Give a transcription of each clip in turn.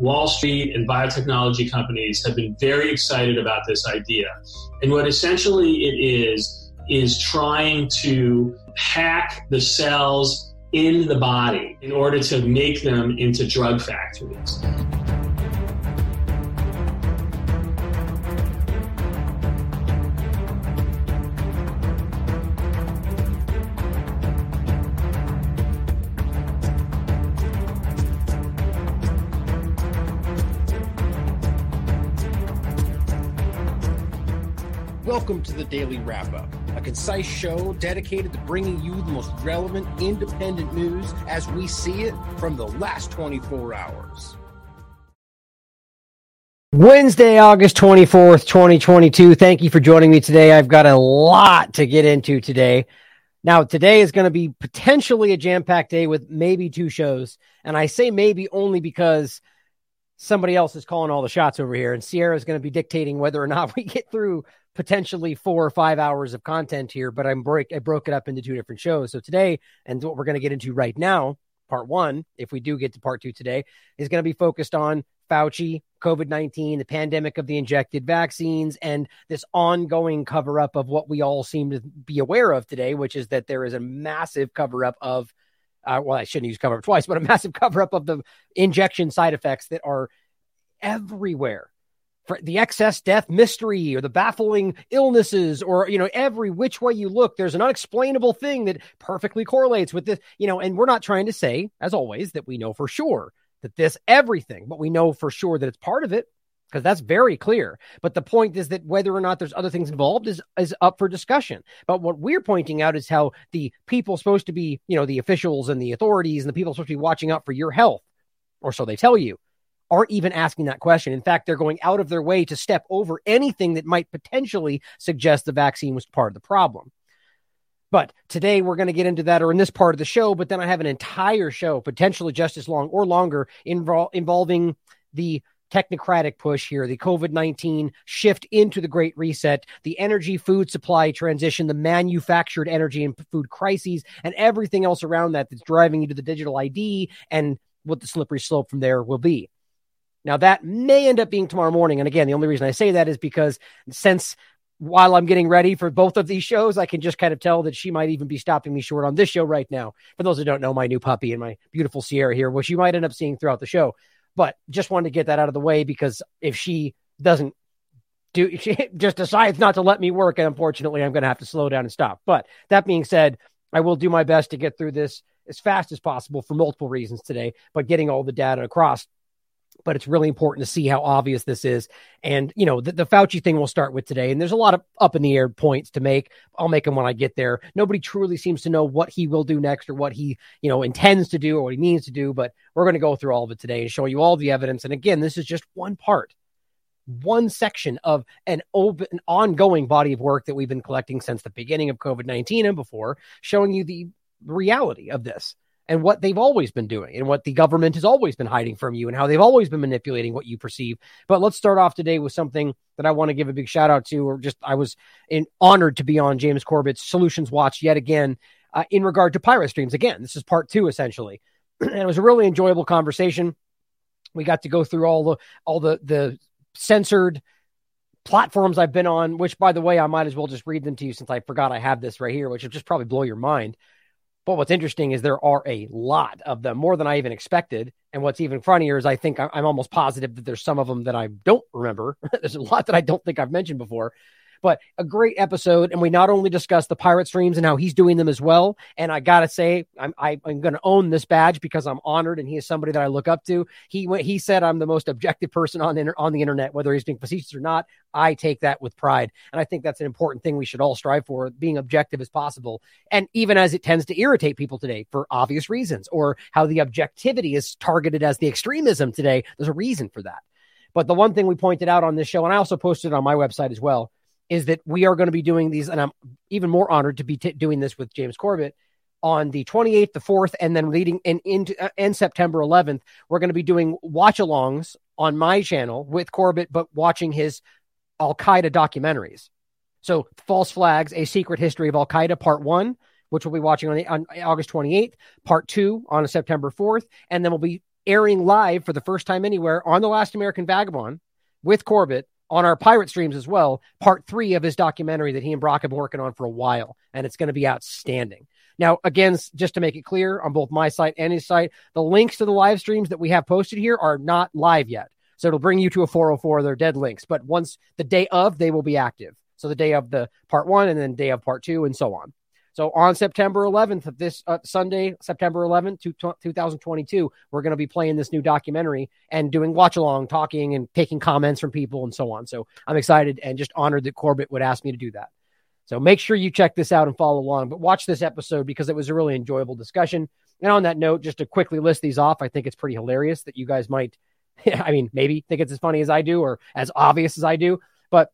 Wall Street and biotechnology companies have been very excited about this idea. And what essentially it is, is trying to hack the cells in the body in order to make them into drug factories. To the Daily Wrap Up, a concise show dedicated to bringing you the most relevant independent news as we see it from the last 24 hours. Wednesday, August 24th, 2022. Thank you for joining me today. I've got a lot to get into today. Now, today is going to be potentially a jam packed day with maybe two shows. And I say maybe only because somebody else is calling all the shots over here, and Sierra is going to be dictating whether or not we get through potentially four or five hours of content here, but I'm break I broke it up into two different shows. So today, and what we're going to get into right now, part one, if we do get to part two today, is going to be focused on Fauci, COVID 19, the pandemic of the injected vaccines, and this ongoing cover up of what we all seem to be aware of today, which is that there is a massive cover up of, uh, well, I shouldn't use cover up twice, but a massive cover up of the injection side effects that are everywhere the excess death mystery or the baffling illnesses or you know every which way you look there's an unexplainable thing that perfectly correlates with this you know and we're not trying to say as always that we know for sure that this everything but we know for sure that it's part of it because that's very clear. But the point is that whether or not there's other things involved is is up for discussion. But what we're pointing out is how the people supposed to be you know the officials and the authorities and the people supposed to be watching out for your health or so they tell you aren't even asking that question. In fact, they're going out of their way to step over anything that might potentially suggest the vaccine was part of the problem. But today we're going to get into that or in this part of the show, but then I have an entire show, potentially just as long or longer, invol- involving the technocratic push here, the COVID 19 shift into the Great Reset, the energy food supply transition, the manufactured energy and food crises, and everything else around that that's driving you to the digital ID and what the slippery slope from there will be. Now, that may end up being tomorrow morning. And again, the only reason I say that is because since while I'm getting ready for both of these shows, I can just kind of tell that she might even be stopping me short on this show right now. For those who don't know, my new puppy and my beautiful Sierra here, which you might end up seeing throughout the show. But just wanted to get that out of the way because if she doesn't do, she just decides not to let me work, and unfortunately, I'm going to have to slow down and stop. But that being said, I will do my best to get through this as fast as possible for multiple reasons today, but getting all the data across but it's really important to see how obvious this is. And, you know, the, the Fauci thing we'll start with today. And there's a lot of up in the air points to make. I'll make them when I get there. Nobody truly seems to know what he will do next or what he, you know, intends to do or what he means to do. But we're going to go through all of it today and show you all the evidence. And again, this is just one part, one section of an open, an ongoing body of work that we've been collecting since the beginning of COVID 19 and before, showing you the reality of this and what they've always been doing and what the government has always been hiding from you and how they've always been manipulating what you perceive. But let's start off today with something that I want to give a big shout out to, or just I was in, honored to be on James Corbett's Solutions Watch yet again uh, in regard to pirate streams. Again, this is part two essentially, and it was a really enjoyable conversation. We got to go through all the all the the censored platforms I've been on, which by the way, I might as well just read them to you since I forgot I have this right here, which will just probably blow your mind. But what's interesting is there are a lot of them, more than I even expected. And what's even funnier is I think I'm almost positive that there's some of them that I don't remember. there's a lot that I don't think I've mentioned before. But a great episode, and we not only discussed the pirate streams and how he's doing them as well. And I gotta say, I'm I, am i am going to own this badge because I'm honored, and he is somebody that I look up to. He went, he said I'm the most objective person on the on the internet, whether he's being facetious or not. I take that with pride, and I think that's an important thing we should all strive for, being objective as possible. And even as it tends to irritate people today for obvious reasons, or how the objectivity is targeted as the extremism today, there's a reason for that. But the one thing we pointed out on this show, and I also posted on my website as well, is that we are going to be doing these, and I'm even more honored to be t- doing this with James Corbett on the 28th, the 4th, and then leading in into uh, and September 11th. We're going to be doing watch alongs on my channel with Corbett, but watching his Al Qaeda documentaries. So, False Flags: A Secret History of Al Qaeda, Part One, which we'll be watching on, the, on August 28th, Part Two on September 4th, and then we'll be airing live for the first time anywhere on The Last American Vagabond with Corbett on our pirate streams as well, part three of his documentary that he and Broc have been working on for a while. And it's going to be outstanding. Now, again, just to make it clear on both my site and his site, the links to the live streams that we have posted here are not live yet. So it'll bring you to a 404. They're dead links. But once the day of, they will be active. So the day of the part one and then day of part two and so on. So on September 11th of this uh, Sunday, September 11th, 2022, we're going to be playing this new documentary and doing watch along, talking and taking comments from people and so on. So I'm excited and just honored that Corbett would ask me to do that. So make sure you check this out and follow along, but watch this episode because it was a really enjoyable discussion. And on that note, just to quickly list these off, I think it's pretty hilarious that you guys might, I mean, maybe think it's as funny as I do or as obvious as I do, but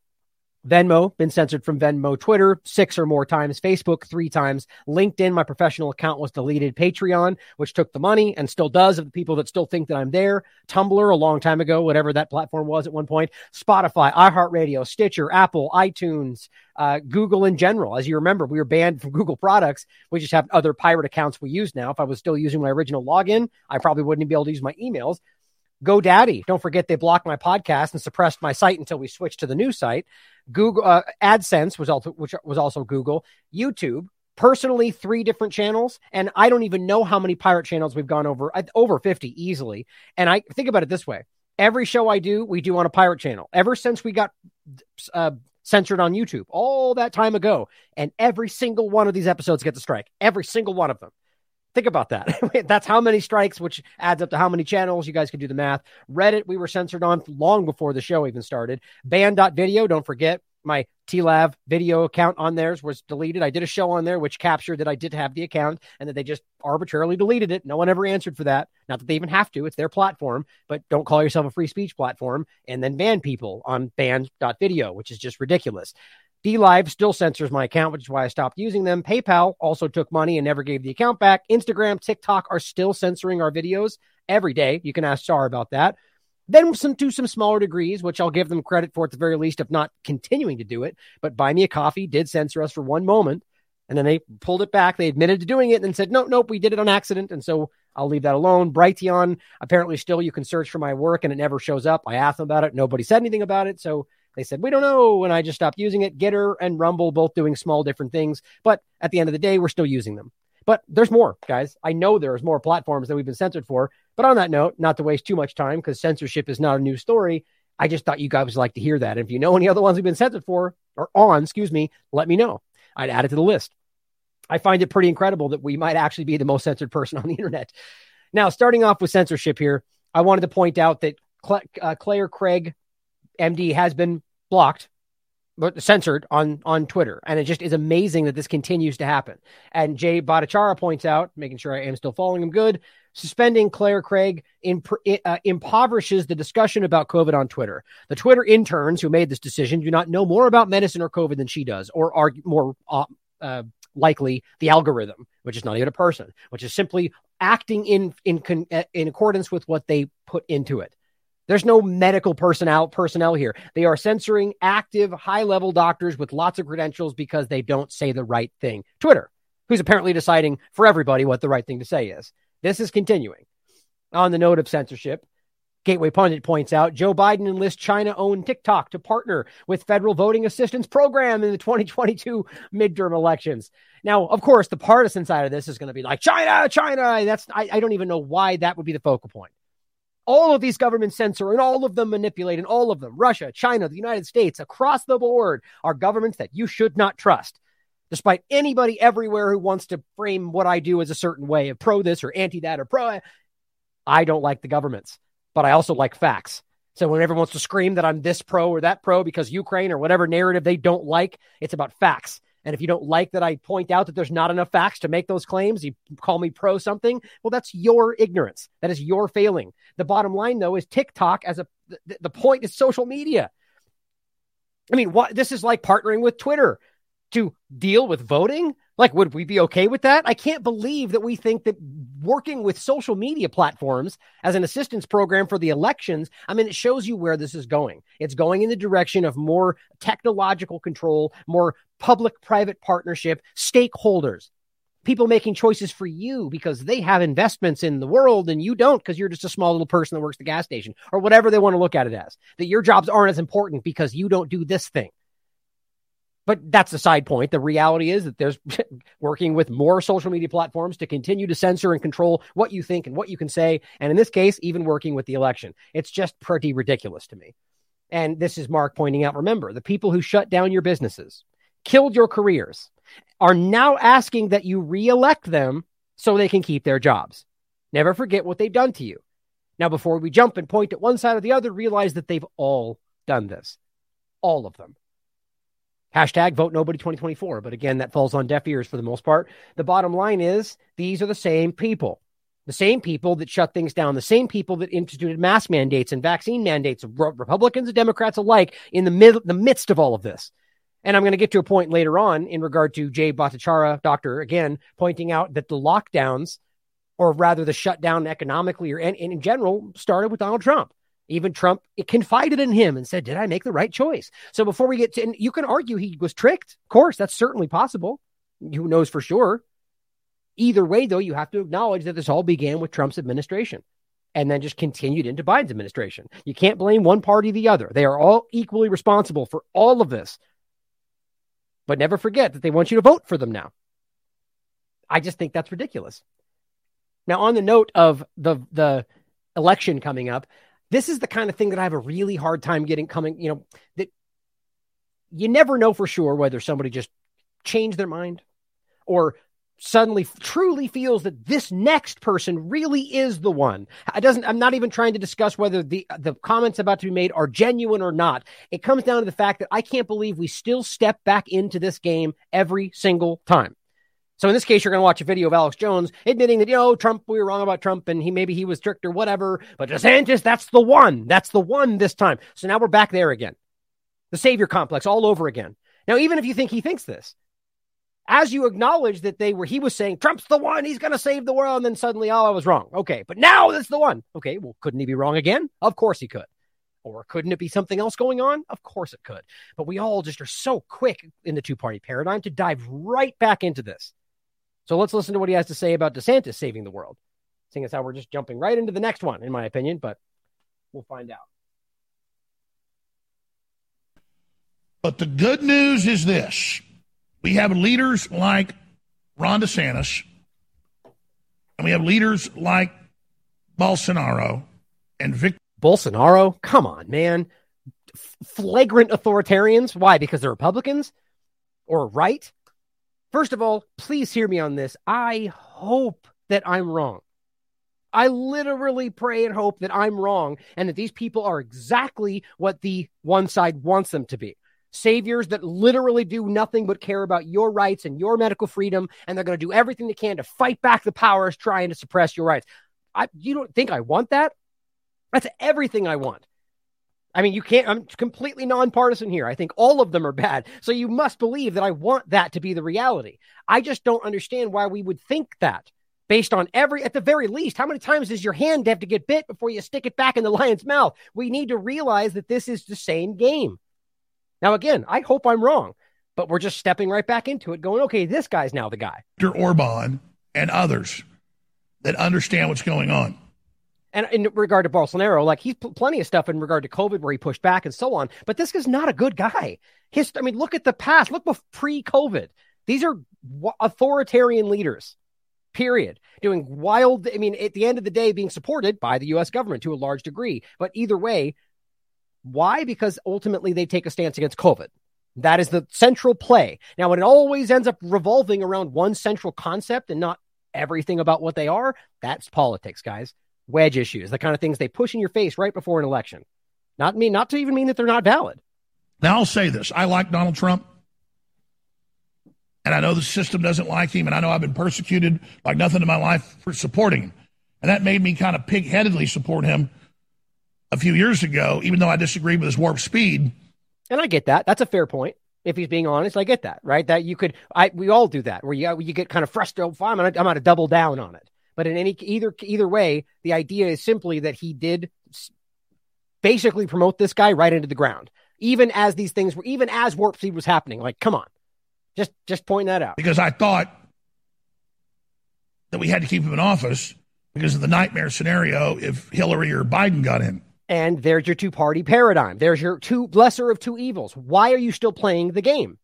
Venmo, been censored from Venmo, Twitter, six or more times, Facebook, three times, LinkedIn, my professional account was deleted, Patreon, which took the money and still does of the people that still think that I'm there, Tumblr, a long time ago, whatever that platform was at one point, Spotify, iHeartRadio, Stitcher, Apple, iTunes, uh, Google in general. As you remember, we were banned from Google products. We just have other pirate accounts we use now. If I was still using my original login, I probably wouldn't be able to use my emails. GoDaddy. Don't forget they blocked my podcast and suppressed my site until we switched to the new site. Google uh, AdSense was also which was also Google. YouTube. Personally, three different channels, and I don't even know how many pirate channels we've gone over. Over fifty easily. And I think about it this way: every show I do, we do on a pirate channel. Ever since we got uh, censored on YouTube all that time ago, and every single one of these episodes gets a strike. Every single one of them. Think about that. That's how many strikes, which adds up to how many channels. You guys can do the math. Reddit, we were censored on long before the show even started. Banned.video, don't forget my TLAV video account on theirs was deleted. I did a show on there which captured that I did have the account and that they just arbitrarily deleted it. No one ever answered for that. Not that they even have to, it's their platform, but don't call yourself a free speech platform and then ban people on banned.video, which is just ridiculous. DLive still censors my account, which is why I stopped using them. PayPal also took money and never gave the account back. Instagram, TikTok are still censoring our videos every day. You can ask Char about that. Then some to some smaller degrees, which I'll give them credit for at the very least, if not continuing to do it. But Buy Me a Coffee did censor us for one moment, and then they pulled it back. They admitted to doing it and then said, "Nope, nope, we did it on accident." And so I'll leave that alone. Brighteon, apparently, still you can search for my work and it never shows up. I asked them about it. Nobody said anything about it. So they said, we don't know. And I just stopped using it. Gettr and Rumble both doing small different things. But at the end of the day, we're still using them. But there's more, guys. I know there's more platforms that we've been censored for. But on that note, not to waste too much time because censorship is not a new story. I just thought you guys would like to hear that. And if you know any other ones we've been censored for or on, excuse me, let me know. I'd add it to the list. I find it pretty incredible that we might actually be the most censored person on the internet. Now, starting off with censorship here, I wanted to point out that Cl- uh, Clare Craig MD has been blocked but censored on on Twitter, and it just is amazing that this continues to happen. And Jay Bhattacharya points out, making sure I am still following him good, suspending Clare Craig imp- uh, impoverishes the discussion about COVID on Twitter. The Twitter interns who made this decision do not know more about medicine or COVID than she does, or are more uh, uh, likely the algorithm, which is not even a person, which is simply acting in in in accordance with what they put into it. There's no medical personnel personnel here. They are censoring active high level doctors with lots of credentials because they don't say the right thing. Twitter, who's apparently deciding for everybody what the right thing to say is. This is continuing. On the note of censorship, Gateway Pundit points out Joe Biden enlists China owned TikTok to partner with federal voting assistance program in the 2022 midterm elections. Now, of course, the partisan side of this is going to be like China, China. That's I, I don't even know why that would be the focal point all of these governments censor and all of them manipulate and all of them, Russia, China, the United States, across the board, are governments that you should not trust. Despite anybody everywhere who wants to frame what I do as a certain way of pro this or anti that or pro, I don't like the governments, but I also like facts. So when everyone wants to scream that I'm this pro or that pro because Ukraine or whatever narrative they don't like, it's about facts. And if you don't like that I point out that there's not enough facts to make those claims, you call me pro something. Well, that's your ignorance. That is your failing. The bottom line, though, is TikTok as a the, the point is social media. I mean, what this is like partnering with Twitter to deal with voting. Like, would we be okay with that? I can't believe that we think that working with social media platforms as an assistance program for the elections, I mean, it shows you where this is going. It's going in the direction of more technological control, more public private partnership, stakeholders. people making choices for you because they have investments in the world and you don't because you're just a small little person that works the gas station or whatever they want to look at it as. That your jobs aren't as important because you don't do this thing. But that's the side point. The reality is that there's working with more social media platforms to continue to censor and control what you think and what you can say. And in this case, even working with the election. It's just pretty ridiculous to me. And this is Mark pointing out remember, the people who shut down your businesses, killed your careers, are now asking that you reelect them so they can keep their jobs. Never forget what they've done to you. Now, before we jump and point at one side or the other, realize that they've all done this. All of them. Hashtag vote nobody 2024. But again, that falls on deaf ears for the most part. The bottom line is these are the same people, the same people that shut things down, the same people that instituted mask mandates and vaccine mandates, Republicans and Democrats alike, in the, mid- the midst of all of this. And I'm going to get to a point later on in regard to Jay Bhattacharya, doctor, again, pointing out that the lockdowns, or rather the shutdown economically or in, in general, started with Donald Trump. Even Trump confided in him and said, Did I make the right choice? So before we get to, and you can argue he was tricked. Of course, that's certainly possible. Who knows for sure? Either way, though, you have to acknowledge that this all began with Trump's administration and then just continued into Biden's administration. You can't blame one party or the other. They are all equally responsible for all of this. But never forget that they want you to vote for them now. I just think that's ridiculous. Now, on the note of the the election coming up, this is the kind of thing that I have a really hard time getting coming, you know, that you never know for sure whether somebody just changed their mind or suddenly truly feels that this next person really is the one. I doesn't I'm not even trying to discuss whether the the comments about to be made are genuine or not. It comes down to the fact that I can't believe we still step back into this game every single time. So in this case, you're going to watch a video of Alex Jones admitting that, you know, Trump, we were wrong about Trump and he maybe he was tricked or whatever. But DeSantis, that's the one. That's the one this time. So now we're back there again. The savior complex all over again. Now, even if you think he thinks this, as you acknowledge that they were, he was saying, Trump's the one, he's going to save the world. And then suddenly, oh, I was wrong. Okay. But now that's the one. Okay. Well, couldn't he be wrong again? Of course he could. Or couldn't it be something else going on? Of course it could. But we all just are so quick in the two party paradigm to dive right back into this. So let's listen to what he has to say about DeSantis saving the world. Seeing as how we're just jumping right into the next one, in my opinion, but we'll find out. But the good news is this we have leaders like Ron DeSantis, and we have leaders like Bolsonaro and Victor. Bolsonaro? Come on, man. Flagrant authoritarians. Why? Because they're Republicans or right? First of all, please hear me on this. I hope that I'm wrong. I literally pray and hope that I'm wrong and that these people are exactly what the one side wants them to be. Saviors that literally do nothing but care about your rights and your medical freedom, and they're going to do everything they can to fight back the powers trying to suppress your rights. I, you don't think I want that? That's everything I want. I mean, you can't, I'm completely nonpartisan here. I think all of them are bad. So you must believe that I want that to be the reality. I just don't understand why we would think that based on every, at the very least, how many times does your hand have to get bit before you stick it back in the lion's mouth? We need to realize that this is the same game. Now, again, I hope I'm wrong, but we're just stepping right back into it, going, okay, this guy's now the guy. Viktor Orban and others that understand what's going on. And in regard to Bolsonaro, like he's pl- plenty of stuff in regard to COVID where he pushed back and so on. But this is not a good guy. His, I mean, look at the past. Look pre COVID. These are w- authoritarian leaders, period. Doing wild, I mean, at the end of the day, being supported by the US government to a large degree. But either way, why? Because ultimately they take a stance against COVID. That is the central play. Now, it always ends up revolving around one central concept and not everything about what they are, that's politics, guys wedge issues, the kind of things they push in your face right before an election. Not mean, not to even mean that they're not valid. Now I'll say this: I like Donald Trump, and I know the system doesn't like him, and I know I've been persecuted like nothing in my life for supporting him, and that made me kind of pig-headedly support him a few years ago, even though I disagreed with his warp speed. And I get that. That's a fair point. If he's being honest, I get that, right? That you could, I we all do that, where you you get kind of frustrated. Oh, I'm gonna, I'm gonna double down on it. But in any either either way, the idea is simply that he did basically promote this guy right into the ground, even as these things were, even as warp speed was happening. Like, come on, just just point that out. Because I thought that we had to keep him in office because of the nightmare scenario if Hillary or Biden got in. And there's your two party paradigm. There's your two lesser of two evils. Why are you still playing the game?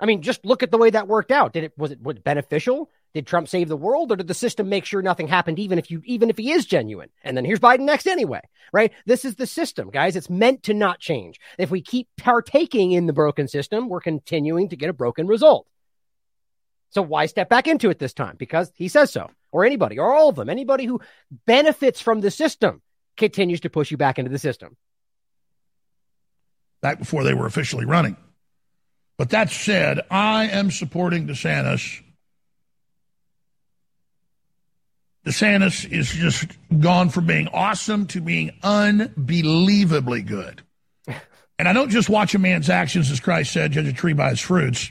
I mean, just look at the way that worked out. Did it was it was it beneficial? Did Trump save the world, or did the system make sure nothing happened, even if you even if he is genuine? And then here's Biden next anyway, right? This is the system, guys. It's meant to not change. If we keep partaking in the broken system, we're continuing to get a broken result. So why step back into it this time? Because he says so, or anybody, or all of them, anybody who benefits from the system continues to push you back into the system. Back before they were officially running. But that said, I am supporting DeSantis. DeSantis is just gone from being awesome to being unbelievably good. And I don't just watch a man's actions, as Christ said, judge a tree by its fruits.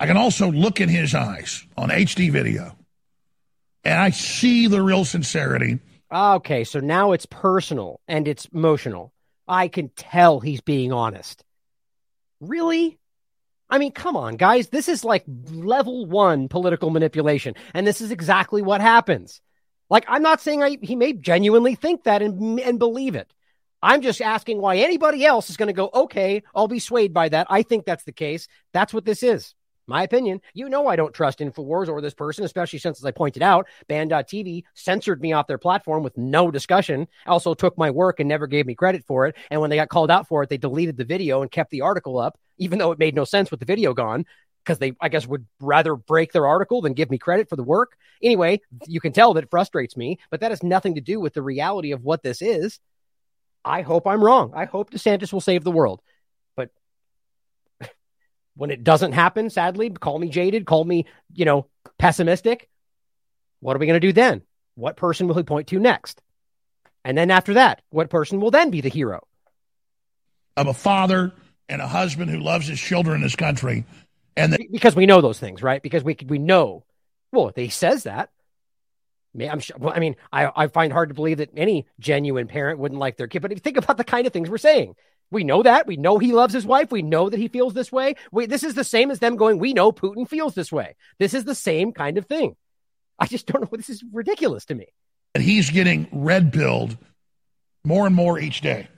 I can also look in his eyes on HD video, and I see the real sincerity Okay, so now it's personal and it's emotional. I can tell he's being honest. Really? I mean, come on, guys. This is like level one political manipulation. And this is exactly what happens. Like, I'm not saying I, he may genuinely think that and, and believe it. I'm just asking why anybody else is going to go, okay, I'll be swayed by that. I think that's the case. That's what this is. My opinion. You know, I don't trust InfoWars or this person, especially since, as I pointed out, Band.tv censored me off their platform with no discussion, also took my work and never gave me credit for it. And when they got called out for it, they deleted the video and kept the article up, even though it made no sense with the video gone because they, I guess, would rather break their article than give me credit for the work. Anyway, you can tell that it frustrates me, but that has nothing to do with the reality of what this is. I hope I'm wrong. I hope DeSantis will save the world. When it doesn't happen, sadly, call me jaded, call me, you know, pessimistic. What are we going to do then? What person will he point to next? And then after that, what person will then be the hero? Of a father and a husband who loves his children in his country. And the- because we know those things, right? Because we we know. Well, he says that. I'm sure, well, I mean, I, I find hard to believe that any genuine parent wouldn't like their kid. But think about the kind of things we're saying. We know that. We know he loves his wife. We know that he feels this way. We, this is the same as them going, we know Putin feels this way. This is the same kind of thing. I just don't know. This is ridiculous to me. And he's getting red pilled more and more each day.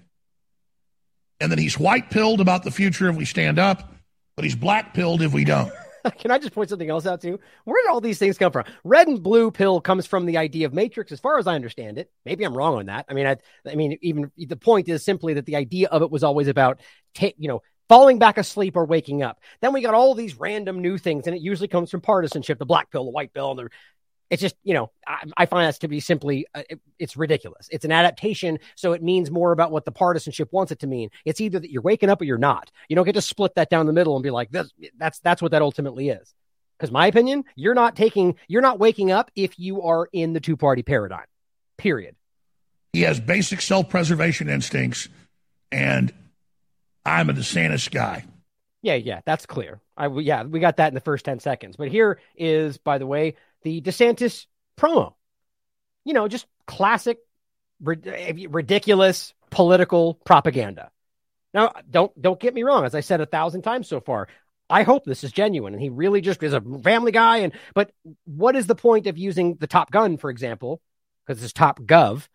And then he's white pilled about the future if we stand up, but he's black pilled if we don't. Can I just point something else out too? Where did all these things come from? Red and blue pill comes from the idea of matrix, as far as I understand it. Maybe I'm wrong on that. I mean, I, I mean, even the point is simply that the idea of it was always about, you know, falling back asleep or waking up. Then we got all these random new things, and it usually comes from partisanship: the black pill, the white pill, and the it's just you know I, I find that to be simply uh, it, it's ridiculous. It's an adaptation, so it means more about what the partisanship wants it to mean. It's either that you're waking up or you're not. You don't get to split that down the middle and be like this. That's that's what that ultimately is. Because my opinion, you're not taking, you're not waking up if you are in the two party paradigm. Period. He has basic self preservation instincts, and I'm a DeSantis guy. Yeah, yeah, that's clear. I yeah, we got that in the first ten seconds. But here is, by the way, the DeSantis promo. You know, just classic, eh, ridiculous political propaganda. Now, don't don't get me wrong. As I said a thousand times so far, I hope this is genuine, and he really just is a family guy. And but what is the point of using the Top Gun, for example, because it's Top Gov,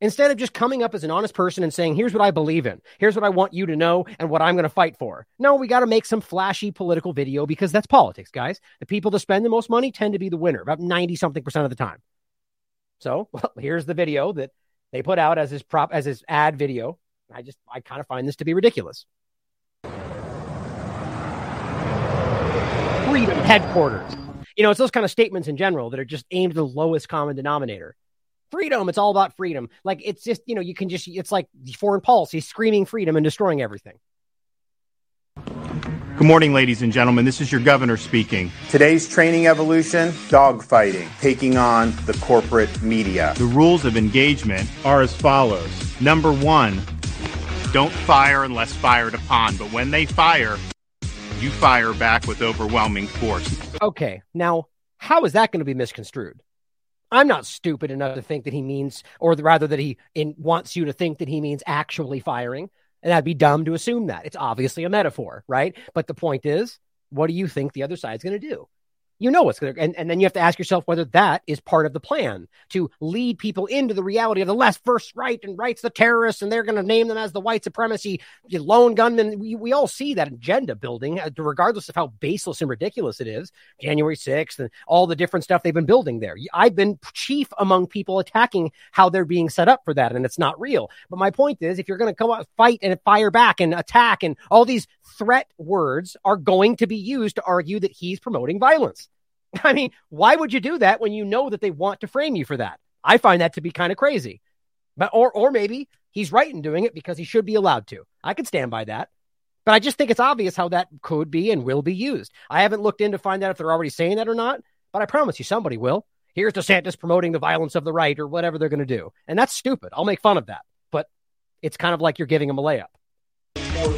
instead of just coming up as an honest person and saying, "Here's what I believe in. Here's what I want you to know, and what I'm going to fight for." No, we got to make some flashy political video because that's politics, guys. The people that spend the most money tend to be the winner, about ninety something percent of the time. So, well, here's the video that they put out as his prop as his ad video. I just I kind of find this to be ridiculous. Freedom headquarters. You know, it's those kind of statements in general that are just aimed at the lowest common denominator. Freedom, it's all about freedom. Like it's just, you know, you can just it's like foreign policy screaming freedom and destroying everything. Good morning, ladies and gentlemen. This is your governor speaking. Today's training evolution dogfighting, taking on the corporate media. The rules of engagement are as follows Number one, don't fire unless fired upon, but when they fire, you fire back with overwhelming force. Okay, now, how is that going to be misconstrued? I'm not stupid enough to think that he means, or rather that he in, wants you to think that he means actually firing. And that'd be dumb to assume that. It's obviously a metaphor, right? But the point is, what do you think the other side's going to do? You know what's going to, and, and then you have to ask yourself whether that is part of the plan to lead people into the reality of the left versus right and right's the terrorists and they're going to name them as the white supremacy lone gunmen. We, we all see that agenda building, uh, regardless of how baseless and ridiculous it is. January 6th and all the different stuff they've been building there. I've been chief among people attacking how they're being set up for that, and it's not real. But my point is, if you're going to come out, fight and fire back and attack, and all these threat words are going to be used to argue that he's promoting violence. I mean, why would you do that when you know that they want to frame you for that? I find that to be kind of crazy. But or or maybe he's right in doing it because he should be allowed to. I could stand by that. But I just think it's obvious how that could be and will be used. I haven't looked in to find out if they're already saying that or not, but I promise you somebody will. Here's DeSantis promoting the violence of the right or whatever they're going to do. And that's stupid. I'll make fun of that. But it's kind of like you're giving him a layup.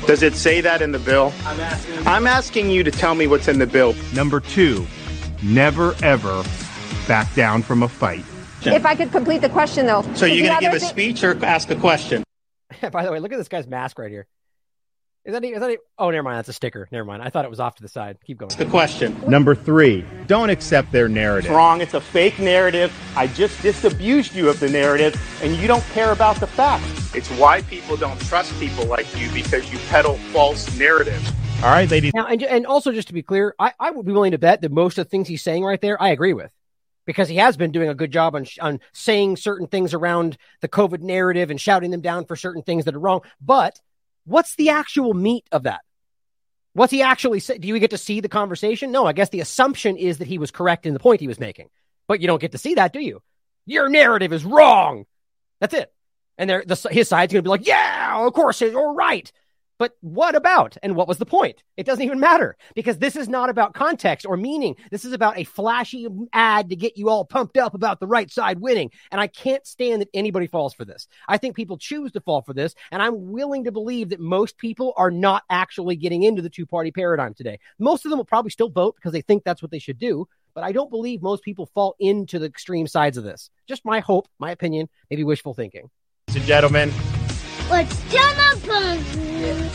Does it say that in the bill? I'm asking. I'm asking you to tell me what's in the bill. Number two, never ever back down from a fight. If I could complete the question, though. So you're going to give a speech or ask a question? By the way, look at this guy's mask right here. Is that, is that oh, never mind. That's a sticker. Never mind. I thought it was off to the side. Keep going. The question. Number three, don't accept their narrative. It's wrong. It's a fake narrative. I just disabused you of the narrative, and you don't care about the facts. It's why people don't trust people like you because you peddle false narratives. All right, ladies. Now, and, and also, just to be clear, I, I would be willing to bet that most of the things he's saying right there, I agree with because he has been doing a good job on on saying certain things around the COVID narrative and shouting them down for certain things that are wrong. But What's the actual meat of that? What's he actually say? Do you get to see the conversation? No, I guess the assumption is that he was correct in the point he was making, but you don't get to see that, do you? Your narrative is wrong. That's it. And the, his side's going to be like, yeah, of course, you're right. But what about? And what was the point? It doesn't even matter because this is not about context or meaning. This is about a flashy ad to get you all pumped up about the right side winning. And I can't stand that anybody falls for this. I think people choose to fall for this. And I'm willing to believe that most people are not actually getting into the two party paradigm today. Most of them will probably still vote because they think that's what they should do. But I don't believe most people fall into the extreme sides of this. Just my hope, my opinion, maybe wishful thinking. Ladies and gentlemen, Let's telephone.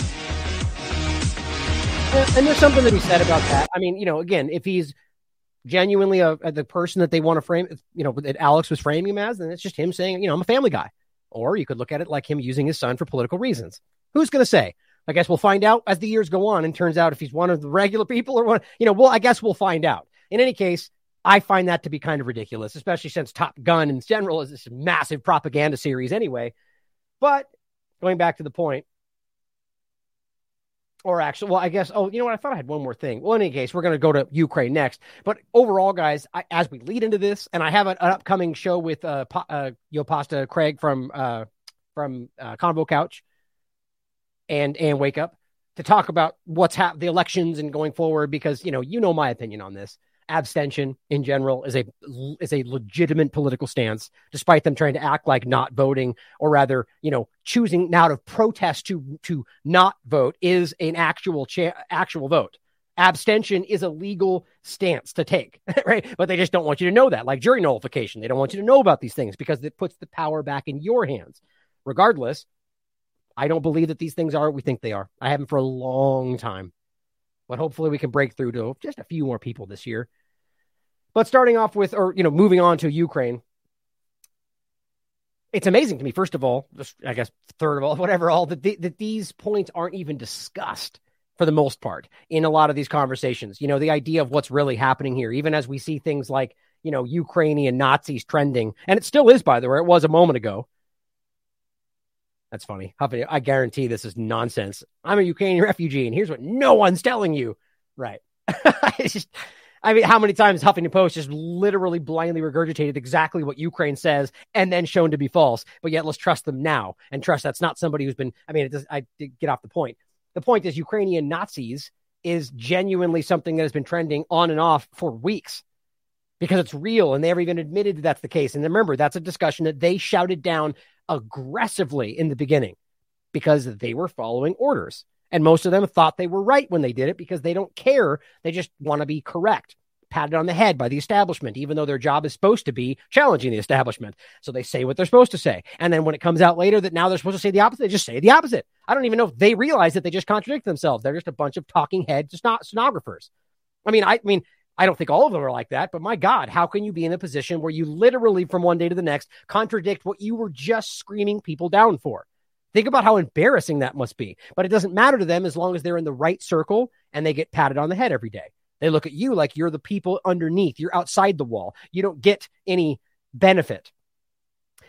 And there's something to be said about that. I mean, you know, again, if he's genuinely a, a, the person that they want to frame, you know, that Alex was framing him as, then it's just him saying, you know, I'm a family guy. Or you could look at it like him using his son for political reasons. Who's going to say? I guess we'll find out as the years go on and turns out if he's one of the regular people or one, you know, well, I guess we'll find out. In any case, I find that to be kind of ridiculous, especially since Top Gun in general is this massive propaganda series anyway. But going back to the point, or actually, well, I guess, oh, you know what? I thought I had one more thing. Well, in any case, we're going to go to Ukraine next. But overall, guys, I, as we lead into this, and I have an, an upcoming show with uh, uh, Yo Pasta Craig from uh, from uh, Convo Couch and and Wake Up to talk about what's hap- the elections and going forward because you know you know my opinion on this abstention in general is a is a legitimate political stance despite them trying to act like not voting or rather you know choosing now to protest to to not vote is an actual cha- actual vote. Abstention is a legal stance to take right? But they just don't want you to know that like jury nullification. They don't want you to know about these things because it puts the power back in your hands. Regardless i don't believe that these things are what we think they are. I haven't for a long time but hopefully we can break through to just a few more people this year but starting off with, or, you know, moving on to Ukraine, it's amazing to me, first of all, just, I guess, third of all, whatever, all that, the, that these points aren't even discussed for the most part in a lot of these conversations. You know, the idea of what's really happening here, even as we see things like, you know, Ukrainian Nazis trending, and it still is, by the way, it was a moment ago. That's funny. I guarantee this is nonsense. I'm a Ukrainian refugee, and here's what no one's telling you. Right. just, I mean, how many times Huffington Post just literally blindly regurgitated exactly what Ukraine says and then shown to be false, but yet let's trust them now and trust that's not somebody who's been. I mean, it does, I get off the point. The point is, Ukrainian Nazis is genuinely something that has been trending on and off for weeks because it's real and they ever even admitted that that's the case. And remember, that's a discussion that they shouted down aggressively in the beginning because they were following orders. And most of them thought they were right when they did it because they don't care. They just want to be correct, patted on the head by the establishment, even though their job is supposed to be challenging the establishment. So they say what they're supposed to say. And then when it comes out later that now they're supposed to say the opposite, they just say the opposite. I don't even know if they realize that they just contradict themselves. They're just a bunch of talking head stenographers. I mean, I, I mean, I don't think all of them are like that, but my God, how can you be in a position where you literally from one day to the next contradict what you were just screaming people down for? Think about how embarrassing that must be. But it doesn't matter to them as long as they're in the right circle and they get patted on the head every day. They look at you like you're the people underneath, you're outside the wall. You don't get any benefit.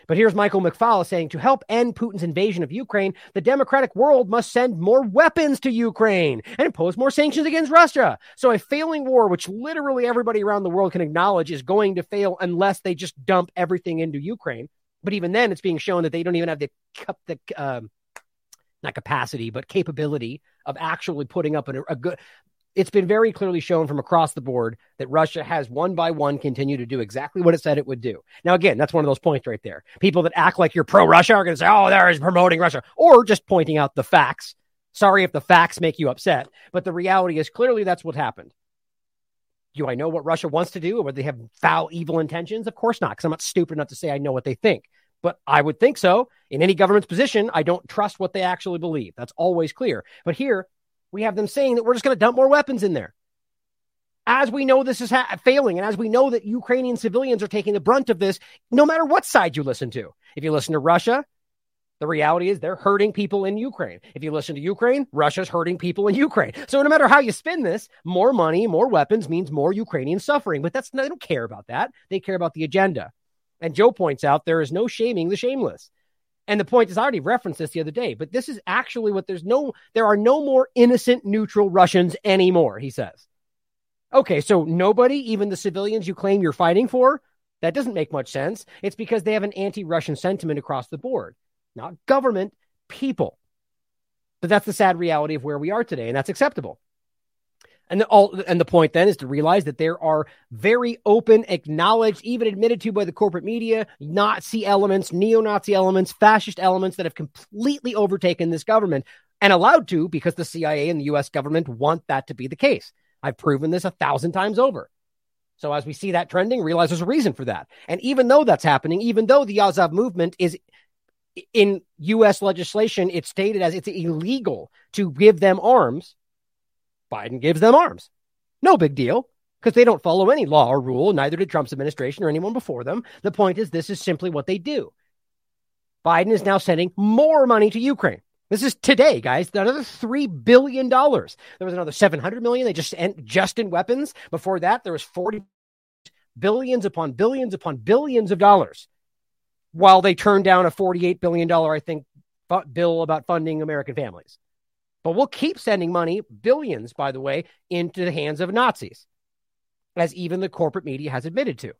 But here's Michael McFaul saying to help end Putin's invasion of Ukraine, the democratic world must send more weapons to Ukraine and impose more sanctions against Russia. So a failing war, which literally everybody around the world can acknowledge is going to fail unless they just dump everything into Ukraine. But even then, it's being shown that they don't even have the, the um, not capacity, but capability of actually putting up a, a good it's been very clearly shown from across the board that Russia has one by one continued to do exactly what it said it would do. Now, again, that's one of those points right there. People that act like you're pro Russia are going to say, oh, there is promoting Russia, or just pointing out the facts. Sorry if the facts make you upset, but the reality is clearly that's what happened. Do I know what Russia wants to do or whether they have foul, evil intentions? Of course not, because I'm not stupid enough to say I know what they think. But I would think so. In any government's position, I don't trust what they actually believe. That's always clear. But here, we have them saying that we're just going to dump more weapons in there. As we know this is ha- failing, and as we know that Ukrainian civilians are taking the brunt of this, no matter what side you listen to. If you listen to Russia, the reality is they're hurting people in Ukraine. If you listen to Ukraine, Russia's hurting people in Ukraine. So no matter how you spin this, more money, more weapons means more Ukrainian suffering. But that's they don't care about that. They care about the agenda. And Joe points out there is no shaming the shameless. And the point is, I already referenced this the other day, but this is actually what there's no, there are no more innocent neutral Russians anymore, he says. Okay, so nobody, even the civilians you claim you're fighting for, that doesn't make much sense. It's because they have an anti Russian sentiment across the board, not government, people. But that's the sad reality of where we are today, and that's acceptable. And the, all, and the point then is to realize that there are very open, acknowledged, even admitted to by the corporate media, Nazi elements, neo Nazi elements, fascist elements that have completely overtaken this government and allowed to because the CIA and the US government want that to be the case. I've proven this a thousand times over. So as we see that trending, realize there's a reason for that. And even though that's happening, even though the Azov movement is in US legislation, it's stated as it's illegal to give them arms Biden gives them arms. No big deal because they don't follow any law or rule. Neither did Trump's administration or anyone before them. The point is, this is simply what they do. Biden is now sending more money to Ukraine. This is today, guys. Another three billion dollars. There was another seven hundred million. They just sent just in weapons. Before that, there was forty billions upon billions upon billions of dollars. While they turned down a forty-eight billion dollar, I think, bill about funding American families. But we'll keep sending money, billions, by the way, into the hands of Nazis, as even the corporate media has admitted to.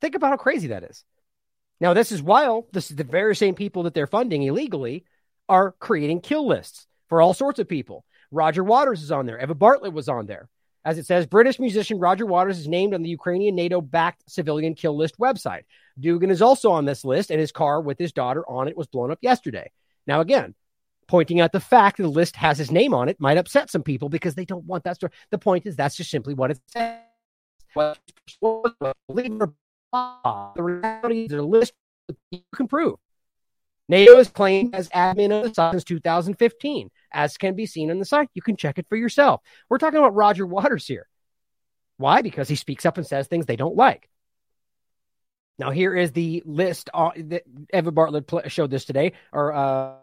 Think about how crazy that is. Now, this is while this is the very same people that they're funding illegally are creating kill lists for all sorts of people. Roger Waters is on there. Eva Bartlett was on there. As it says, British musician Roger Waters is named on the Ukrainian NATO backed civilian kill list website. Dugin is also on this list, and his car with his daughter on it was blown up yesterday. Now, again, pointing out the fact that the list has his name on it might upset some people because they don't want that story. The point is that's just simply what it says. The reality is a list you can prove. NATO is claimed as admin of the site since 2015, as can be seen on the site. You can check it for yourself. We're talking about Roger Waters here. Why? Because he speaks up and says things they don't like. Now, here is the list uh, that Eva Bartlett showed this today, or uh,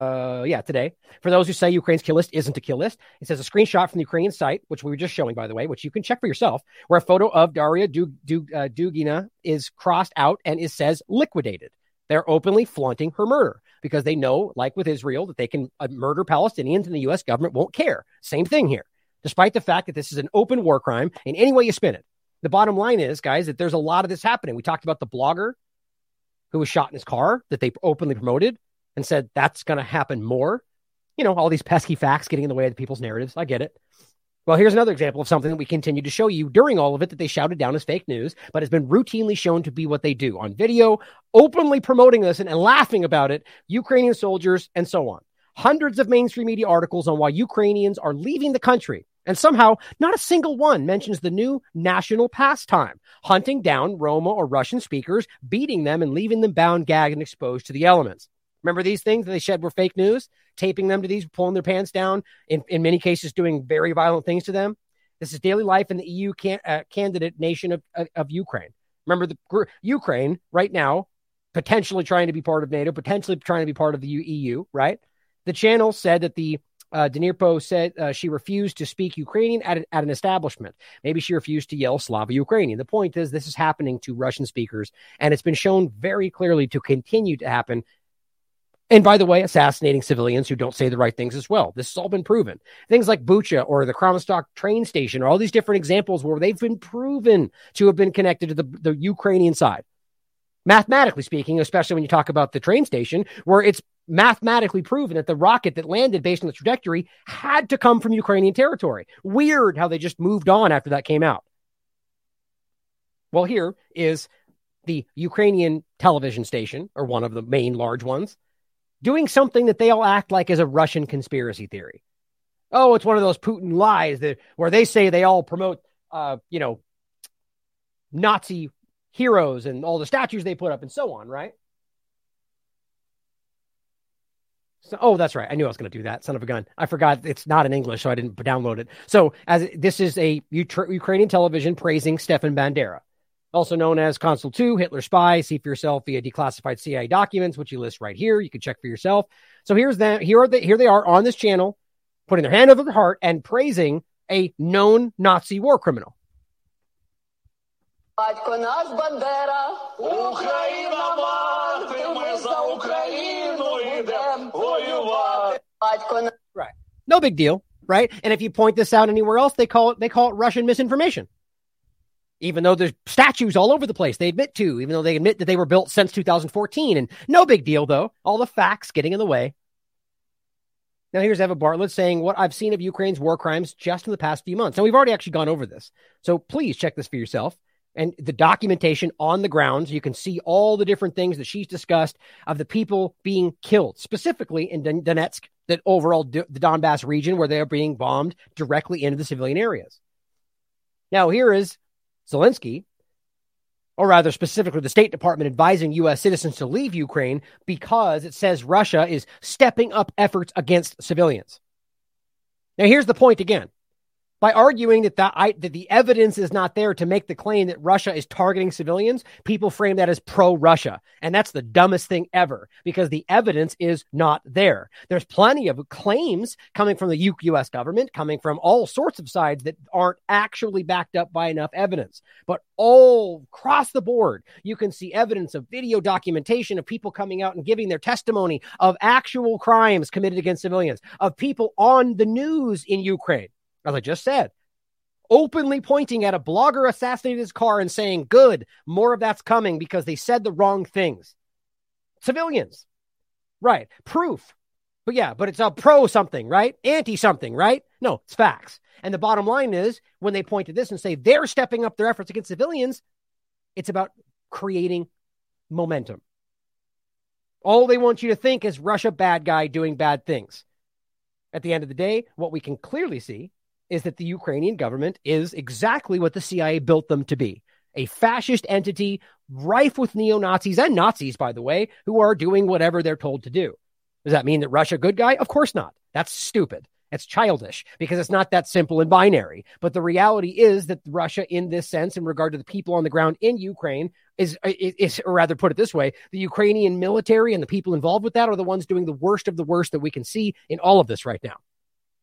uh, yeah, today. For those who say Ukraine's kill list isn't a kill list, it says a screenshot from the Ukrainian site, which we were just showing, by the way, which you can check for yourself, where a photo of Daria Dug- Dug- uh, Dugina is crossed out and it says liquidated. They're openly flaunting her murder because they know, like with Israel, that they can uh, murder Palestinians and the U.S. government won't care. Same thing here, despite the fact that this is an open war crime in any way you spin it. The bottom line is, guys, that there's a lot of this happening. We talked about the blogger who was shot in his car that they openly promoted and said that's going to happen more. You know, all these pesky facts getting in the way of people's narratives. I get it. Well, here's another example of something that we continue to show you during all of it that they shouted down as fake news, but has been routinely shown to be what they do on video, openly promoting this and, and laughing about it, Ukrainian soldiers, and so on. Hundreds of mainstream media articles on why Ukrainians are leaving the country. And somehow, not a single one mentions the new national pastime hunting down Roma or Russian speakers, beating them, and leaving them bound, gagged, and exposed to the elements. Remember these things that they said were fake news? Taping them to these, pulling their pants down, in, in many cases, doing very violent things to them. This is daily life in the EU can, uh, candidate nation of, of, of Ukraine. Remember, the Ukraine right now potentially trying to be part of NATO, potentially trying to be part of the EU. Right? The channel said that the uh, said uh, she refused to speak Ukrainian at, at an establishment. Maybe she refused to yell Slava Ukraini. The point is, this is happening to Russian speakers, and it's been shown very clearly to continue to happen. And by the way, assassinating civilians who don't say the right things as well. This has all been proven. Things like Bucha or the Kramatorsk train station, or all these different examples where they've been proven to have been connected to the, the Ukrainian side mathematically speaking, especially when you talk about the train station, where it's mathematically proven that the rocket that landed based on the trajectory had to come from Ukrainian territory. Weird how they just moved on after that came out. Well, here is the Ukrainian television station, or one of the main large ones, doing something that they all act like is a Russian conspiracy theory. Oh, it's one of those Putin lies that where they say they all promote, uh, you know, Nazi heroes and all the statues they put up and so on, right? So, oh, that's right. I knew I was going to do that. Son of a gun. I forgot it's not in English, so I didn't download it. So, as this is a Ukrainian television praising Stefan Bandera, also known as Consul 2, Hitler spy. See for yourself via declassified CIA documents, which you list right here. You can check for yourself. So here's them. Here are the, here they are on this channel, putting their hand over their heart and praising a known Nazi war criminal. Батько наш Бандера, Україна мати, ми за Україну йдемо воювати. Батько Right. No big deal, right? And if you point this out anywhere else, they call it they call it Russian misinformation. Even though there's statues all over the place, they admit to, even though they admit that they were built since 2014. And no big deal though. All the facts getting in the way. Now, here's Eva Bartlett saying what I've seen of Ukraine's war crimes just in the past few months. Now, we've already actually gone over this. So please check this for yourself and the documentation on the ground. So you can see all the different things that she's discussed of the people being killed, specifically in Donetsk, the overall the Donbass region where they are being bombed directly into the civilian areas. Now, here is Zelensky, or rather specifically the State Department advising U.S. citizens to leave Ukraine because it says Russia is stepping up efforts against civilians. Now, here's the point again by arguing that the, I, that the evidence is not there to make the claim that Russia is targeting civilians, people frame that as pro Russia. And that's the dumbest thing ever because the evidence is not there. There's plenty of claims coming from the US government, coming from all sorts of sides that aren't actually backed up by enough evidence. But all across the board, you can see evidence of video documentation of people coming out and giving their testimony of actual crimes committed against civilians, of people on the news in Ukraine as I just said, openly pointing at a blogger assassinated his car and saying, Good, more of that's coming because they said the wrong things. Civilians. Right. Proof. But yeah, but it's a pro something, right? Anti something, right? No, it's facts. And the bottom line is when they point to this and say they're stepping up their efforts against civilians, it's about creating momentum. All they want you to think is Russia bad guy doing bad things. At the end of the day, what we can clearly see is that the Ukrainian government is exactly what the CIA built them to be a fascist entity rife with neo Nazis and Nazis, by the way, who are doing whatever they're told to do. Does that mean that Russia good guy? Of course not. That's stupid. It's childish because it's not that simple and binary. But the reality is that Russia, in this sense, in regard to the people on the ground in Ukraine, is, uh, is, or rather put it this way, the Ukrainian military and the people involved with that are the ones doing the worst of the worst that we can see in all of this right now.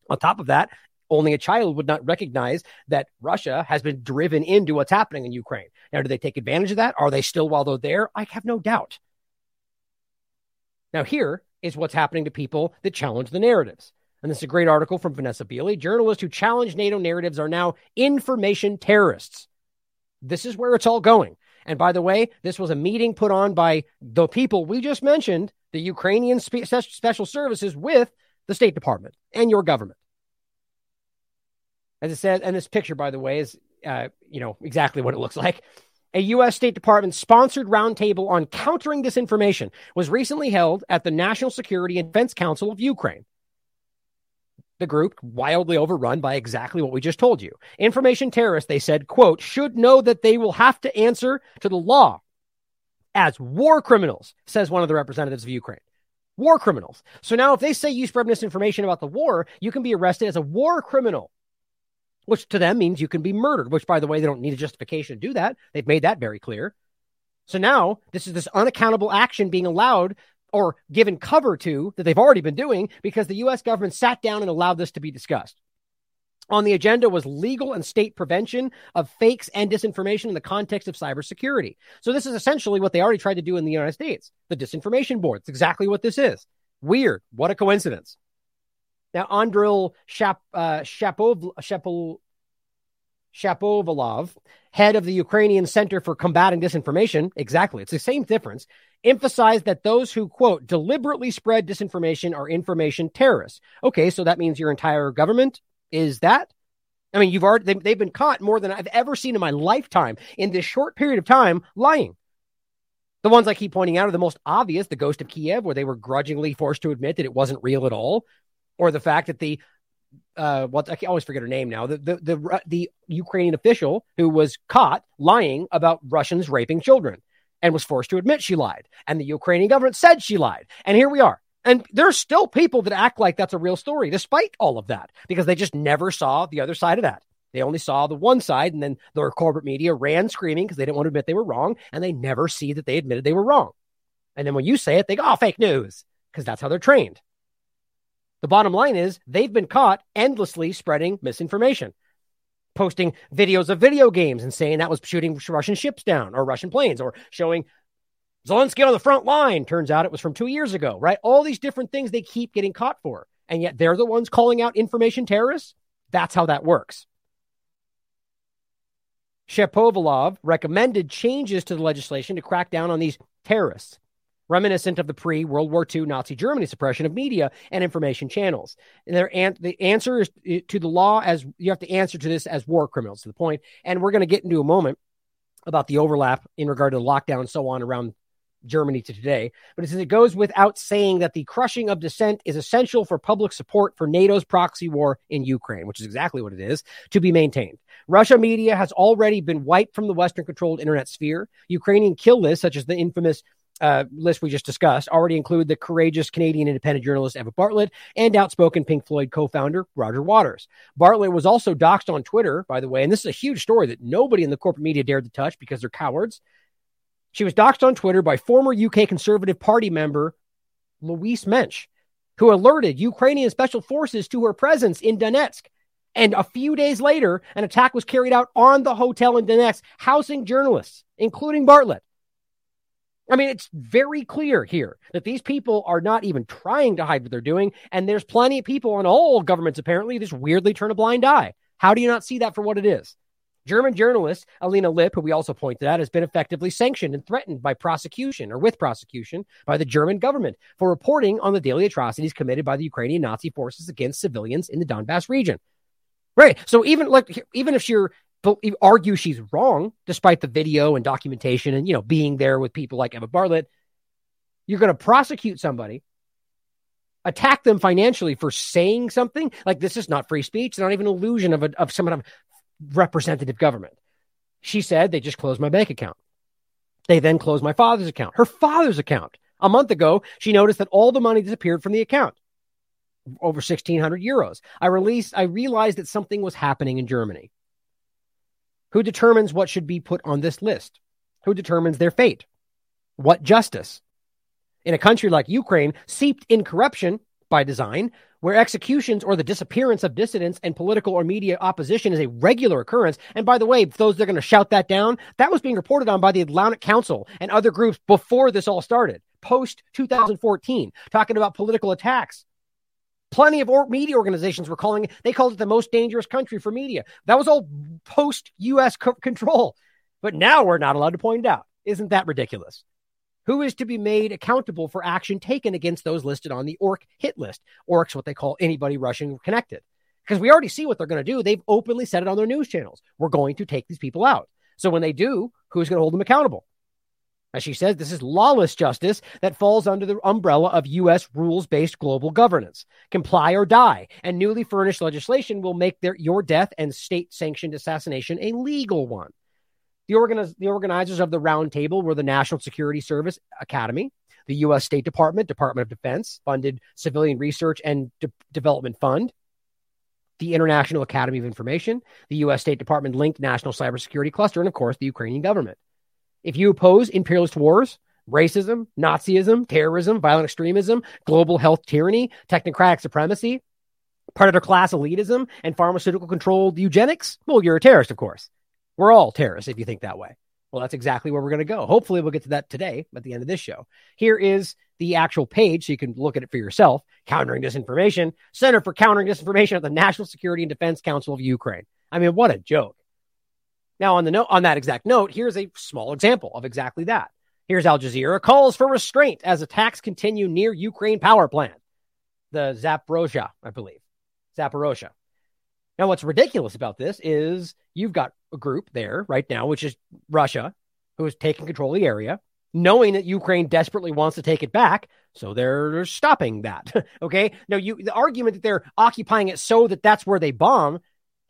On top of that, only a child would not recognize that Russia has been driven into what's happening in Ukraine. Now, do they take advantage of that? Are they still while they're there? I have no doubt. Now, here is what's happening to people that challenge the narratives. And this is a great article from Vanessa Beeley. Journalists who challenge NATO narratives are now information terrorists. This is where it's all going. And by the way, this was a meeting put on by the people we just mentioned, the Ukrainian spe- special services with the State Department and your government. As it says, and this picture, by the way, is uh, you know exactly what it looks like. A U.S. State Department sponsored roundtable on countering disinformation was recently held at the National Security and Defense Council of Ukraine. The group, wildly overrun by exactly what we just told you. Information terrorists, they said, quote, should know that they will have to answer to the law as war criminals, says one of the representatives of Ukraine. War criminals. So now, if they say you spread misinformation about the war, you can be arrested as a war criminal which to them means you can be murdered, which, by the way, they don't need a justification to do that. They've made that very clear. So now this is this unaccountable action being allowed or given cover to that they've already been doing because the US government sat down and allowed this to be discussed. On the agenda was legal and state prevention of fakes and disinformation in the context of cybersecurity. So this is essentially what they already tried to do in the United States. The disinformation board. It's exactly what this is. Weird. What a coincidence. Now, Andriy Shap, uh, Shapov, Shapol, Shapovalov, head of the Ukrainian Center for Combating Disinformation, exactly, it's the same difference, emphasized that those who, quote, deliberately spread disinformation are information terrorists. Okay, so that means your entire government is that? I mean, you've already, they, have been caught more than I've ever seen in my lifetime in this short period of time lying. The ones I keep pointing out are the most obvious the ghost of Kiev, where they were grudgingly forced to admit that it wasn't real at all, or the fact that the uh, what I always forget her name now. The, the the the Ukrainian official who was caught lying about Russians raping children and was forced to admit she lied, and the Ukrainian government said she lied, and here we are. And there's still people that act like that's a real story, despite all of that, because they just never saw the other side of that. They only saw the one side, and then their corporate media ran screaming because they didn't want to admit they were wrong, and they never see that they admitted they were wrong. And then when you say it, they go, "Oh, fake news," because that's how they're trained. The bottom line is they've been caught endlessly spreading misinformation, posting videos of video games and saying that was shooting Russian ships down or Russian planes, or showing Zelensky on the front line. Turns out it was from two years ago, right? All these different things they keep getting caught for. And yet they're the ones calling out information terrorists. That's how that works. Shapovalov recommended changes to the legislation to crack down on these terrorists reminiscent of the pre World War II Nazi Germany suppression of media and information channels. And their an- the answer is eh, to the law as you have to answer to this as war criminals to the point. And we're going to get into a moment about the overlap in regard to the lockdown and so on around Germany to today. But it says it goes without saying that the crushing of dissent is essential for public support for NATO's proxy war in Ukraine, which is exactly what it is, to be maintained. Russia media has already been wiped from the Western controlled internet sphere. Ukrainian kill lists, such as the infamous uh, list we just discussed already include the courageous Canadian independent journalist Eva Bartlett and outspoken Pink Floyd co founder Roger Waters. Bartlett was also doxxed on Twitter, by the way, and this is a huge story that nobody in the corporate media dared to touch because they're cowards. She was doxxed on Twitter by former UK Conservative Party member Louise Mensch, who alerted Ukrainian special forces to her presence in Donetsk. And a few days later, an attack was carried out on the hotel in Donetsk, housing journalists, including Bartlett. I mean, it's very clear here that these people are not even trying to hide what they're doing. And there's plenty of people on all governments, apparently, just weirdly turn a blind eye. How do you not see that for what it is? German journalist Alina Lipp, who we also pointed out, has been effectively sanctioned and threatened by prosecution or with prosecution by the German government for reporting on the daily atrocities committed by the Ukrainian Nazi forces against civilians in the Donbass region. Right. So even like even if you're argue she's wrong, despite the video and documentation and, you know, being there with people like Emma Bartlett. You're going to prosecute somebody, attack them financially for saying something like this is not free speech. It's not even an illusion of, a, of some kind of representative government. She said they just closed my bank account. They then closed my father's account, her father's account. A month ago, she noticed that all the money disappeared from the account over 1600 euros. I released, I realized that something was happening in Germany. Who determines what should be put on this list? Who determines their fate? What justice? In a country like Ukraine, seeped in corruption by design, where executions or the disappearance of dissidents and political or media opposition is a regular occurrence. And by the way, those that are going to shout that down, that was being reported on by the Atlantic Council and other groups before this all started, post 2014, talking about political attacks Plenty of media organizations were calling it, they called it the most dangerous country for media. That was all post US co- control. But now we're not allowed to point out. Isn't that ridiculous? Who is to be made accountable for action taken against those listed on the ORC hit list? ORC's what they call anybody Russian connected. Because we already see what they're going to do. They've openly said it on their news channels. We're going to take these people out. So when they do, who's going to hold them accountable? As she says, this is lawless justice that falls under the umbrella of U.S. rules based global governance. Comply or die. And newly furnished legislation will make their, your death and state sanctioned assassination a legal one. The, organiz- the organizers of the roundtable were the National Security Service Academy, the U.S. State Department, Department of Defense, funded Civilian Research and De- Development Fund, the International Academy of Information, the U.S. State Department linked National Cybersecurity Cluster, and of course, the Ukrainian government. If you oppose imperialist wars, racism, Nazism, terrorism, violent extremism, global health tyranny, technocratic supremacy, predator class elitism, and pharmaceutical controlled eugenics, well, you're a terrorist, of course. We're all terrorists if you think that way. Well, that's exactly where we're going to go. Hopefully, we'll get to that today at the end of this show. Here is the actual page so you can look at it for yourself. Countering Disinformation, Center for Countering Disinformation at the National Security and Defense Council of Ukraine. I mean, what a joke. Now, on the note, on that exact note, here's a small example of exactly that. Here's Al Jazeera calls for restraint as attacks continue near Ukraine power plant, the Zaporozhye, I believe, Zaporozhye. Now, what's ridiculous about this is you've got a group there right now, which is Russia, who is taking control of the area, knowing that Ukraine desperately wants to take it back. So they're stopping that. okay. Now, you the argument that they're occupying it so that that's where they bomb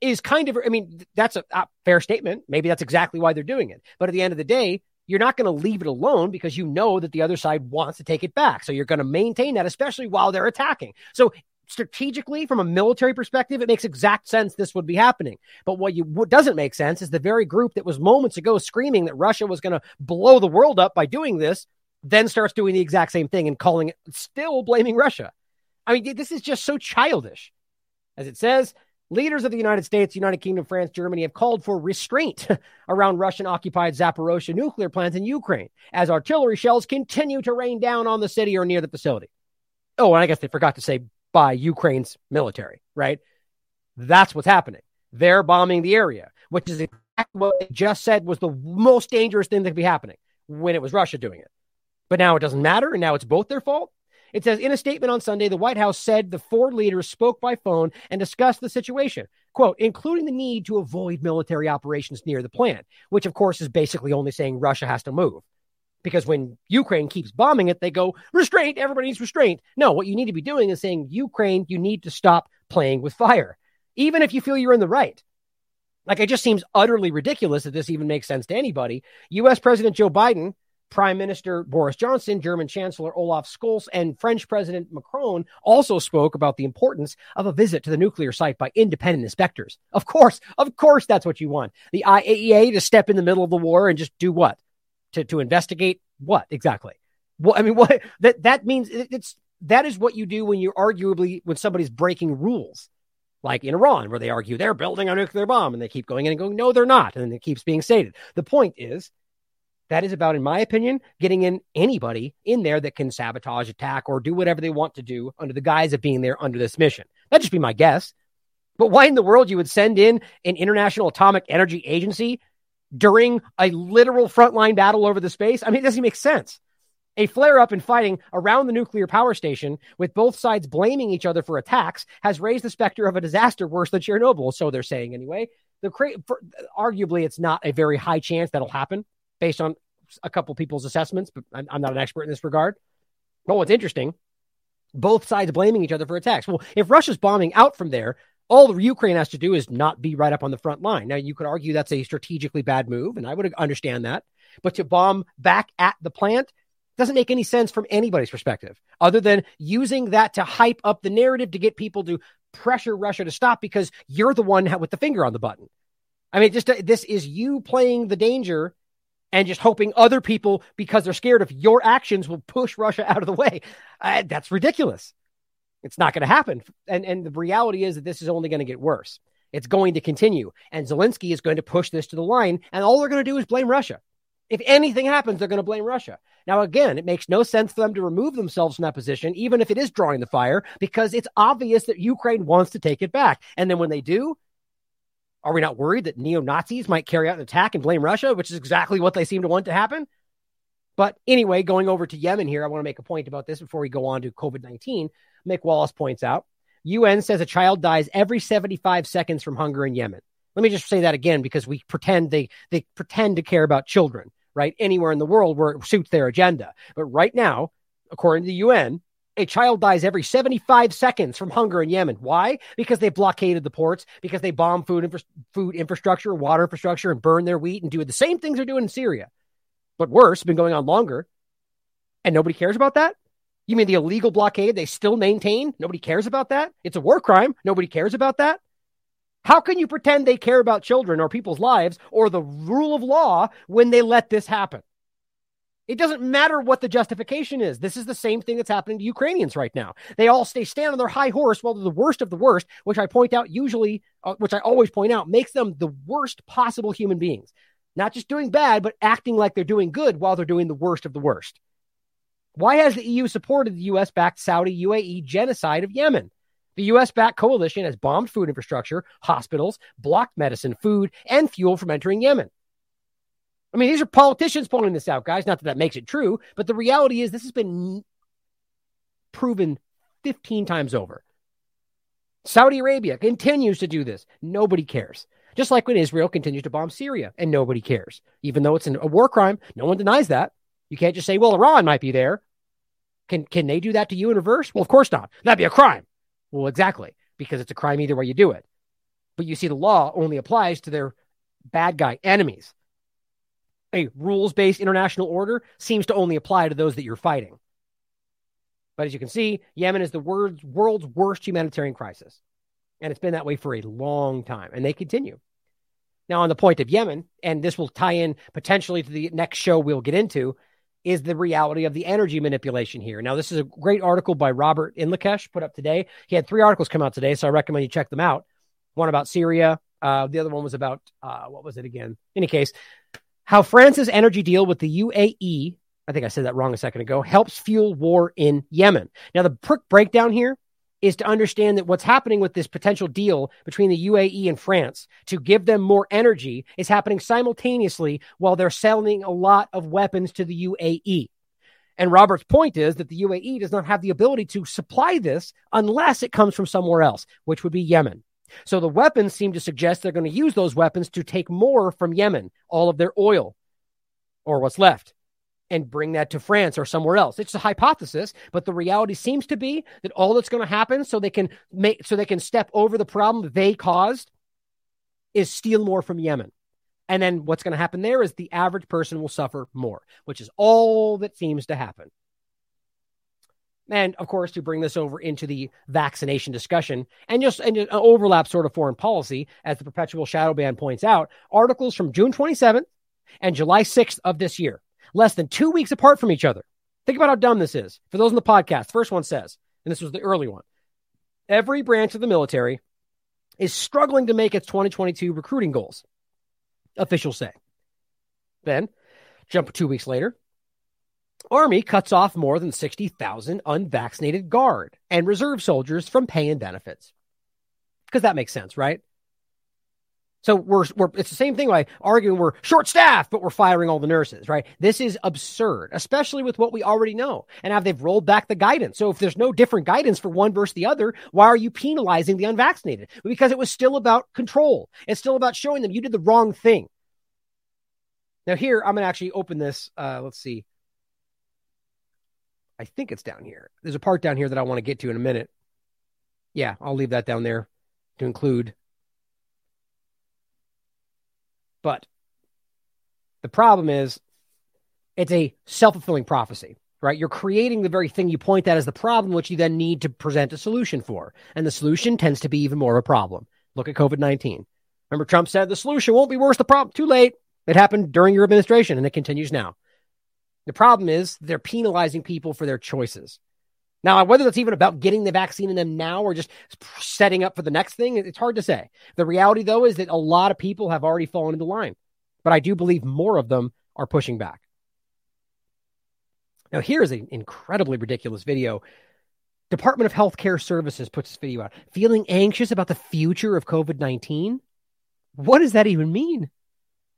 is kind of, I mean, that's a, a fair statement. Maybe that's exactly why they're doing it. But at the end of the day, you're not going to leave it alone because you know that the other side wants to take it back. So you're going to maintain that, especially while they're attacking. So strategically, from a military perspective, it makes exact sense this would be happening. But what you what doesn't make sense is the very group that was moments ago screaming that Russia was going to blow the world up by doing this, then starts doing the exact same thing and calling it still blaming Russia. I mean, this is just so childish. As it says, leaders of the United States, United Kingdom, France, Germany have called for restraint around Russian occupied Zaporozhye nuclear plants in Ukraine as artillery shells continue to rain down on the city or near the facility. Oh, and I guess they forgot to say by Ukraine's military, right? That's what's happening. They're bombing the area, which is exactly what they just said was the most dangerous thing that could be happening when it was Russia doing it. But now it doesn't matter, and now it's both their fault. It says in a statement on Sunday, the White House said the four leaders spoke by phone and discussed the situation, quote, including the need to avoid military operations near the plant, which of course is basically only saying Russia has to move because when Ukraine keeps bombing it, they go, restraint, everybody needs restraint. No, what you need to be doing is saying, Ukraine, you need to stop playing with fire, even if you feel you're in the right. Like it just seems utterly ridiculous that this even makes sense to anybody. US President Joe Biden, Prime Minister Boris Johnson, German Chancellor Olaf Scholz, and French President Macron also spoke about the importance of a visit to the nuclear site by independent inspectors. Of course, of course, that's what you want. The IAEA to step in the middle of the war and just do what? to to investigate what exactly? Well, I mean, what that that means it's that is what you do when you're arguably when somebody's breaking rules, like in Iran, where they argue they're building a nuclear bomb, and they keep going in and going, no, they're not, and it keeps being stated. The point is. That is about, in my opinion, getting in anybody in there that can sabotage, attack, or do whatever they want to do under the guise of being there under this mission. That'd just be my guess. But why in the world you would send in an International Atomic Energy Agency during a literal frontline battle over the space. I mean, it doesn't make sense. A flare up in fighting around the nuclear power station, with both sides blaming each other for attacks, has raised the specter of a disaster worse than Chernobyl. So they're saying anyway. The cra- arguably, it's not a very high chance that'll happen based on a couple people's assessments, but I'm, I'm not an expert in this regard. But what's interesting, both sides blaming each other for attacks. Well, if Russia's bombing out from there, all Ukraine has to do is not be right up on the front line. Now, you could argue that's a strategically bad move, and I would understand that. But to bomb back at the plant doesn't make any sense from anybody's perspective, other than using that to hype up the narrative to get people to pressure Russia to stop because you're the one with the finger on the button. I mean, just uh, this is you playing the danger and just hoping other people, because they're scared of your actions, will push Russia out of the way. Uh, that's ridiculous. It's not going to happen. And, and the reality is that this is only going to get worse. It's going to continue. And Zelensky is going to push this to the line. And all they're going to do is blame Russia. If anything happens, they're going to blame Russia. Now, again, it makes no sense for them to remove themselves from that position, even if it is drawing the fire, because it's obvious that Ukraine wants to take it back. And then when they do, are we not worried that neo Nazis might carry out an attack and blame Russia, which is exactly what they seem to want to happen? But anyway, going over to Yemen here, I want to make a point about this before we go on to COVID 19. Mick Wallace points out UN says a child dies every 75 seconds from hunger in Yemen. Let me just say that again because we pretend they, they pretend to care about children, right? Anywhere in the world where it suits their agenda. But right now, according to the UN, a child dies every 75 seconds from hunger in Yemen. Why? Because they blockaded the ports, because they bomb food, infra- food infrastructure, water infrastructure, and burn their wheat and do the same things they're doing in Syria but worse, been going on longer, and nobody cares about that? You mean the illegal blockade they still maintain? Nobody cares about that? It's a war crime. Nobody cares about that? How can you pretend they care about children or people's lives or the rule of law when they let this happen? It doesn't matter what the justification is. This is the same thing that's happening to Ukrainians right now. They all stay stand on their high horse while they're the worst of the worst, which I point out usually, uh, which I always point out, makes them the worst possible human beings. Not just doing bad, but acting like they're doing good while they're doing the worst of the worst. Why has the EU supported the US backed Saudi UAE genocide of Yemen? The US backed coalition has bombed food infrastructure, hospitals, blocked medicine, food, and fuel from entering Yemen. I mean, these are politicians pulling this out, guys. Not that that makes it true, but the reality is this has been proven 15 times over. Saudi Arabia continues to do this. Nobody cares. Just like when Israel continues to bomb Syria and nobody cares, even though it's a war crime. No one denies that. You can't just say, well, Iran might be there. Can, can they do that to you in reverse? Well, of course not. That'd be a crime. Well, exactly, because it's a crime either way you do it. But you see, the law only applies to their bad guy enemies. A rules based international order seems to only apply to those that you're fighting. But as you can see, Yemen is the world's, worst humanitarian crisis. And it's been that way for a long time, and they continue. Now, on the point of Yemen, and this will tie in potentially to the next show we'll get into, is the reality of the energy manipulation here. Now, this is a great article by Robert Inlakesh put up today. He had three articles come out today, so I recommend you check them out. One about Syria, uh, the other one was about uh, what was it again? In any case, how France's energy deal with the UAE, I think I said that wrong a second ago, helps fuel war in Yemen. Now, the breakdown here is to understand that what's happening with this potential deal between the UAE and France to give them more energy is happening simultaneously while they're selling a lot of weapons to the UAE. And Robert's point is that the UAE does not have the ability to supply this unless it comes from somewhere else, which would be Yemen. So the weapons seem to suggest they're going to use those weapons to take more from Yemen, all of their oil or what's left and bring that to France or somewhere else. It's a hypothesis, but the reality seems to be that all that's going to happen so they can make so they can step over the problem they caused is steal more from Yemen. And then what's going to happen there is the average person will suffer more, which is all that seems to happen. And of course, to bring this over into the vaccination discussion and just an overlap sort of foreign policy, as the perpetual shadow ban points out, articles from June 27th and July 6th of this year less than two weeks apart from each other. Think about how dumb this is. For those in the podcast, first one says, and this was the early one every branch of the military is struggling to make its 2022 recruiting goals, officials say. Then, jump two weeks later, Army cuts off more than 60,000 unvaccinated guard and reserve soldiers from pay and benefits. Because that makes sense, right? So we're, we're it's the same thing like arguing we're short staffed, but we're firing all the nurses, right? This is absurd, especially with what we already know. And have they've rolled back the guidance. So if there's no different guidance for one versus the other, why are you penalizing the unvaccinated? Because it was still about control. It's still about showing them you did the wrong thing. Now here, I'm gonna actually open this. Uh, let's see. I think it's down here. There's a part down here that I want to get to in a minute. Yeah, I'll leave that down there to include but the problem is it's a self fulfilling prophecy, right? You're creating the very thing you point at as the problem, which you then need to present a solution for. And the solution tends to be even more of a problem. Look at COVID 19. Remember, Trump said the solution won't be worse the problem. Too late. It happened during your administration and it continues now. The problem is they're penalizing people for their choices. Now, whether that's even about getting the vaccine in them now or just setting up for the next thing, it's hard to say. The reality, though, is that a lot of people have already fallen into line, but I do believe more of them are pushing back. Now, here's an incredibly ridiculous video. Department of Healthcare Services puts this video out. Feeling anxious about the future of COVID 19? What does that even mean?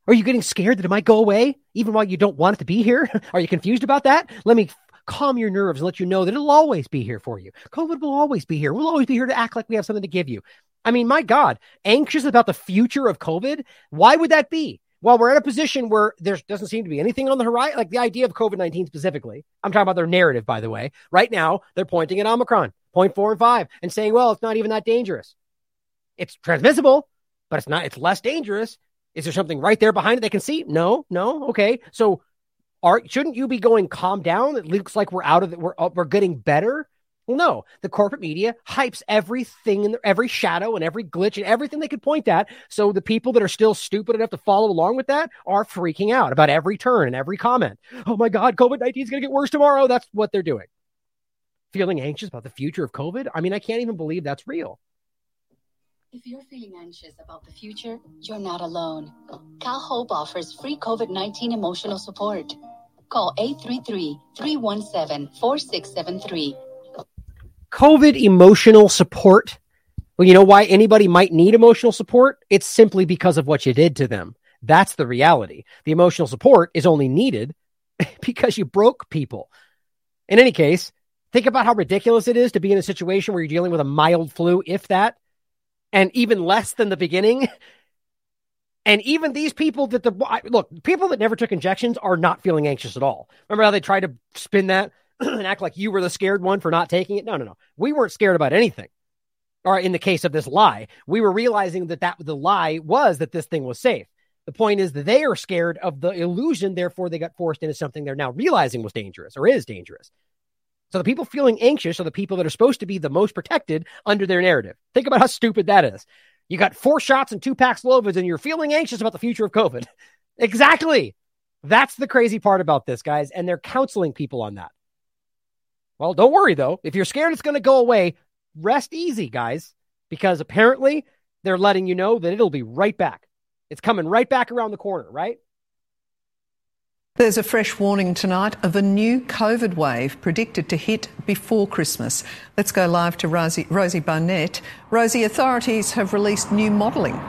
Are you getting scared that it might go away even while you don't want it to be here? Are you confused about that? Let me calm your nerves and let you know that it'll always be here for you. COVID will always be here. We'll always be here to act like we have something to give you. I mean, my God, anxious about the future of COVID? Why would that be? Well, we're in a position where there doesn't seem to be anything on the horizon, like the idea of COVID 19 specifically. I'm talking about their narrative, by the way. Right now, they're pointing at Omicron, point four and five, and saying, well, it's not even that dangerous. It's transmissible, but it's not, it's less dangerous. Is there something right there behind it they can see? No, no. Okay. So are shouldn't you be going calm down? It looks like we're out of it. We're uh, we're getting better. Well, no, the corporate media hypes everything and every shadow and every glitch and everything they could point at. So the people that are still stupid enough to follow along with that are freaking out about every turn and every comment. Oh my God, COVID 19 is going to get worse tomorrow. That's what they're doing. Feeling anxious about the future of COVID? I mean, I can't even believe that's real. If you're feeling anxious about the future, you're not alone. Cal Hope offers free COVID 19 emotional support. Call 833 317 4673 COVID emotional support. Well, you know why anybody might need emotional support? It's simply because of what you did to them. That's the reality. The emotional support is only needed because you broke people. In any case, think about how ridiculous it is to be in a situation where you're dealing with a mild flu, if that, and even less than the beginning. And even these people that the look, people that never took injections are not feeling anxious at all. Remember how they tried to spin that? and act like you were the scared one for not taking it. No, no, no. We weren't scared about anything. Or in the case of this lie, we were realizing that that the lie was that this thing was safe. The point is that they are scared of the illusion, therefore they got forced into something they're now realizing was dangerous or is dangerous. So the people feeling anxious are the people that are supposed to be the most protected under their narrative. Think about how stupid that is. You got four shots and two Paxlovids, and you're feeling anxious about the future of COVID. exactly. That's the crazy part about this, guys. And they're counseling people on that. Well, don't worry though. If you're scared it's going to go away, rest easy, guys, because apparently they're letting you know that it'll be right back. It's coming right back around the corner, right? There's a fresh warning tonight of a new COVID wave predicted to hit before Christmas. Let's go live to Rosie, Rosie Barnett. Rosie, authorities have released new modelling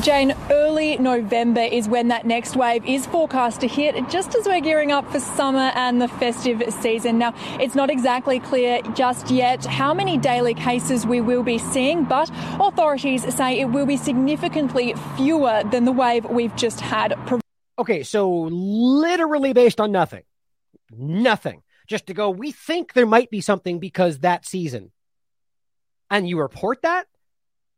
Jane, early November is when that next wave is forecast to hit, just as we're gearing up for summer and the festive season. Now, it's not exactly clear just yet how many daily cases we will be seeing, but authorities say it will be significantly fewer than the wave we've just had. Okay, so literally based on nothing, nothing, just to go, we think there might be something because that season. And you report that?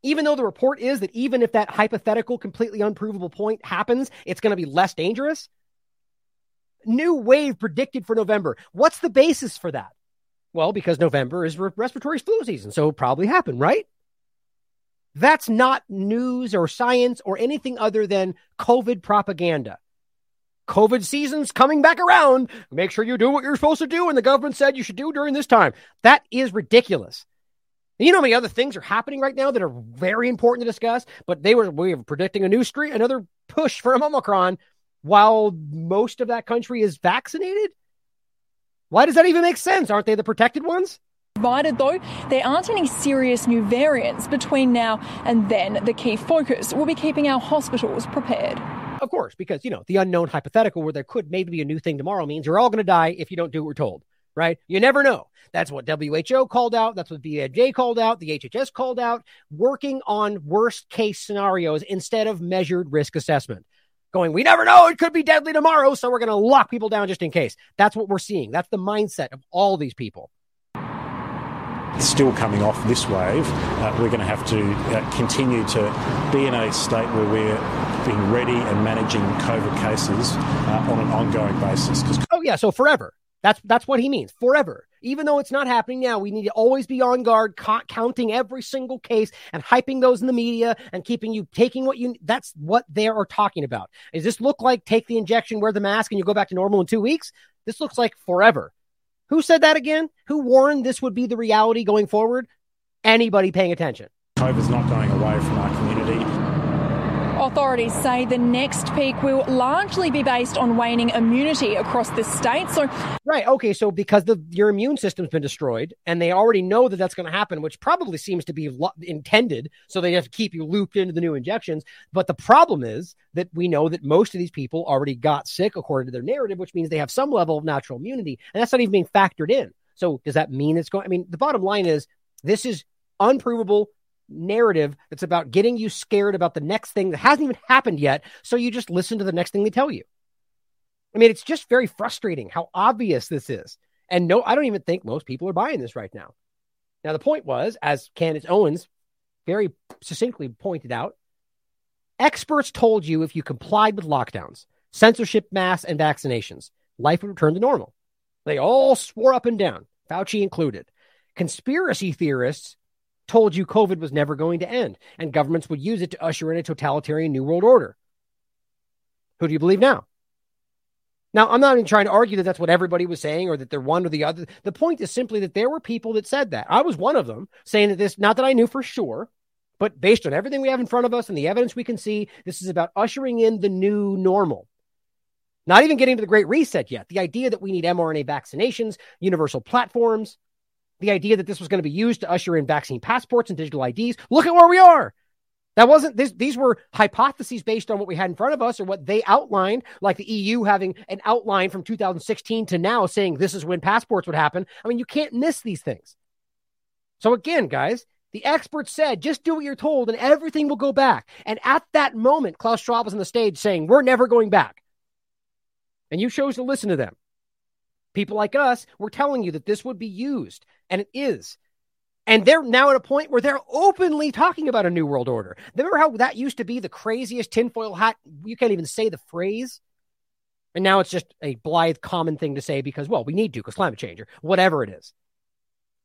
Even though the report is that even if that hypothetical, completely unprovable point happens, it's going to be less dangerous. New wave predicted for November. What's the basis for that? Well, because November is re- respiratory flu season, so it probably happened, right? That's not news or science or anything other than COVID propaganda. COVID season's coming back around. Make sure you do what you're supposed to do and the government said you should do during this time. That is ridiculous. And you know how many other things are happening right now that are very important to discuss, but they were we were predicting a new street, another push for Omicron, while most of that country is vaccinated. Why does that even make sense? Aren't they the protected ones? Provided, though, there aren't any serious new variants between now and then, the key focus will be keeping our hospitals prepared. Of course, because, you know, the unknown hypothetical where there could maybe be a new thing tomorrow means you're all going to die if you don't do what we're told right? You never know. That's what WHO called out. That's what BMJ called out. The HHS called out. Working on worst case scenarios instead of measured risk assessment. Going, we never know. It could be deadly tomorrow. So we're going to lock people down just in case. That's what we're seeing. That's the mindset of all these people. Still coming off this wave, uh, we're going to have to uh, continue to be in a state where we're being ready and managing COVID cases uh, on an ongoing basis. Oh, yeah. So forever. That's that's what he means. Forever. Even though it's not happening now, we need to always be on guard, ca- counting every single case and hyping those in the media and keeping you taking what you. That's what they are talking about. Does this look like take the injection, wear the mask, and you go back to normal in two weeks? This looks like forever. Who said that again? Who warned this would be the reality going forward? Anybody paying attention? COVID's not going away from our community. Authorities say the next peak will largely be based on waning immunity across the state. So, right, okay, so because the your immune system's been destroyed, and they already know that that's going to happen, which probably seems to be lo- intended, so they have to keep you looped into the new injections. But the problem is that we know that most of these people already got sick according to their narrative, which means they have some level of natural immunity, and that's not even being factored in. So, does that mean it's going? I mean, the bottom line is this is unprovable narrative that's about getting you scared about the next thing that hasn't even happened yet. So you just listen to the next thing they tell you. I mean, it's just very frustrating how obvious this is. And no, I don't even think most people are buying this right now. Now, the point was, as Candace Owens very succinctly pointed out, experts told you if you complied with lockdowns, censorship, masks, and vaccinations, life would return to normal. They all swore up and down, Fauci included. Conspiracy theorists told you COVID was never going to end and governments would use it to usher in a totalitarian new world order. Who do you believe now? Now, I'm not even trying to argue that that's what everybody was saying or that they're one or the other. The point is simply that there were people that said that. I was one of them saying that this, not that I knew for sure, but based on everything we have in front of us and the evidence we can see, this is about ushering in the new normal. Not even getting to the great reset yet. The idea that we need mRNA vaccinations, universal platforms, the idea that this was going to be used to usher in vaccine passports and digital IDs. Look at where we are. That wasn't this, these were hypotheses based on what we had in front of us or what they outlined, like the EU having an outline from 2016 to now saying this is when passports would happen. I mean, you can't miss these things. So again, guys, the experts said just do what you're told and everything will go back. And at that moment, Klaus Schwab was on the stage saying, We're never going back. And you chose to listen to them. People like us were telling you that this would be used, and it is. And they're now at a point where they're openly talking about a new world order. Remember how that used to be the craziest tinfoil hat? You can't even say the phrase. And now it's just a blithe, common thing to say because, well, we need to because climate change or whatever it is.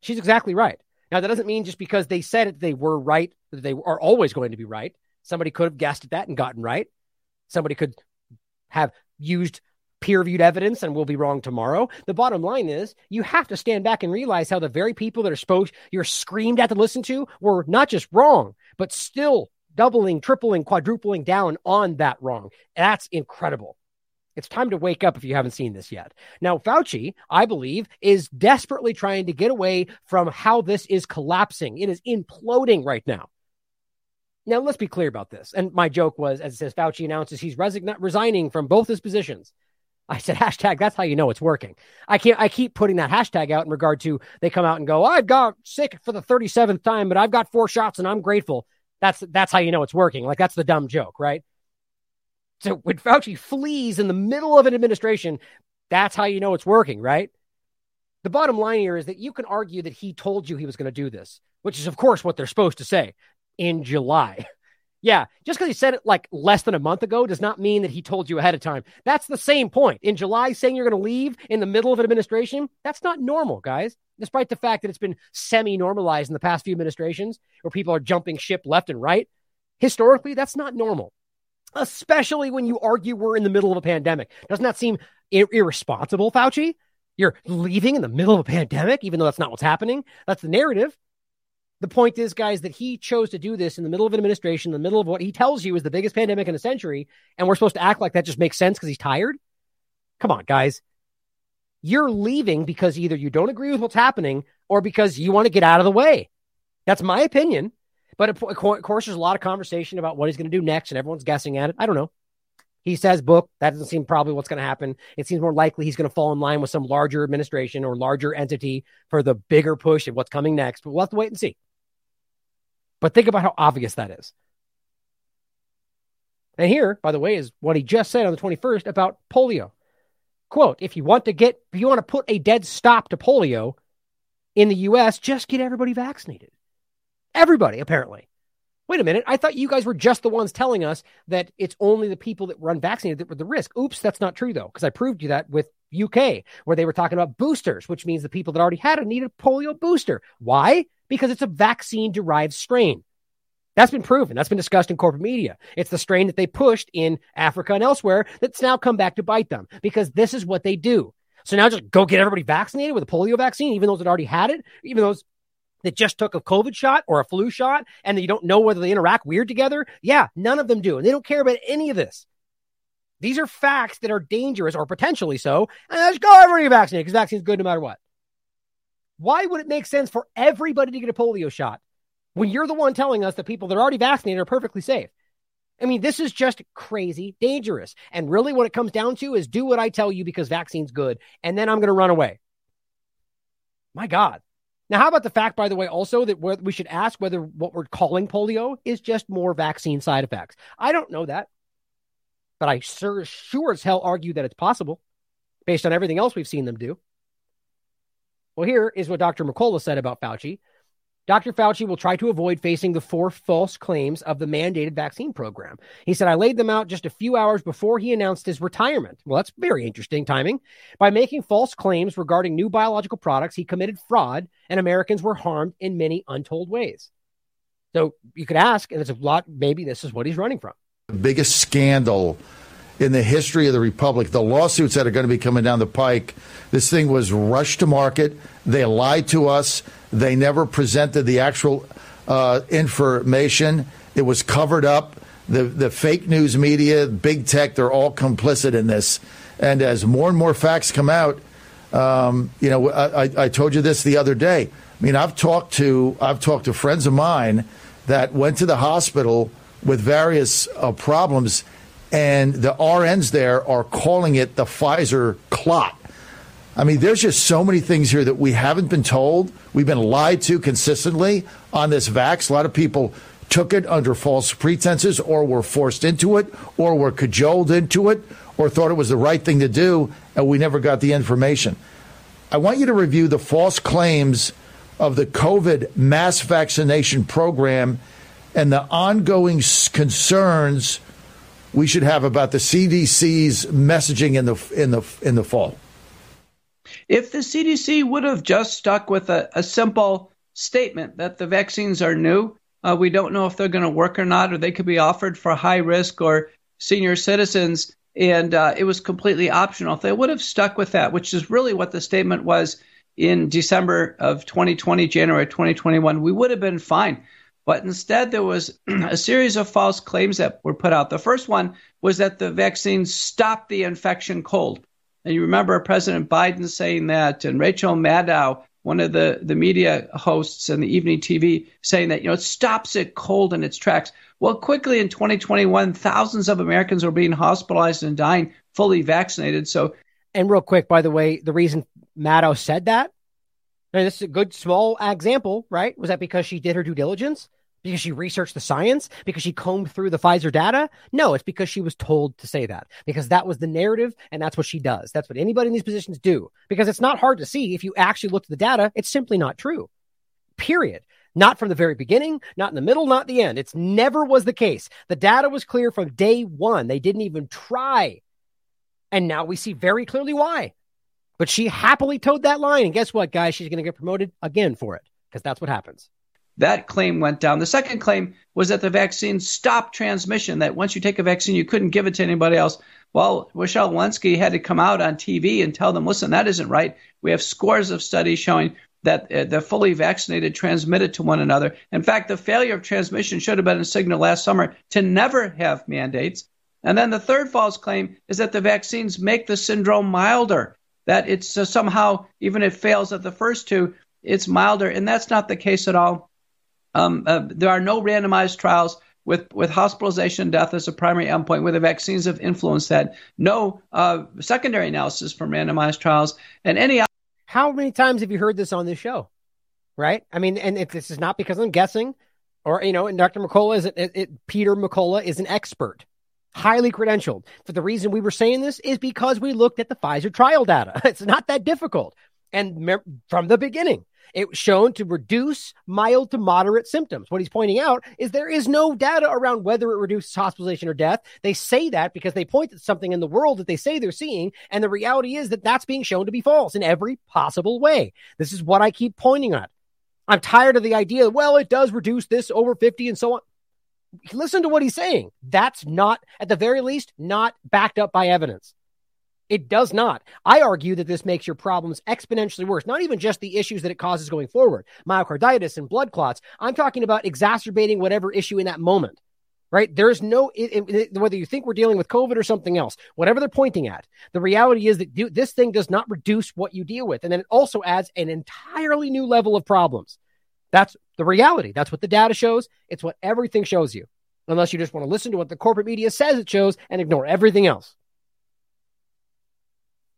She's exactly right. Now, that doesn't mean just because they said it, they were right, that they are always going to be right. Somebody could have guessed at that and gotten right. Somebody could have used peer reviewed evidence and we'll be wrong tomorrow. The bottom line is you have to stand back and realize how the very people that are supposed you're screamed at to listen to were not just wrong, but still doubling, tripling, quadrupling down on that wrong. That's incredible. It's time to wake up if you haven't seen this yet. Now, Fauci, I believe, is desperately trying to get away from how this is collapsing. It is imploding right now. Now, let's be clear about this. And my joke was, as it says, Fauci announces he's resign- resigning from both his positions. I said hashtag. That's how you know it's working. I can't. I keep putting that hashtag out in regard to they come out and go, I've got sick for the thirty seventh time, but I've got four shots and I'm grateful. That's that's how you know it's working. Like that's the dumb joke, right? So when Fauci flees in the middle of an administration, that's how you know it's working, right? The bottom line here is that you can argue that he told you he was going to do this, which is of course what they're supposed to say in July. Yeah, just because he said it like less than a month ago does not mean that he told you ahead of time. That's the same point. In July, saying you're going to leave in the middle of an administration, that's not normal, guys. Despite the fact that it's been semi normalized in the past few administrations where people are jumping ship left and right, historically, that's not normal, especially when you argue we're in the middle of a pandemic. Doesn't that seem ir- irresponsible, Fauci? You're leaving in the middle of a pandemic, even though that's not what's happening. That's the narrative. The point is, guys, that he chose to do this in the middle of an administration, in the middle of what he tells you is the biggest pandemic in a century, and we're supposed to act like that just makes sense because he's tired. Come on, guys. You're leaving because either you don't agree with what's happening or because you want to get out of the way. That's my opinion. But of course, there's a lot of conversation about what he's going to do next, and everyone's guessing at it. I don't know. He says book. That doesn't seem probably what's going to happen. It seems more likely he's going to fall in line with some larger administration or larger entity for the bigger push of what's coming next. But we'll have to wait and see. But think about how obvious that is. And here, by the way, is what he just said on the 21st about polio. Quote, if you want to get, if you want to put a dead stop to polio in the US, just get everybody vaccinated. Everybody, apparently. Wait a minute. I thought you guys were just the ones telling us that it's only the people that were unvaccinated that were the risk. Oops, that's not true, though, because I proved you that with UK, where they were talking about boosters, which means the people that already had it need a polio booster. Why? because it's a vaccine derived strain. That's been proven. That's been discussed in corporate media. It's the strain that they pushed in Africa and elsewhere that's now come back to bite them because this is what they do. So now just go get everybody vaccinated with a polio vaccine, even those that already had it, even those that just took a COVID shot or a flu shot and you don't know whether they interact weird together. Yeah, none of them do. And they don't care about any of this. These are facts that are dangerous or potentially so. And let's go everybody vaccinated because vaccine is good no matter what. Why would it make sense for everybody to get a polio shot when you're the one telling us that people that are already vaccinated are perfectly safe? I mean, this is just crazy dangerous. And really, what it comes down to is do what I tell you because vaccine's good, and then I'm going to run away. My God. Now, how about the fact, by the way, also that we should ask whether what we're calling polio is just more vaccine side effects? I don't know that, but I sure, sure as hell argue that it's possible based on everything else we've seen them do. Well, here is what Dr. McCullough said about Fauci. Dr. Fauci will try to avoid facing the four false claims of the mandated vaccine program. He said, I laid them out just a few hours before he announced his retirement. Well, that's very interesting timing. By making false claims regarding new biological products, he committed fraud and Americans were harmed in many untold ways. So you could ask, and it's a lot, maybe this is what he's running from. The biggest scandal in the history of the republic, the lawsuits that are going to be coming down the pike. This thing was rushed to market. They lied to us. They never presented the actual uh, information. It was covered up. The, the fake news media, big tech, they're all complicit in this. And as more and more facts come out, um, you know, I, I told you this the other day. I mean, I've talked to I've talked to friends of mine that went to the hospital with various uh, problems, and the RNs there are calling it the Pfizer clot. I mean, there's just so many things here that we haven't been told. We've been lied to consistently on this vax. A lot of people took it under false pretenses or were forced into it or were cajoled into it or thought it was the right thing to do, and we never got the information. I want you to review the false claims of the COVID mass vaccination program and the ongoing concerns we should have about the CDC's messaging in the in the in the fall. If the CDC would have just stuck with a, a simple statement that the vaccines are new, uh, we don't know if they're going to work or not, or they could be offered for high risk or senior citizens, and uh, it was completely optional. If they would have stuck with that, which is really what the statement was in December of 2020, January 2021, we would have been fine. But instead, there was a series of false claims that were put out. The first one was that the vaccine stopped the infection cold. And you remember President Biden saying that, and Rachel Maddow, one of the, the media hosts on the evening TV, saying that, you know, it stops it cold in its tracks. Well, quickly in 2021, thousands of Americans were being hospitalized and dying fully vaccinated. So, and real quick, by the way, the reason Maddow said that and this is a good small example, right? Was that because she did her due diligence? Because she researched the science? Because she combed through the Pfizer data? No, it's because she was told to say that. Because that was the narrative, and that's what she does. That's what anybody in these positions do. Because it's not hard to see if you actually look at the data, it's simply not true. Period. Not from the very beginning, not in the middle, not the end. It's never was the case. The data was clear from day one. They didn't even try. And now we see very clearly why. But she happily toed that line. And guess what, guys? She's going to get promoted again for it because that's what happens. That claim went down. The second claim was that the vaccine stopped transmission, that once you take a vaccine, you couldn't give it to anybody else. Well, Rochelle Walensky had to come out on TV and tell them, listen, that isn't right. We have scores of studies showing that uh, the fully vaccinated transmitted to one another. In fact, the failure of transmission should have been a signal last summer to never have mandates. And then the third false claim is that the vaccines make the syndrome milder that it's uh, somehow, even if it fails at the first two, it's milder. And that's not the case at all. Um, uh, there are no randomized trials with, with hospitalization death as a primary endpoint where the vaccines have influenced that. No uh, secondary analysis from randomized trials. And any. How many times have you heard this on this show? Right? I mean, and if this is not because I'm guessing, or, you know, and Dr. McCullough is, it, it, Peter McCullough is an expert highly credentialed. For the reason we were saying this is because we looked at the Pfizer trial data. It's not that difficult. And from the beginning, it was shown to reduce mild to moderate symptoms. What he's pointing out is there is no data around whether it reduces hospitalization or death. They say that because they point at something in the world that they say they're seeing. And the reality is that that's being shown to be false in every possible way. This is what I keep pointing at. I'm tired of the idea, well, it does reduce this over 50 and so on listen to what he's saying. That's not, at the very least, not backed up by evidence. It does not. I argue that this makes your problems exponentially worse. Not even just the issues that it causes going forward, myocarditis and blood clots. I'm talking about exacerbating whatever issue in that moment, right? There's no, it, it, whether you think we're dealing with COVID or something else, whatever they're pointing at, the reality is that do, this thing does not reduce what you deal with. And then it also adds an entirely new level of problems. That's the reality. That's what the data shows. It's what everything shows you, unless you just want to listen to what the corporate media says it shows and ignore everything else.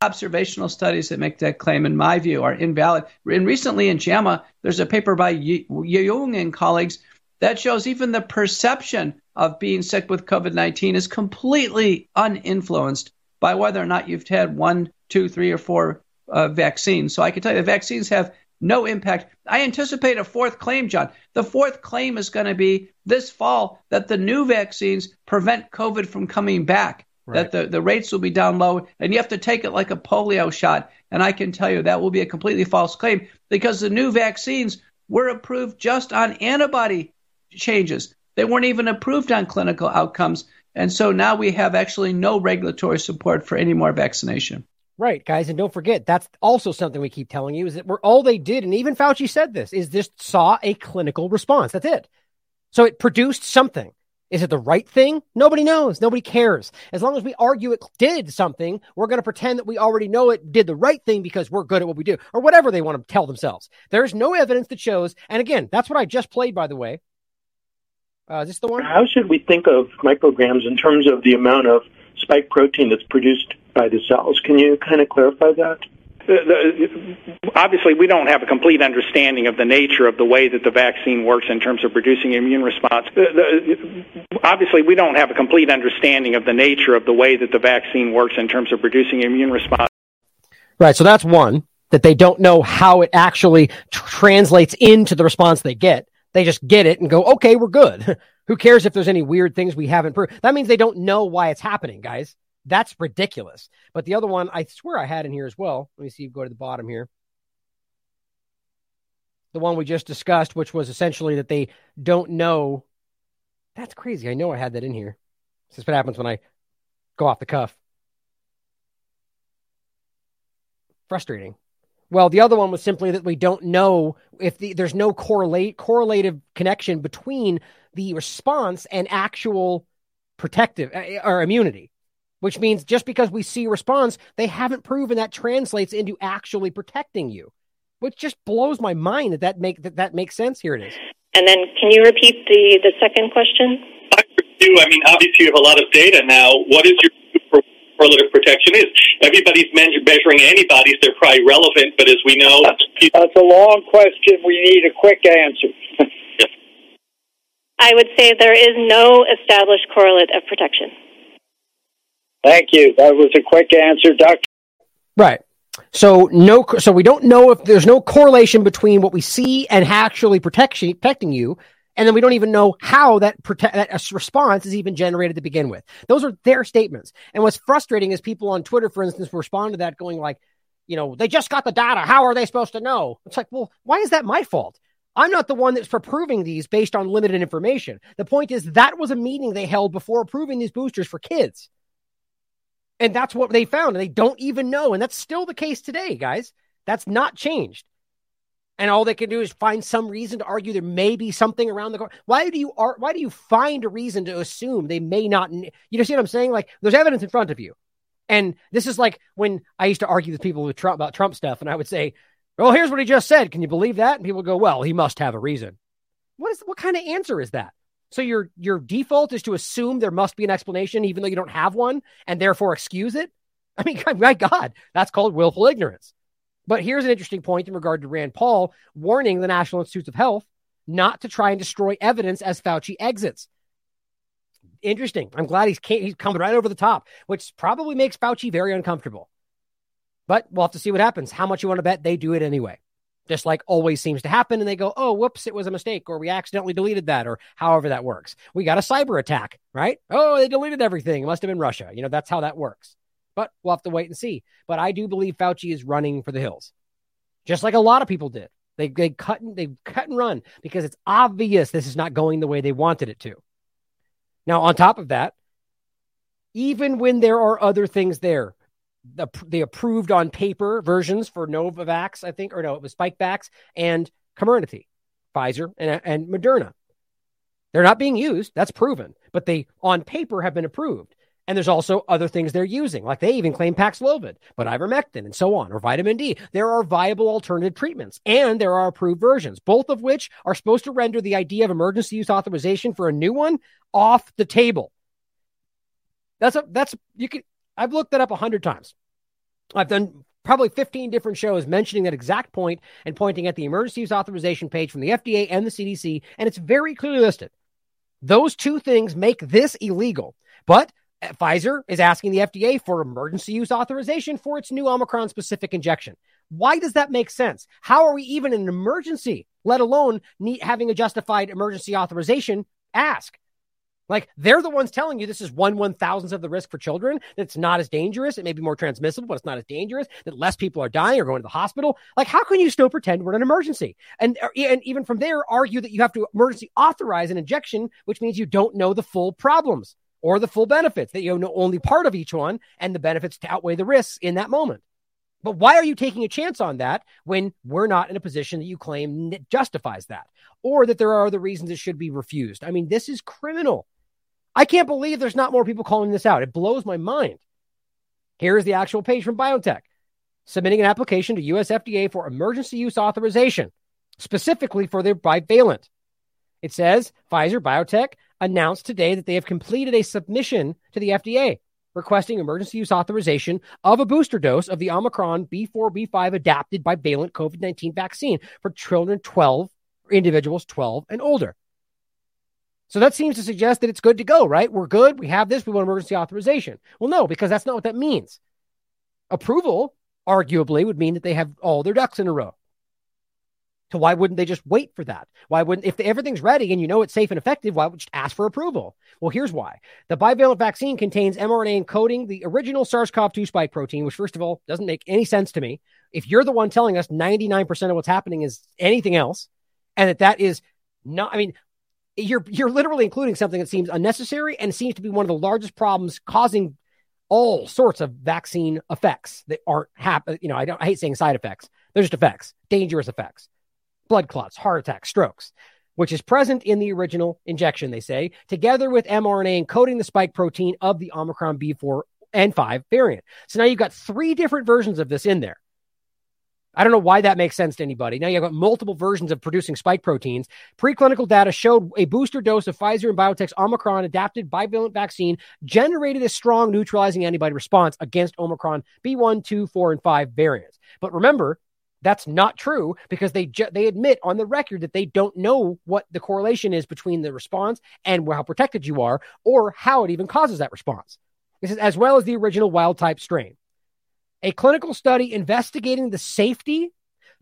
Observational studies that make that claim, in my view, are invalid. And recently in JAMA, there's a paper by Yeung and colleagues that shows even the perception of being sick with COVID 19 is completely uninfluenced by whether or not you've had one, two, three, or four uh, vaccines. So I can tell you the vaccines have no impact. I anticipate a fourth claim, John. The fourth claim is going to be this fall that the new vaccines prevent COVID from coming back. Right. That the, the rates will be down low, and you have to take it like a polio shot. And I can tell you that will be a completely false claim because the new vaccines were approved just on antibody changes. They weren't even approved on clinical outcomes. And so now we have actually no regulatory support for any more vaccination. Right, guys, and don't forget that's also something we keep telling you is that we're all they did, and even Fauci said this, is just saw a clinical response. That's it. So it produced something. Is it the right thing? Nobody knows. Nobody cares. As long as we argue it did something, we're going to pretend that we already know it did the right thing because we're good at what we do, or whatever they want to tell themselves. There's no evidence that shows, and again, that's what I just played, by the way. Uh, is this the one? How should we think of micrograms in terms of the amount of spike protein that's produced by the cells? Can you kind of clarify that? Uh, the, obviously, we don't have a complete understanding of the nature of the way that the vaccine works in terms of producing immune response. Uh, the, obviously, we don't have a complete understanding of the nature of the way that the vaccine works in terms of producing immune response. Right. So that's one that they don't know how it actually translates into the response they get. They just get it and go, okay, we're good. Who cares if there's any weird things we haven't proved? That means they don't know why it's happening, guys. That's ridiculous. But the other one, I swear I had in here as well. Let me see. You go to the bottom here. The one we just discussed, which was essentially that they don't know. That's crazy. I know I had that in here. This is what happens when I go off the cuff. Frustrating. Well, the other one was simply that we don't know if the, there's no correlate correlative connection between the response and actual protective uh, or immunity, which means just because we see response, they haven't proven that translates into actually protecting you, which just blows my mind that that make that, that makes sense. Here it is. And then, can you repeat the the second question? I do. I mean, obviously, you have a lot of data now. What is your correlative protection is. Everybody's measuring antibodies; they're probably relevant, but as we know, that's a long question. We need a quick answer. I would say there is no established correlate of protection. Thank you. That was a quick answer, Doctor. Right. So no, so we don't know if there's no correlation between what we see and actually protection, protecting you, and then we don't even know how that protect that uh, response is even generated to begin with. Those are their statements. And what's frustrating is people on Twitter, for instance, respond to that going like, you know, they just got the data. How are they supposed to know? It's like, well, why is that my fault? I'm not the one that's for proving these based on limited information. The point is that was a meeting they held before approving these boosters for kids. And that's what they found. And they don't even know. And that's still the case today, guys. That's not changed and all they can do is find some reason to argue there may be something around the corner. Why do you why do you find a reason to assume they may not? You know, see what I'm saying? Like, there's evidence in front of you, and this is like when I used to argue with people with Trump about Trump stuff, and I would say, "Well, here's what he just said. Can you believe that?" And people would go, "Well, he must have a reason." What is what kind of answer is that? So your your default is to assume there must be an explanation, even though you don't have one, and therefore excuse it. I mean, my God, that's called willful ignorance. But here's an interesting point in regard to Rand Paul warning the National Institutes of Health not to try and destroy evidence as Fauci exits. Interesting. I'm glad he's he's coming right over the top, which probably makes Fauci very uncomfortable. But we'll have to see what happens. How much you want to bet they do it anyway? Just like always seems to happen, and they go, "Oh, whoops, it was a mistake," or we accidentally deleted that, or however that works. We got a cyber attack, right? Oh, they deleted everything. It must have been Russia. You know, that's how that works. But we'll have to wait and see. But I do believe Fauci is running for the hills, just like a lot of people did. They they cut and they cut and run because it's obvious this is not going the way they wanted it to. Now, on top of that, even when there are other things there, the the approved on paper versions for Novavax, I think, or no, it was Spikevax and Comirnaty, Pfizer and, and Moderna. They're not being used. That's proven, but they on paper have been approved. And there's also other things they're using, like they even claim Paxlovid, but ivermectin and so on, or vitamin D. There are viable alternative treatments, and there are approved versions, both of which are supposed to render the idea of emergency use authorization for a new one off the table. That's a that's you can. I've looked that up a hundred times. I've done probably 15 different shows mentioning that exact point and pointing at the emergency use authorization page from the FDA and the CDC, and it's very clearly listed. Those two things make this illegal. But Pfizer is asking the FDA for emergency use authorization for its new Omicron specific injection. Why does that make sense? How are we even in an emergency, let alone having a justified emergency authorization ask? Like they're the ones telling you this is one one thousandth of the risk for children. That's not as dangerous. It may be more transmissible, but it's not as dangerous. That less people are dying or going to the hospital. Like how can you still pretend we're in an emergency? And uh, and even from there, argue that you have to emergency authorize an injection, which means you don't know the full problems or the full benefits. That you know only part of each one, and the benefits to outweigh the risks in that moment. But why are you taking a chance on that when we're not in a position that you claim justifies that, or that there are other reasons it should be refused? I mean, this is criminal. I can't believe there's not more people calling this out. It blows my mind. Here's the actual page from BioNTech submitting an application to US FDA for emergency use authorization, specifically for their bivalent. It says Pfizer Biotech announced today that they have completed a submission to the FDA requesting emergency use authorization of a booster dose of the Omicron B4 B5 adapted bivalent COVID 19 vaccine for children 12, individuals 12 and older. So that seems to suggest that it's good to go, right? We're good. We have this. We want emergency authorization. Well, no, because that's not what that means. Approval, arguably, would mean that they have all their ducks in a row. So why wouldn't they just wait for that? Why wouldn't, if everything's ready and you know it's safe and effective, why would you just ask for approval? Well, here's why. The bivalent vaccine contains mRNA encoding the original SARS-CoV-2 spike protein, which first of all doesn't make any sense to me. If you're the one telling us 99% of what's happening is anything else, and that that is not, I mean, you're you're literally including something that seems unnecessary and seems to be one of the largest problems causing all sorts of vaccine effects that aren't happen. You know, I don't I hate saying side effects. They're just effects, dangerous effects, blood clots, heart attacks, strokes, which is present in the original injection. They say together with mRNA encoding the spike protein of the Omicron B4 and 5 variant. So now you've got three different versions of this in there. I don't know why that makes sense to anybody. Now you've got multiple versions of producing spike proteins. Preclinical data showed a booster dose of Pfizer and BioNTech's Omicron adapted bivalent vaccine generated a strong neutralizing antibody response against Omicron B1, 2, 4, and 5 variants. But remember, that's not true because they ju- they admit on the record that they don't know what the correlation is between the response and how protected you are or how it even causes that response. This is as well as the original wild type strain a clinical study investigating the safety,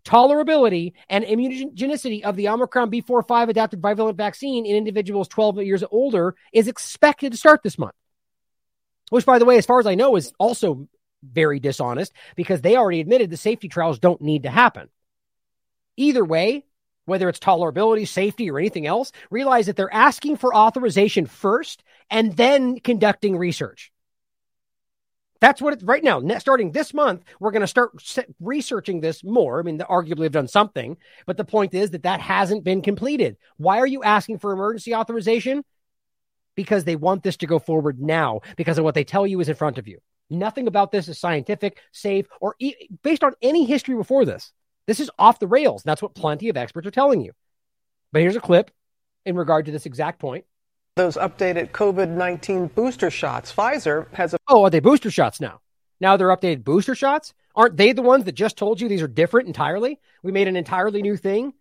tolerability, and immunogenicity of the Omicron B45 adapted bivalent vaccine in individuals 12 years older is expected to start this month. Which, by the way, as far as I know, is also very dishonest because they already admitted the safety trials don't need to happen. Either way, whether it's tolerability, safety, or anything else, realize that they're asking for authorization first and then conducting research. That's what right now. Starting this month, we're going to start researching this more. I mean, arguably have done something, but the point is that that hasn't been completed. Why are you asking for emergency authorization? Because they want this to go forward now because of what they tell you is in front of you. Nothing about this is scientific, safe, or e- based on any history before this. This is off the rails. That's what plenty of experts are telling you. But here's a clip in regard to this exact point those updated COVID 19 booster shots. Pfizer has a. Oh, are they booster shots now? Now they're updated booster shots? Aren't they the ones that just told you these are different entirely? We made an entirely new thing.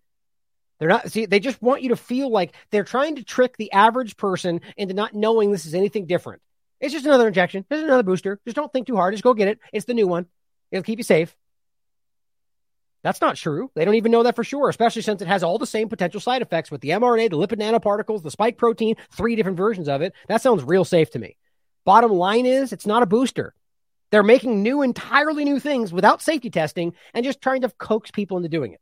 They're not, see, they just want you to feel like they're trying to trick the average person into not knowing this is anything different. It's just another injection. It's another booster. Just don't think too hard. Just go get it. It's the new one. It'll keep you safe. That's not true. They don't even know that for sure, especially since it has all the same potential side effects with the mRNA, the lipid nanoparticles, the spike protein, three different versions of it. That sounds real safe to me. Bottom line is, it's not a booster. They're making new, entirely new things without safety testing and just trying to coax people into doing it.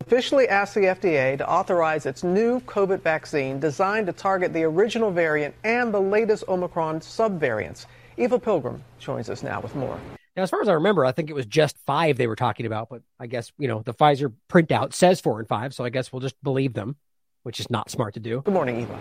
Officially asked the FDA to authorize its new COVID vaccine designed to target the original variant and the latest Omicron subvariants. Eva Pilgrim joins us now with more. Now, as far as I remember, I think it was just five they were talking about, but I guess, you know, the Pfizer printout says four and five, so I guess we'll just believe them, which is not smart to do. Good morning, Eva.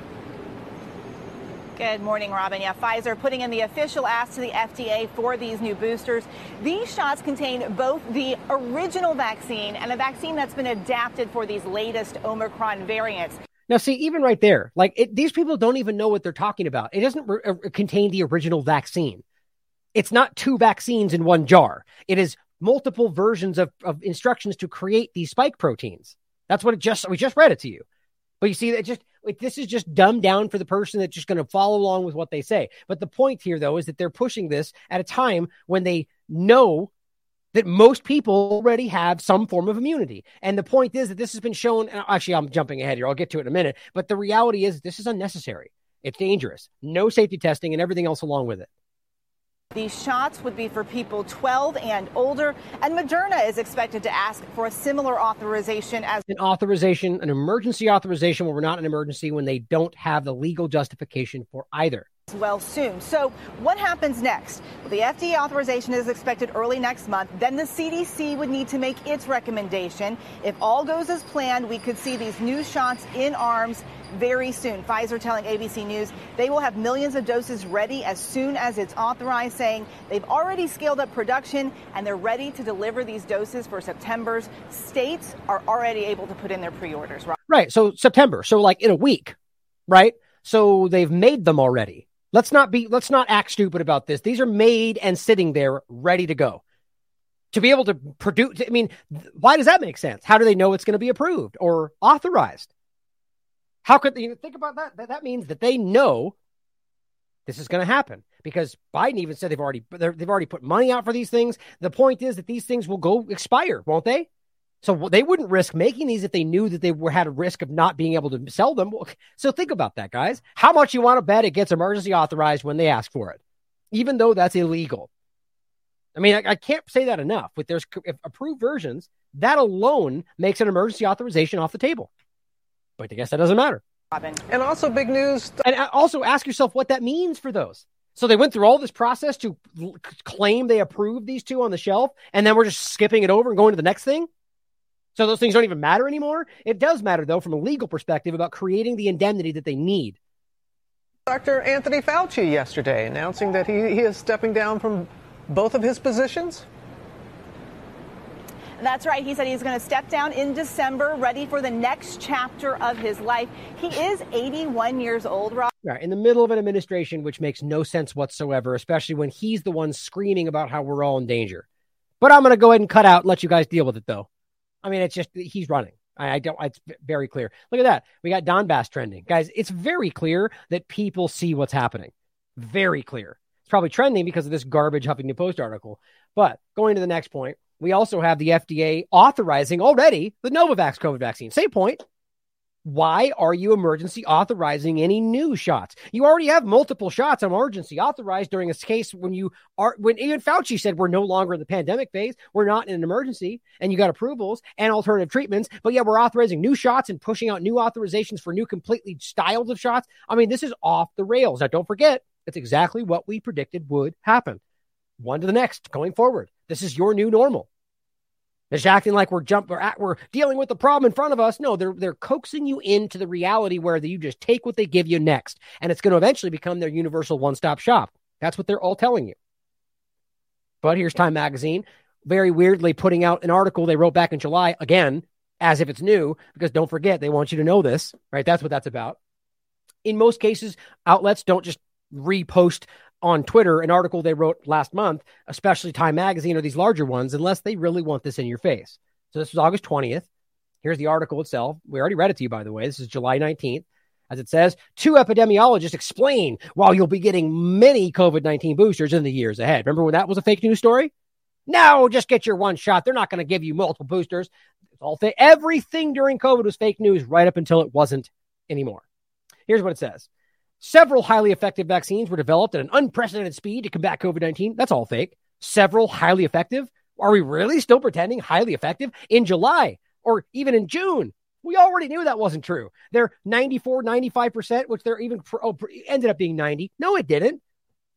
Good morning, Robin. Yeah, Pfizer putting in the official ask to the FDA for these new boosters. These shots contain both the original vaccine and a vaccine that's been adapted for these latest Omicron variants. Now, see, even right there, like it, these people don't even know what they're talking about. It doesn't re- uh, contain the original vaccine it's not two vaccines in one jar. It is multiple versions of, of instructions to create these spike proteins. That's what it just, we just read it to you. But you see that just, this is just dumbed down for the person that's just going to follow along with what they say. But the point here, though, is that they're pushing this at a time when they know that most people already have some form of immunity. And the point is that this has been shown. Actually, I'm jumping ahead here. I'll get to it in a minute. But the reality is, this is unnecessary. It's dangerous. No safety testing and everything else along with it. These shots would be for people 12 and older, and Moderna is expected to ask for a similar authorization as an authorization, an emergency authorization where we're not an emergency when they don't have the legal justification for either well soon. So, what happens next? The FDA authorization is expected early next month. Then the CDC would need to make its recommendation. If all goes as planned, we could see these new shots in arms very soon. Pfizer telling ABC News they will have millions of doses ready as soon as it's authorized, saying they've already scaled up production and they're ready to deliver these doses for September's. States are already able to put in their pre orders. Right. right. So, September. So, like in a week, right? So, they've made them already. Let's not be let's not act stupid about this. These are made and sitting there ready to go. To be able to produce I mean, why does that make sense? How do they know it's going to be approved or authorized? How could they think about that? That, means that they know this is going to happen because Biden even said they've already they've already put money out for these things. The point is that these things will go expire, won't they? So they wouldn't risk making these if they knew that they were had a risk of not being able to sell them. So think about that, guys. How much you want to bet it gets emergency authorized when they ask for it, even though that's illegal. I mean, I, I can't say that enough. With there's approved versions, that alone makes an emergency authorization off the table. But I guess that doesn't matter. And also big news. And uh, also ask yourself what that means for those. So they went through all this process to claim they approved these two on the shelf, and then we're just skipping it over and going to the next thing. So those things don't even matter anymore. It does matter, though, from a legal perspective about creating the indemnity that they need. Dr. Anthony Fauci yesterday announcing that he, he is stepping down from both of his positions. That's right. He said he's going to step down in December, ready for the next chapter of his life. He is 81 years old, Rob. Right, in the middle of an administration, which makes no sense whatsoever, especially when he's the one screaming about how we're all in danger. But I'm going to go ahead and cut out and let you guys deal with it, though. I mean, it's just he's running. I, don't. It's very clear. Look at that. We got Donbass trending, guys. It's very clear that people see what's happening. Very clear. It's probably trending because of this garbage Huffington Post article. But going to the next point, we also have the FDA authorizing already the Novavax COVID vaccine. Same point. Why are you emergency authorizing any new shots? You already have multiple shots emergency authorized during a case when you are when even Fauci said we're no longer in the pandemic phase, we're not in an emergency, and you got approvals and alternative treatments. But yeah, we're authorizing new shots and pushing out new authorizations for new completely styles of shots. I mean, this is off the rails. Now, don't forget, it's exactly what we predicted would happen. One to the next, going forward. This is your new normal. It's acting like we're jump we're, we're dealing with the problem in front of us. No, they're they're coaxing you into the reality where you just take what they give you next, and it's going to eventually become their universal one stop shop. That's what they're all telling you. But here's Time Magazine, very weirdly putting out an article they wrote back in July again, as if it's new, because don't forget they want you to know this, right? That's what that's about. In most cases, outlets don't just repost on Twitter an article they wrote last month, especially Time Magazine or these larger ones, unless they really want this in your face. So this was August 20th. Here's the article itself. We already read it to you, by the way. This is July 19th. As it says, two epidemiologists explain why you'll be getting many COVID 19 boosters in the years ahead. Remember when that was a fake news story? No, just get your one shot. They're not going to give you multiple boosters. All fake. Everything during COVID was fake news right up until it wasn't anymore. Here's what it says Several highly effective vaccines were developed at an unprecedented speed to combat COVID 19. That's all fake. Several highly effective. Are we really still pretending highly effective in July or even in June? We already knew that wasn't true. They're 94, 95%, which they're even oh, ended up being 90. No, it didn't.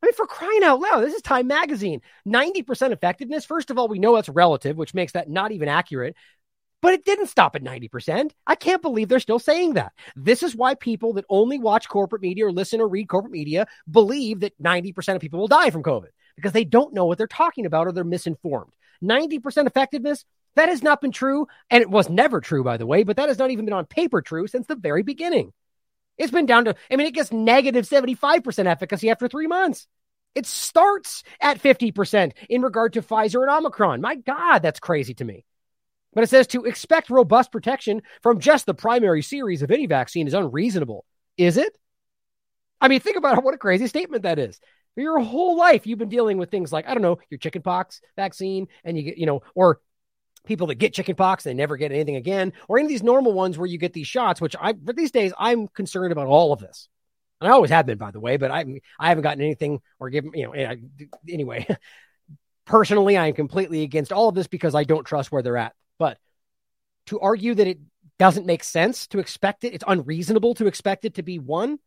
I mean, for crying out loud, this is Time Magazine. 90% effectiveness. First of all, we know that's relative, which makes that not even accurate. But it didn't stop at 90%. I can't believe they're still saying that. This is why people that only watch corporate media or listen or read corporate media believe that 90% of people will die from COVID because they don't know what they're talking about or they're misinformed. 90% effectiveness, that has not been true. And it was never true, by the way, but that has not even been on paper true since the very beginning. It's been down to, I mean, it gets negative 75% efficacy after three months. It starts at 50% in regard to Pfizer and Omicron. My God, that's crazy to me. But it says to expect robust protection from just the primary series of any vaccine is unreasonable. Is it? I mean, think about what a crazy statement that is. For your whole life, you've been dealing with things like, I don't know, your chickenpox vaccine, and you get, you know, or people that get chickenpox, they never get anything again, or any of these normal ones where you get these shots, which I, for these days, I'm concerned about all of this. And I always have been, by the way, but I, I haven't gotten anything or given, you know, anyway, personally, I am completely against all of this because I don't trust where they're at. But to argue that it doesn't make sense to expect it, it's unreasonable to expect it to be one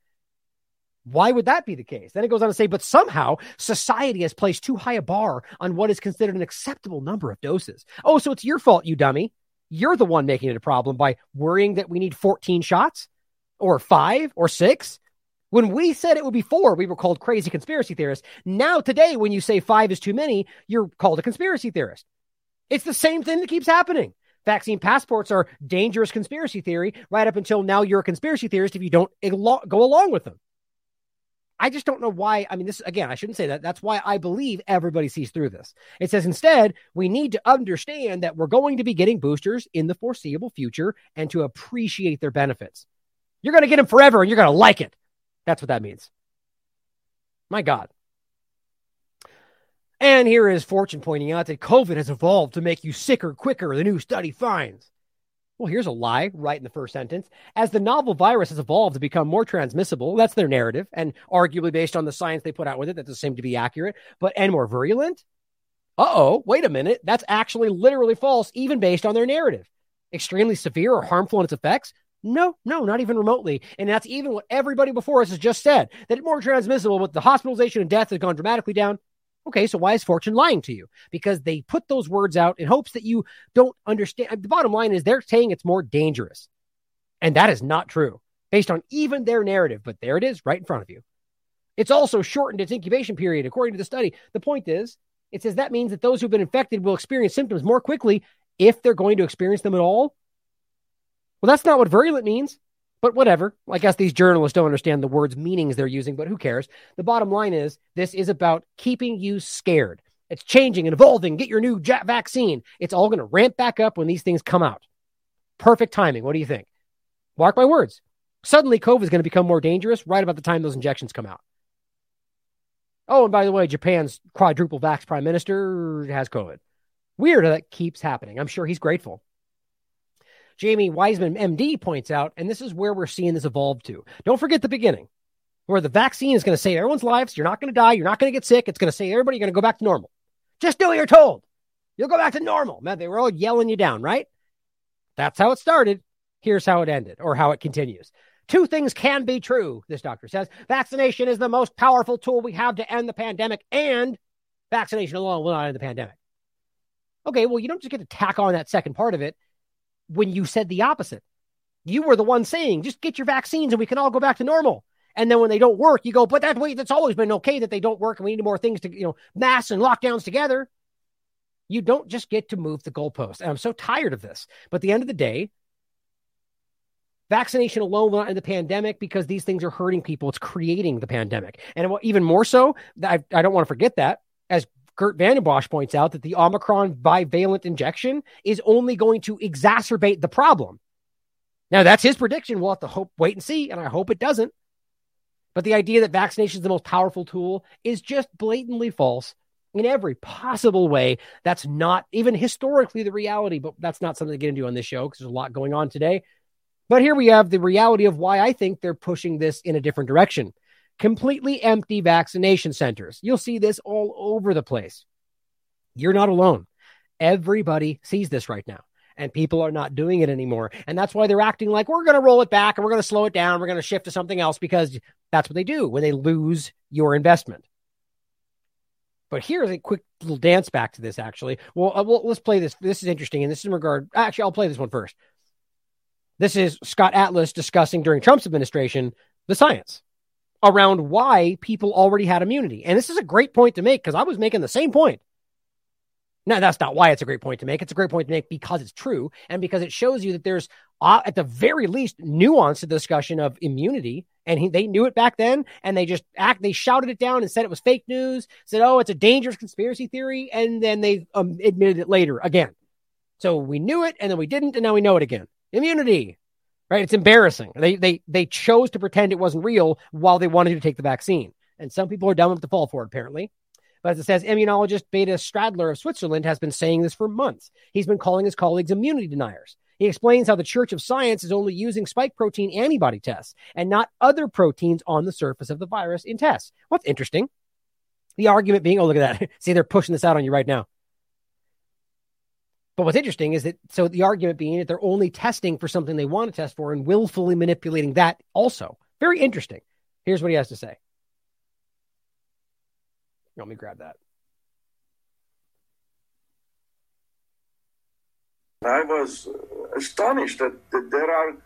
why would that be the case? Then it goes on to say, but somehow society has placed too high a bar on what is considered an acceptable number of doses. Oh, so it's your fault, you dummy. You're the one making it a problem by worrying that we need 14 shots or five or six. When we said it would be four, we were called crazy conspiracy theorists. Now, today, when you say five is too many, you're called a conspiracy theorist. It's the same thing that keeps happening. Vaccine passports are dangerous conspiracy theory right up until now you're a conspiracy theorist if you don't go along with them. I just don't know why. I mean, this again, I shouldn't say that. That's why I believe everybody sees through this. It says instead, we need to understand that we're going to be getting boosters in the foreseeable future and to appreciate their benefits. You're going to get them forever and you're going to like it. That's what that means. My God. And here is Fortune pointing out that COVID has evolved to make you sicker quicker, the new study finds. Well, here's a lie right in the first sentence. As the novel virus has evolved to become more transmissible, that's their narrative, and arguably based on the science they put out with it, that does seem to be accurate, but and more virulent? Uh oh, wait a minute. That's actually literally false, even based on their narrative. Extremely severe or harmful in its effects? No, no, not even remotely. And that's even what everybody before us has just said that it's more transmissible, but the hospitalization and death has gone dramatically down. Okay, so why is Fortune lying to you? Because they put those words out in hopes that you don't understand. The bottom line is they're saying it's more dangerous. And that is not true based on even their narrative. But there it is right in front of you. It's also shortened its incubation period, according to the study. The point is, it says that means that those who've been infected will experience symptoms more quickly if they're going to experience them at all. Well, that's not what virulent means. But whatever. I guess these journalists don't understand the words meanings they're using, but who cares? The bottom line is this is about keeping you scared. It's changing and evolving. Get your new vaccine. It's all going to ramp back up when these things come out. Perfect timing. What do you think? Mark my words. Suddenly, COVID is going to become more dangerous right about the time those injections come out. Oh, and by the way, Japan's quadruple vax prime minister has COVID. Weird that keeps happening. I'm sure he's grateful. Jamie Wiseman, MD, points out, and this is where we're seeing this evolve to. Don't forget the beginning, where the vaccine is going to save everyone's lives. You're not going to die. You're not going to get sick. It's going to save everybody. You're going to go back to normal. Just do what you're told. You'll go back to normal. Man, they were all yelling you down, right? That's how it started. Here's how it ended, or how it continues. Two things can be true, this doctor says. Vaccination is the most powerful tool we have to end the pandemic, and vaccination alone will not end the pandemic. Okay, well, you don't just get to tack on that second part of it when you said the opposite. You were the one saying, just get your vaccines and we can all go back to normal. And then when they don't work, you go, but that way, that's always been okay that they don't work and we need more things to, you know, mass and lockdowns together. You don't just get to move the goalpost. And I'm so tired of this. But at the end of the day, vaccination alone will not end the pandemic because these things are hurting people. It's creating the pandemic. And even more so, I, I don't want to forget that as Geert Vanden Bossche points out that the Omicron bivalent injection is only going to exacerbate the problem. Now, that's his prediction. We'll have to hope, wait and see, and I hope it doesn't. But the idea that vaccination is the most powerful tool is just blatantly false in every possible way. That's not even historically the reality, but that's not something to get into on this show because there's a lot going on today. But here we have the reality of why I think they're pushing this in a different direction completely empty vaccination centers. You'll see this all over the place. You're not alone. Everybody sees this right now, and people are not doing it anymore. And that's why they're acting like we're going to roll it back and we're going to slow it down. We're going to shift to something else because that's what they do when they lose your investment. But here's a quick little dance back to this, actually. Well, uh, well, let's play this. This is interesting. And this is in regard, actually, I'll play this one first. This is Scott Atlas discussing during Trump's administration the science around why people already had immunity. And this is a great point to make because I was making the same point. Now, that's not why it's a great point to make. It's a great point to make because it's true and because it shows you that there's, uh, at the very least, nuance to the discussion of immunity. And he, they knew it back then, and they just act. They shouted it down and said it was fake news. Said, "Oh, it's a dangerous conspiracy theory," and then they um, admitted it later again. So we knew it, and then we didn't, and now we know it again. Immunity right? It's embarrassing. They they they chose to pretend it wasn't real while they wanted to take the vaccine. And some people are dumb enough to fall for it, apparently. But as it says, immunologist Beda Stadler of Switzerland has been saying this for months. He's been calling his colleagues immunity deniers. He explains how the Church of Science is only using spike protein antibody tests and not other proteins on the surface of the virus in tests. What's interesting? The argument being, oh, look at that. See, they're pushing this out on you right now. But what's interesting is that so the argument being that they're only testing for something they want to test for and willfully manipulating that also. Very interesting. Here's what he has to say. Let me grab that. I was astonished that, that there are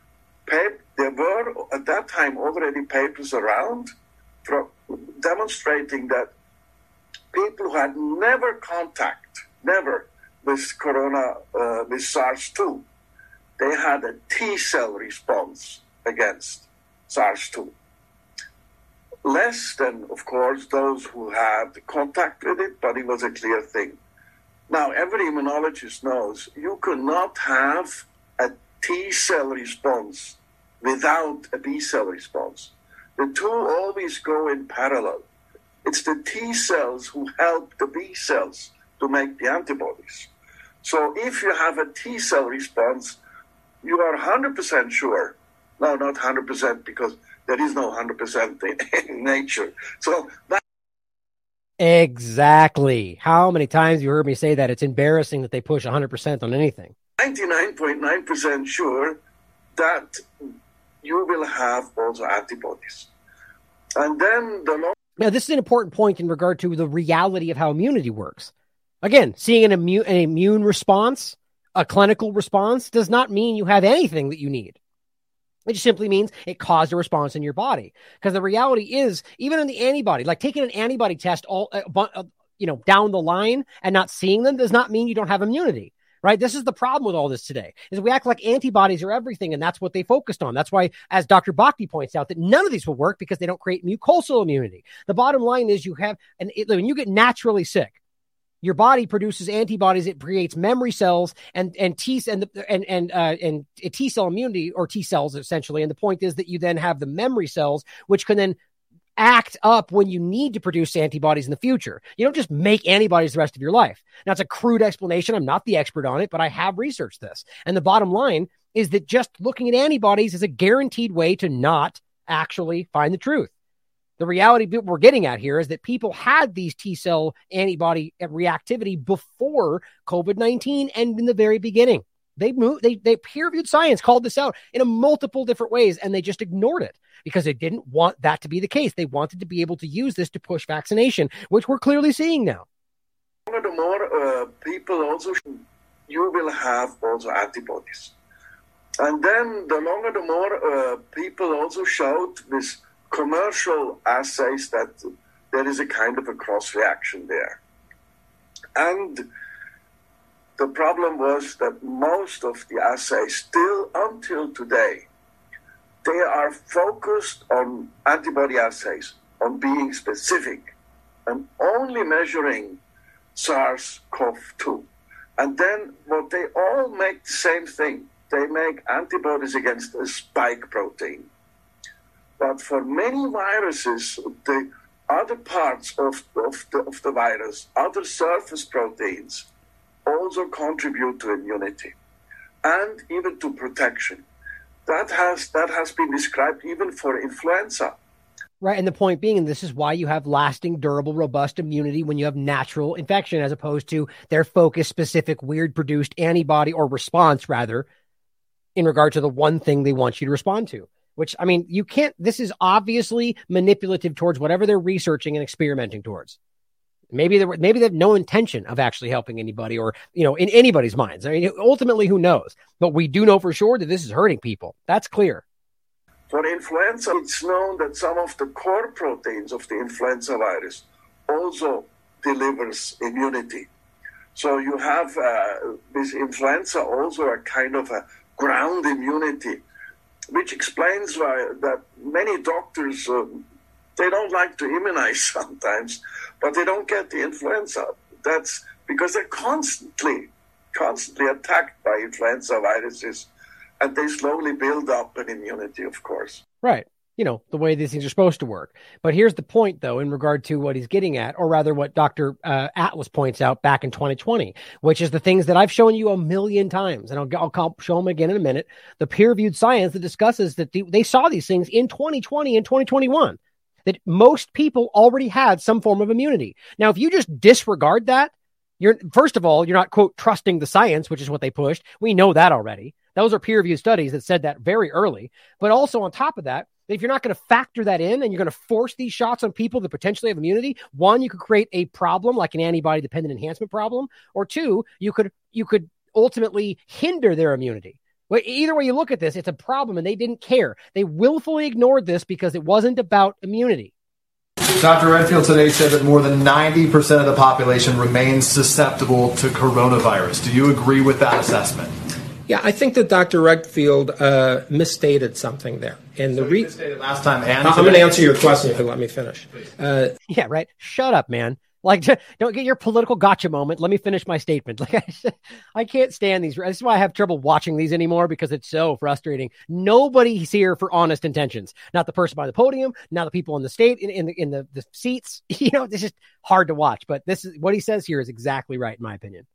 pap- there were at that time already papers around demonstrating that people who had never contact, never with corona, uh, with SARS-2, they had a T cell response against SARS-2. Less than, of course, those who had contact with it, but it was a clear thing. Now, every immunologist knows you cannot have a T cell response without a B cell response. The two always go in parallel. It's the T cells who help the B cells to make the antibodies. So if you have a T cell response, you are 100% sure. No, not 100% because there is no 100% in, in nature. So that Exactly. How many times you heard me say that? It's embarrassing that they push 100% on anything. 99.9% sure that you will have also antibodies. And then the long- Now, this is an important point in regard to the reality of how immunity works. Again, seeing an immune, an immune response, a clinical response, does not mean you have anything that you need. It just simply means it caused a response in your body. Because the reality is, even in the antibody, like taking an antibody test all, uh, uh, you know, down the line and not seeing them does not mean you don't have immunity. Right. This is the problem with all this today is we act like antibodies are everything. And that's what they focused on. That's why, as Dr. Bhakdi points out, that none of these will work because they don't create mucosal immunity. The bottom line is you have, and when you get naturally sick, your body produces antibodies. It creates memory cells and and T and the, and and uh, and T cell immunity or T cells essentially. And the point is that you then have the memory cells, which can then act up when you need to produce antibodies in the future. You don't just make antibodies the rest of your life. Now, it's a crude explanation. I'm not the expert on it, but I have researched this. And the bottom line is that just looking at antibodies is a guaranteed way to not actually find the truth. The reality we're getting at here is that people had these T cell antibody reactivity before COVID 19 and in the very beginning. They moved, they, they peer reviewed science called this out in a multiple different ways, and they just ignored it because they didn't want that to be the case. They wanted to be able to use this to push vaccination, which we're clearly seeing now. The more uh, people also, you will have also antibodies. And then the longer, the more uh, people also shout this commercial assays that there is a kind of a cross reaction there. And the problem was that most of the assays, still until today, they are focused on antibody assays, on being specific, and only measuring SARS CoV 2. And then what they all make the same thing they make antibodies against a spike protein. But for many viruses, the other parts of, of, the, of the virus, other surface proteins, also contribute to immunity and even to protection. That has that has been described even for influenza. Right. And the point being, and this is why you have lasting, durable, robust immunity when you have natural infection, as opposed to their focused, specific, weird produced antibody or response, rather, in regard to the one thing they want you to respond to which I mean, you can't, this is obviously manipulative towards whatever they're researching and experimenting towards. Maybe they maybe they have no intention of actually helping anybody or, you know, in anybody's minds. I mean, ultimately, who knows? But we do know for sure that this is hurting people. That's clear. For influenza, it's known that some of the core proteins of the influenza virus also delivers immunity. So you have uh, this influenza also a kind of a ground immunity which explains why that many doctors um, they don't like to immunize sometimes, but they don't get the influenza. That's because they're constantly, constantly attacked by influenza viruses, and they slowly build up an immunity, of course. Right. You know, the way these things are supposed to work. But here's the point, though, in regard to what he's getting at, or rather what Dr. Uh, Atlas points out back in 2020, which is the things that I've shown you a million times. And I'll, I'll show them again in a minute. The peer reviewed science that discusses that the, they saw these things in 2020 and 2021, that most people already had some form of immunity. Now, if you just disregard that, you're first of all, you're not quote trusting the science, which is what they pushed. We know that already. Those are peer reviewed studies that said that very early. But also on top of that, if you're not going to factor that in and you're going to force these shots on people that potentially have immunity, one, you could create a problem like an antibody dependent enhancement problem, or two, you could you could ultimately hinder their immunity. But either way you look at this, it's a problem and they didn't care. They willfully ignored this because it wasn't about immunity. Dr. Redfield today said that more than 90% of the population remains susceptible to coronavirus. Do you agree with that assessment? Yeah, I think that Dr. Redfield uh, misstated something there. And so the re- misstated last time and I'm going to answer your question if you let me finish. Uh, yeah, right. Shut up, man. Like, don't get your political gotcha moment. Let me finish my statement. Like, I, I can't stand these. This is why I have trouble watching these anymore because it's so frustrating. Nobody's here for honest intentions. Not the person by the podium, not the people in the state in, in the in the, the seats. You know, it's just hard to watch. But this is what he says here is exactly right in my opinion.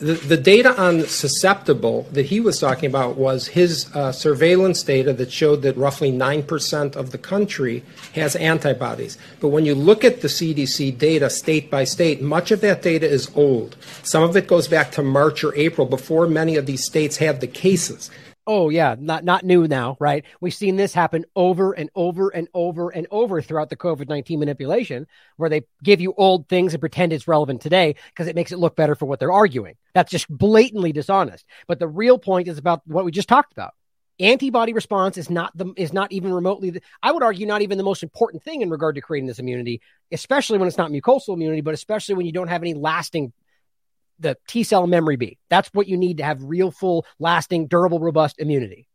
The, data on susceptible that he was talking about was his uh, surveillance data that showed that roughly 9% of the country has antibodies. But when you look at the CDC data state by state, much of that data is old. Some of it goes back to March or April before many of these states had the cases oh yeah, not not new now, right? We've seen this happen over and over and over and over throughout the COVID nineteen manipulation, where they give you old things and pretend it's relevant today because it makes it look better for what they're arguing. That's just blatantly dishonest. But the real point is about what we just talked about. Antibody response is not the is not even remotely. The, I would argue not even the most important thing in regard to creating this immunity, especially when it's not mucosal immunity, but especially when you don't have any lasting the T cell memory B. That's what you need to have real, full, lasting, durable, robust immunity.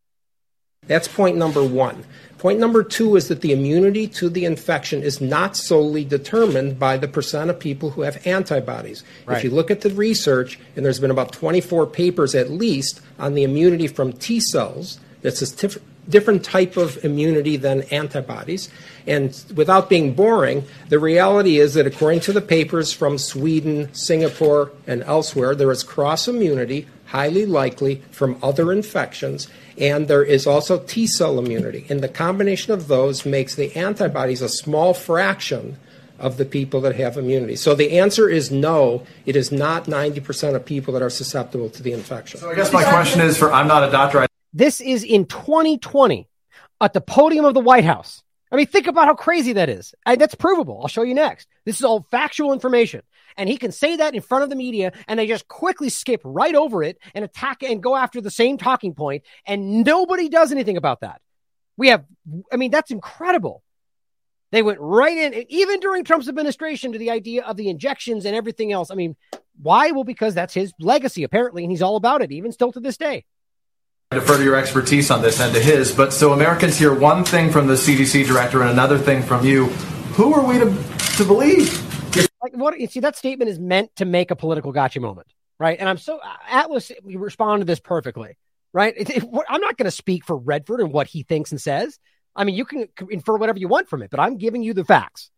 That's point number one. Point number two is that the immunity to the infection is not solely determined by the percent of people who have antibodies. Right. If you look at the research, and there's been about 24 papers at least on the immunity from T cells, that's different type of immunity than antibodies. And without being boring, the reality is that according to the papers from Sweden, Singapore, and elsewhere, there is cross immunity, highly likely from other infections, and there is also T cell immunity. And the combination of those makes the antibodies a small fraction of the people that have immunity. So the answer is no, it is not 90% of people that are susceptible to the infection. So I guess my question is for I'm not a doctor. I- this is in 2020 at the podium of the White House. I mean, think about how crazy that is. I, that's provable. I'll show you next. This is all factual information. And he can say that in front of the media and they just quickly skip right over it and attack and go after the same talking. And nobody does anything about that. We have, I mean, that's incredible. They went right in, even during Trump's administration, to the idea of the injections and everything else. I mean, why? Well, because that's his legacy, apparently, and he's all about it, even still to this day defer to your expertise on this and to his. But so Americans hear one thing from the CDC director and another thing from you. Who are we to to believe? Like what you see, that statement is meant to make a political gotcha moment, right? And I'm so Atlas You responded to this perfectly, right? It, it, I'm not going to speak for Redfield and what he thinks and says. I mean, you can infer whatever you want from it, but I'm giving you the facts.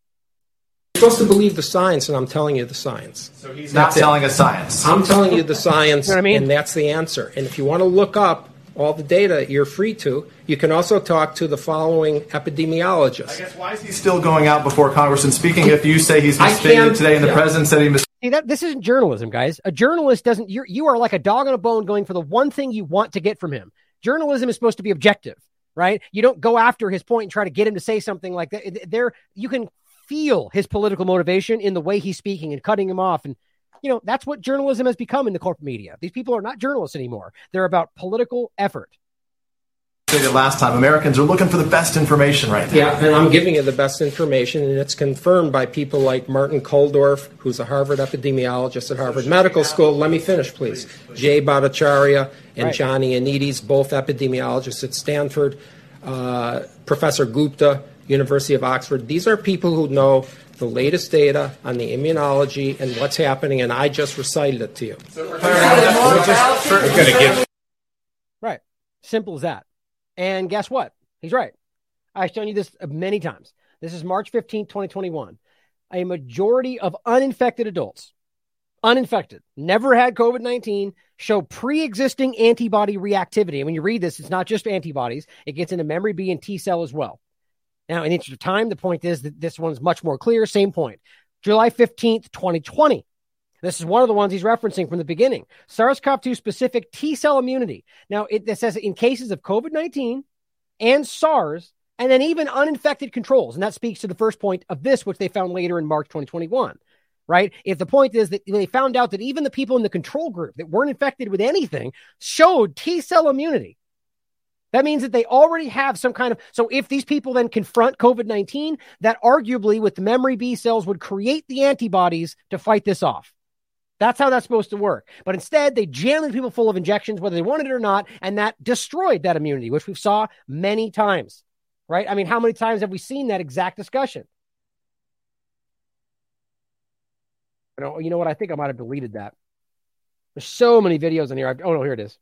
You're supposed to believe the science, and I'm telling you the science. So he's not telling us science. I'm telling you the science, you know I mean? and that's the answer. And if you want to look up all the data, you're free to. You can also talk to the following epidemiologists. I guess why is he still going out before Congress and speaking if you say he's misstated today and the yeah. president said he mis- See that this isn't journalism, guys. A journalist doesn't you're you are like a dog on a bone going for the one thing you want to get from him. Journalism is supposed to be objective, right? You don't go after his point and try to get him to say something like that. There you can feel his political motivation in the way he's speaking and cutting him off and you know, that's what journalism has become in the corporate media. These people are not journalists anymore. They're about political effort. Stated last time, Americans are looking for the best information right now. Yeah, and I'm giving you the best information, and it's confirmed by people like Martin Kulldorff, who's a Harvard epidemiologist at Harvard Medical School. Let me finish, please. Jay Bhattacharya and right. John Ioannidis, both epidemiologists at Stanford. Uh, Professor Gupta, University of Oxford. These are people who know the latest data on the immunology and what's happening, and I just recited it to you. Right. Simple as that. And guess what? He's right. I've shown you this many times. This is March 15, 2021. A majority of uninfected adults, uninfected, never had COVID 19, show pre existing antibody reactivity. And when you read this, it's not just antibodies, it gets into memory B and T cell as well. Now, in interest of time, the point is that this one's much more clear. Same point. July 15th, 2020. This is one of the ones he's referencing from the beginning. SARS CoV 2 specific T cell immunity. Now, it, it says in cases of COVID 19 and SARS, and then even uninfected controls. And that speaks to the first point of this, which they found later in March 2021. Right? If the point is that they found out that even the people in the control group that weren't infected with anything showed T cell immunity. That means that they already have some kind of. So if these people then confront COVID 19, that arguably with the memory B cells would create the antibodies to fight this off. That's how that's supposed to work. But instead, they jammed the people full of injections, whether they wanted it or not, and that destroyed that immunity, which we saw many times. Right? I mean, how many times have we seen that exact discussion? I don't, you know what? I think I might have deleted that. There's so many videos in here. I've, oh no, here it is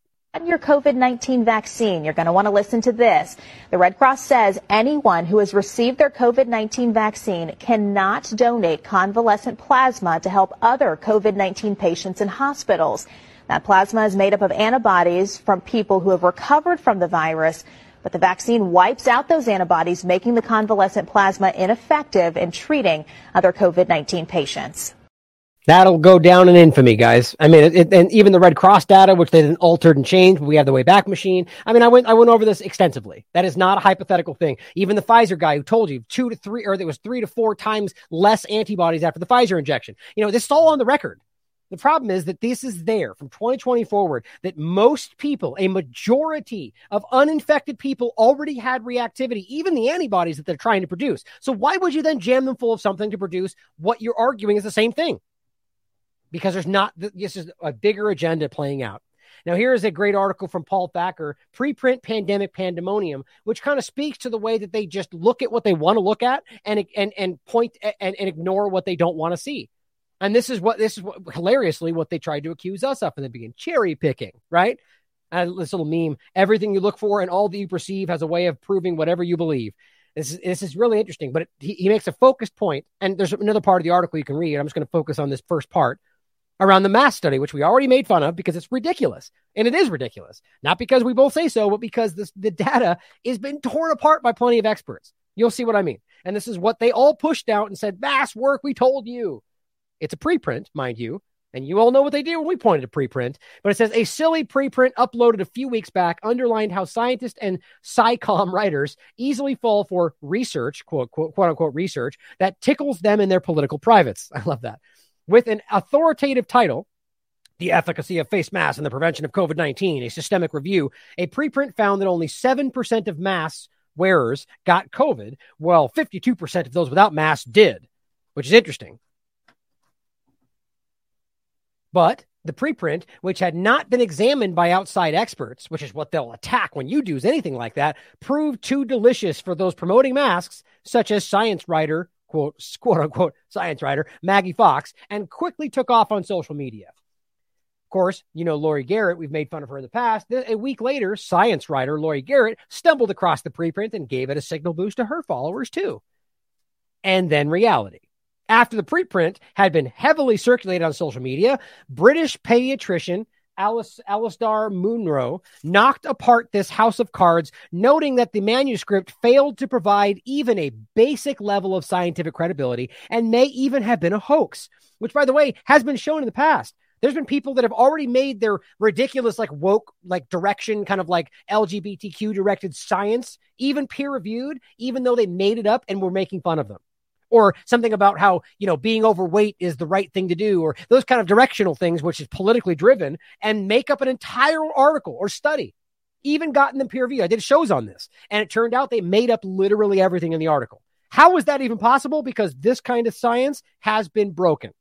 your COVID-19 vaccine, you're going to want to listen to this. The Red Cross says anyone who has received their COVID-19 vaccine cannot donate convalescent plasma to help other COVID-19 patients in hospitals. That plasma is made up of antibodies from people who have recovered from the virus, but the vaccine wipes out those antibodies, making the convalescent plasma ineffective in treating other COVID-19 patients. That'll go down in infamy, guys. I mean, it, and even the Red Cross data, which they then altered and changed, we have the Wayback Machine. I mean, I went, I went over this extensively. That is not a hypothetical thing. Even the Pfizer guy who told you two to three, or there was three to four times less antibodies after the Pfizer injection. You know, this is all on the record. The problem is that this is there from 2020 forward that most people, a majority of uninfected people already had reactivity, even the antibodies that they're trying to produce. So why would you then jam them full of something to produce what you're arguing is the same thing? Because there's not this is a bigger agenda playing out. Now, here is a great article from Paul Thacker, preprint pandemic pandemonium, which kind of speaks to the way that they just look at what they want to look at and and and point and, and ignore what they don't want to see. And this is what this is what, hilariously what they tried to accuse us of in the beginning, cherry picking, right? And this little meme: everything you look for and all that you perceive has a way of proving whatever you believe. This is this is really interesting, but it, he, he makes a focused point, and there's another part of the article you can read. I'm just going to focus on this first part around the mass study, which we already made fun of because it's ridiculous. And it is ridiculous. Not because we both say so, but because this, the data is been torn apart by plenty of experts. You'll see what I mean. And this is what they all pushed out and said, mass work, we told you. It's a preprint, mind you. And you all know what they do when we pointed to preprint. But it says a silly preprint uploaded a few weeks back underlined how scientists and SciComm writers easily fall for research, quote, quote, quote unquote research, that tickles them in their political privates. I love that with an authoritative title, The Efficacy of Face Masks and the Prevention of COVID 19, a systemic review, a preprint found that only 7% of masks wearers got COVID, while 52% of those without masks did, which is interesting. But the preprint, which had not been examined by outside experts, which is what they'll attack when you do anything like that, proved too delicious for those promoting masks, such as science writer quote, quote unquote, science writer, Maggie Fox, and quickly took off on social media. Of course, you know Laurie Garrett, we've made fun of her in the past. A week later, science writer Laurie Garrett stumbled across the preprint and gave it a signal boost to her followers too. And then reality. After the preprint had been heavily circulated on social media, British pediatrician Alice Alasdair Munro knocked apart this house of cards, noting that the manuscript failed to provide even a basic level of scientific credibility and may even have been a hoax, which, by the way, has been shown in the past. There's been people that have already made their ridiculous, like woke, like direction, kind of like LGBTQ directed science, even peer reviewed, even though they made it up and were making fun of them or something about how, you know, being overweight is the right thing to do, or those kind of directional things, which is politically driven, and make up an entire article or study. Even gotten them peer review. I did shows on this, and it turned out they made up literally everything in the article. How was that even possible? Because this kind of science has been broken.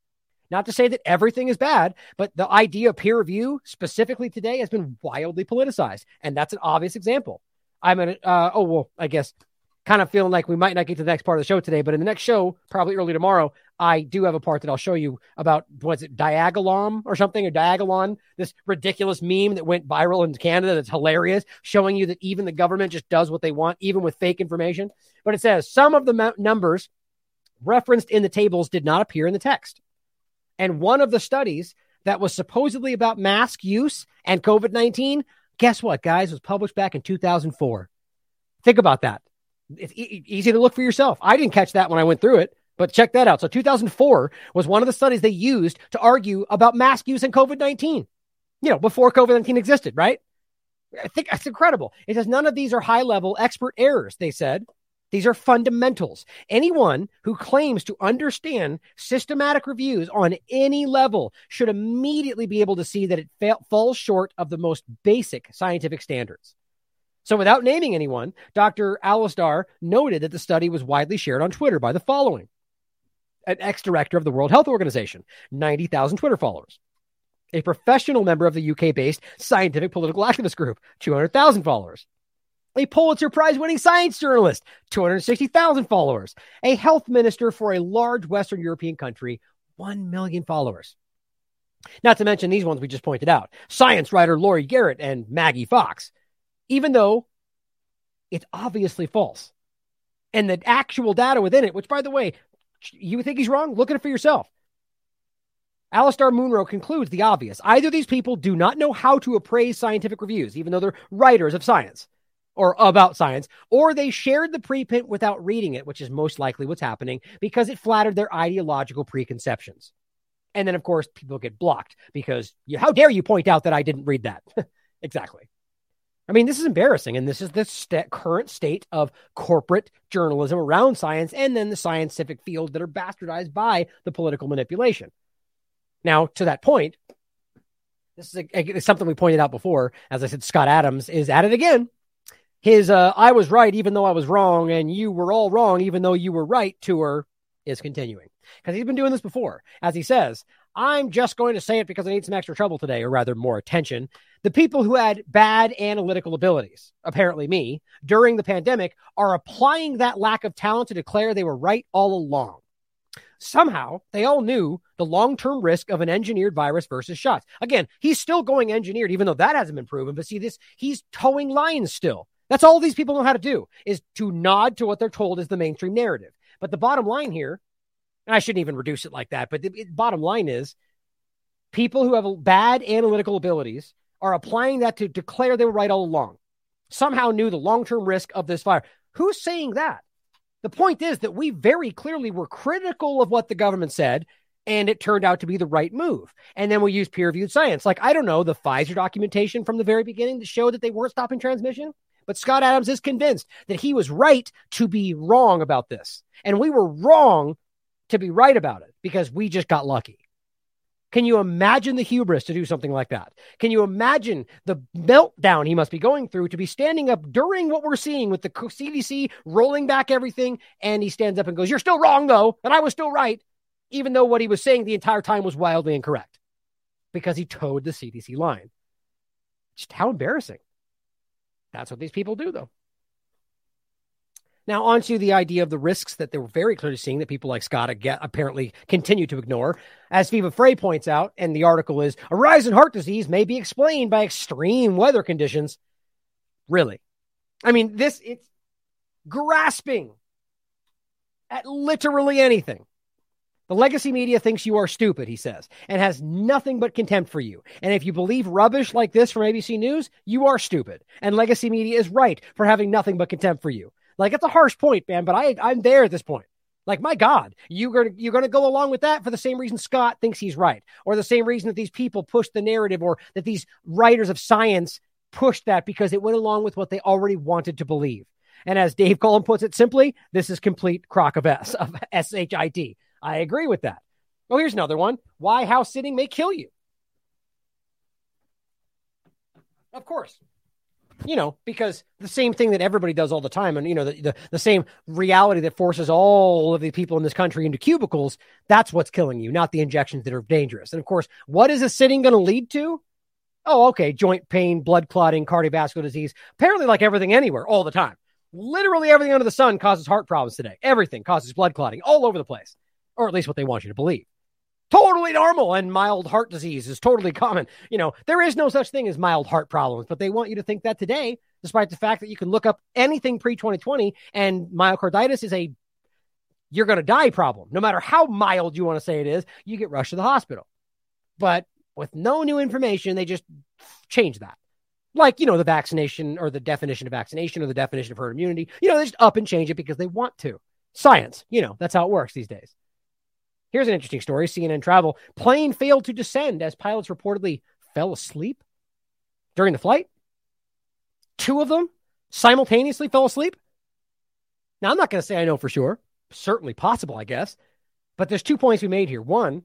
Not to say that everything is bad, but the idea of peer review specifically today has been wildly politicized. And that's an obvious example. I'm an, uh, oh, well, I guess kind of feeling like we might not get to the next part of the show today, but in the next show, probably early tomorrow, I do have a part that I'll show you about what's it, Diagolom or something, or Diagolon, this ridiculous meme that went viral in Canada that's hilarious, showing you that even the government just does what they want, even with fake information. But it says some of the numbers referenced in the tables did not appear in the text. And one of the studies that was supposedly about mask use and COVID 19, guess what, guys, was published back in 2004. Think about that. It's e- easy to look for yourself. I didn't catch that when I went through it, but check that out. So 2004 was one of the studies they used to argue about mask use and COVID 19, you know, before COVID 19 existed, right? I think that's incredible. It says none of these are high level expert errors, they said. These are fundamentals. Anyone who claims to understand systematic reviews on any level should immediately be able to see that it fa- falls short of the most basic scientific standards. So, without naming anyone, Dr. Alasdair noted that the study was widely shared on Twitter by the following. An ex director of the World Health Organization, 90,000 Twitter followers, a professional member of the UK based scientific political activist group, 200,000 followers, a Pulitzer Prize winning science journalist, 260,000 followers, a health minister for a large Western European country, 1 million followers. Not to mention these ones we just pointed out. Science writer Laurie Garrett and Maggie Fox even though it's obviously false. And the actual data within it, which by the way, you think he's wrong? Look at it for yourself. Alasdair Munro concludes the obvious. Either these people do not know how to appraise scientific reviews, even though they're writers of science or about science, or they shared the preprint without reading it, which is most likely what's happening because it flattered their ideological preconceptions. And then, of course, people get blocked because you, how dare you point out that I didn't read that? exactly. I mean, this is embarrassing. And this is the st- current state of corporate journalism around science and then the scientific field that are bastardized by the political manipulation. Now, to that point, this is a, a, something we pointed out before. As I said, Scott Adams is at it again. His uh, I was right, even though I was wrong, and you were all wrong, even though you were right tour is continuing. Because he's been doing this before. As he says, I'm just going to say it because I need some extra trouble today, or rather more attention. The people who had bad analytical abilities, apparently me, during the pandemic are applying that lack of talent to declare they were right all along. Somehow, they all knew the long term risk of an engineered virus versus shots. Again, he's still going engineered, even though that hasn't been proven. But see, this, he's toeing lines still. That's all these people know how to do is to nod to what they're told is the mainstream narrative. But the bottom line here and I shouldn't even reduce it like that, but the, bottom line is people who have bad analytical abilities are applying that to declare they were right all along. Somehow knew the long term risk of this fire. Who's saying that? The point is that we very clearly were critical of what the government said, and it turned out to be the right move. And then we use peer reviewed science. Like, I don't know, the Pfizer documentation from the very beginning that showed that they weren't stopping transmission. But Scott Adams is convinced that he was right to be wrong about this. And we were wrong to be right about it because we just got lucky. Can you imagine the hubris to do something like that? Can you imagine the meltdown he must be going through to be standing up during what we're seeing with the CDC rolling back everything? And he stands up and goes, You're still wrong, though. And I was still right, even though what he was saying the entire time was wildly incorrect because he toed the CDC line. Just how embarrassing. That's what these people do, though. Now, onto the idea of the risks that they were very clearly seeing that people like Scott apparently continue to ignore. As Viva Frei points out, and the article is a rise in heart disease may be explained by extreme weather conditions. Really? I mean, this, it's grasping at literally anything. The legacy media thinks you are stupid, he says, and has nothing but contempt for you. And if you believe rubbish like this from ABC News, you are stupid. And legacy media is right for having nothing but contempt for you. Like it's a harsh point, man, but I I'm there at this point. Like my God, you're gonna you're gonna go along with that for the same reason Scott thinks he's right, or the same reason that these people push the narrative, or that these writers of science pushed that because it went along with what they already wanted to believe. And as Dave Cullen puts it simply, this is complete crock of S of S H I T. I agree with that. Oh, here's another one. Why house sitting may kill you. Of course you know, because the same thing that everybody does all the time, and you know, the, the, the same reality that forces all of the people in this country into cubicles, that's what's killing you, not the injections that are dangerous. And of course, what is a sitting going to lead to? Oh, okay, joint pain, blood clotting, cardiovascular disease. Apparently, like everything anywhere, all the time. Literally everything under the sun causes heart problems today. Everything causes blood clotting all over the place, or at least what they want you to believe. Totally normal and mild heart disease is totally common. You know, there is no such thing as mild heart problems, but they want you to think that today, despite the fact that you can look up anything pre 2020 and myocarditis is a you're going to die problem. No matter how mild you want to say it is, you get rushed to the hospital. But with no new information, they just change that like you know the vaccination or the definition of vaccination or the definition of herd immunity you know they just up and change it because they want to science you know that's how it works these days here's an interesting story. Cnn travel plane failed to descend as pilots reportedly fell asleep during the flight. Two of them simultaneously fell asleep. Now i'm not going to say i know for sure. Certainly possible i guess. But there's two points we made here. One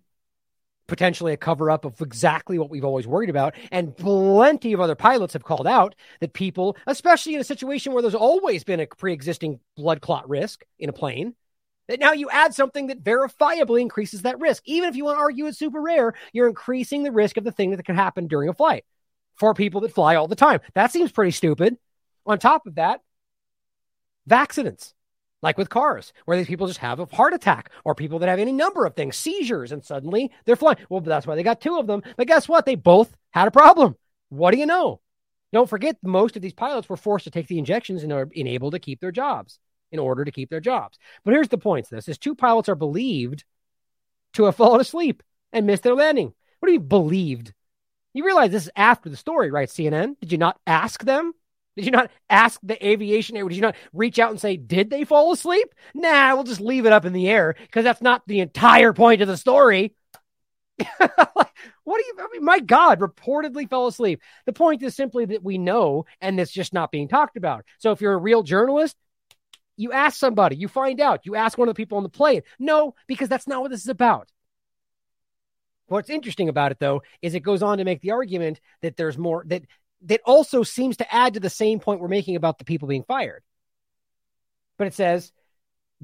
potentially a cover up of exactly what we've always worried about. And plenty of other pilots have called out that people, especially in a situation where there's always been a pre existing blood clot risk in a plane, that now you add something that verifiably increases that risk. Even if you want to argue it's super rare, you're increasing the risk of the thing that can happen during a flight for people that fly all the time. That seems pretty stupid. On top of that, accidents like with cars, where these people just have a heart attack, or people that have any number of things, seizures, and suddenly they're flying. Well, that's why they got two of them. But guess what? They both had a problem. What do you know? Don't forget, most of these pilots were forced to take the injections and are able to keep their jobs in order to keep their jobs. But here's the point: this is two pilots are believed to have fallen asleep and missed their landing. What do you believed? You realize this is after the story, right? CNN. Did you not ask them? Did you not ask the aviation air? Did you not reach out and say, did they fall asleep? Nah, we'll just leave it up in the air because that's not the entire point of the story. what do you, I mean, my God, reportedly fell asleep. The point is simply that we know, and it's just not being talked about. So if you're a real journalist, you ask somebody, you find out, you ask one of the people on the plane. No, because that's not what this is about. What's interesting about it, though, is it goes on to make the argument that there's more, that that also seems to add to the same point we're making about the people being fired. But it says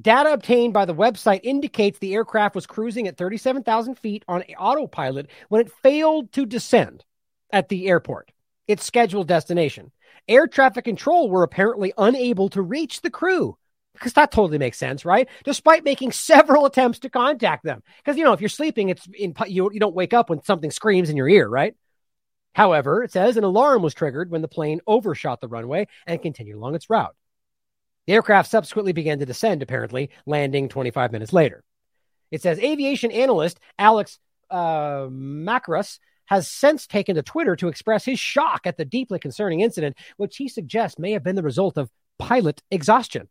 data obtained by the website indicates the aircraft was cruising at 37,000 feet on autopilot when it failed to descend at the airport, its scheduled destination. Air traffic control were apparently unable to reach the crew because that totally makes sense, right? Despite making several attempts to contact them, because you know if you're sleeping, it's in you you don't wake up when something screams in your ear, right? However, it says an alarm was triggered when the plane overshot the runway and continued along its route. The aircraft subsequently began to descend, apparently, landing 25 minutes later. It says aviation analyst Alex uh, has since taken to Twitter to express his shock at the deeply concerning incident, which he suggests may have been the result of pilot exhaustion.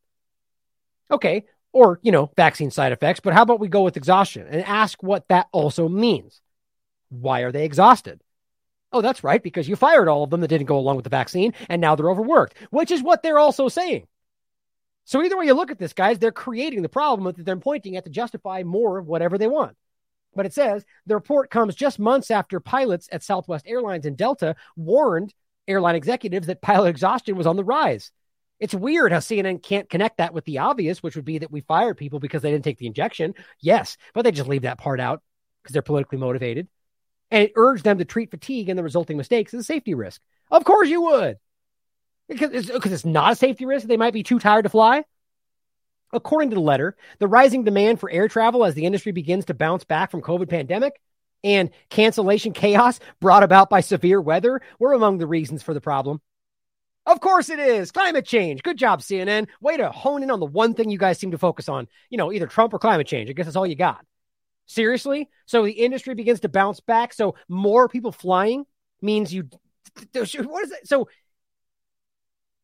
Okay, or, you know, vaccine side effects, but how about we go with exhaustion and ask what that also means? Why are they exhausted? Oh, that's right, because you fired all of them that didn't go along with the vaccine, and now they're overworked, which is what they're also saying. So either way you look at this, guys, they're creating the problem that they're pointing at to justify more of whatever they want. But it says the report comes just months after pilots at Southwest Airlines and Delta warned airline executives that pilot exhaustion was on the rise. It's weird how CNN can't connect that with the obvious, which would be that we fired people because they didn't take the injection. Yes, but they just leave that part out because they're politically motivated and it urged them to treat fatigue and the resulting mistakes as a safety risk. Of course you would. Because it's, because it's not a safety risk. They might be too tired to fly. According to the letter, the rising demand for air travel as the industry begins to bounce back from COVID pandemic and cancellation chaos brought about by severe weather were among the reasons for the problem. Of course it is. Climate change. Good job, CNN. Way to hone in on the one thing you guys seem to focus on. You know, either Trump or climate change. I guess that's all you got. Seriously? So the industry begins to bounce back. So more people flying means you. What is it? So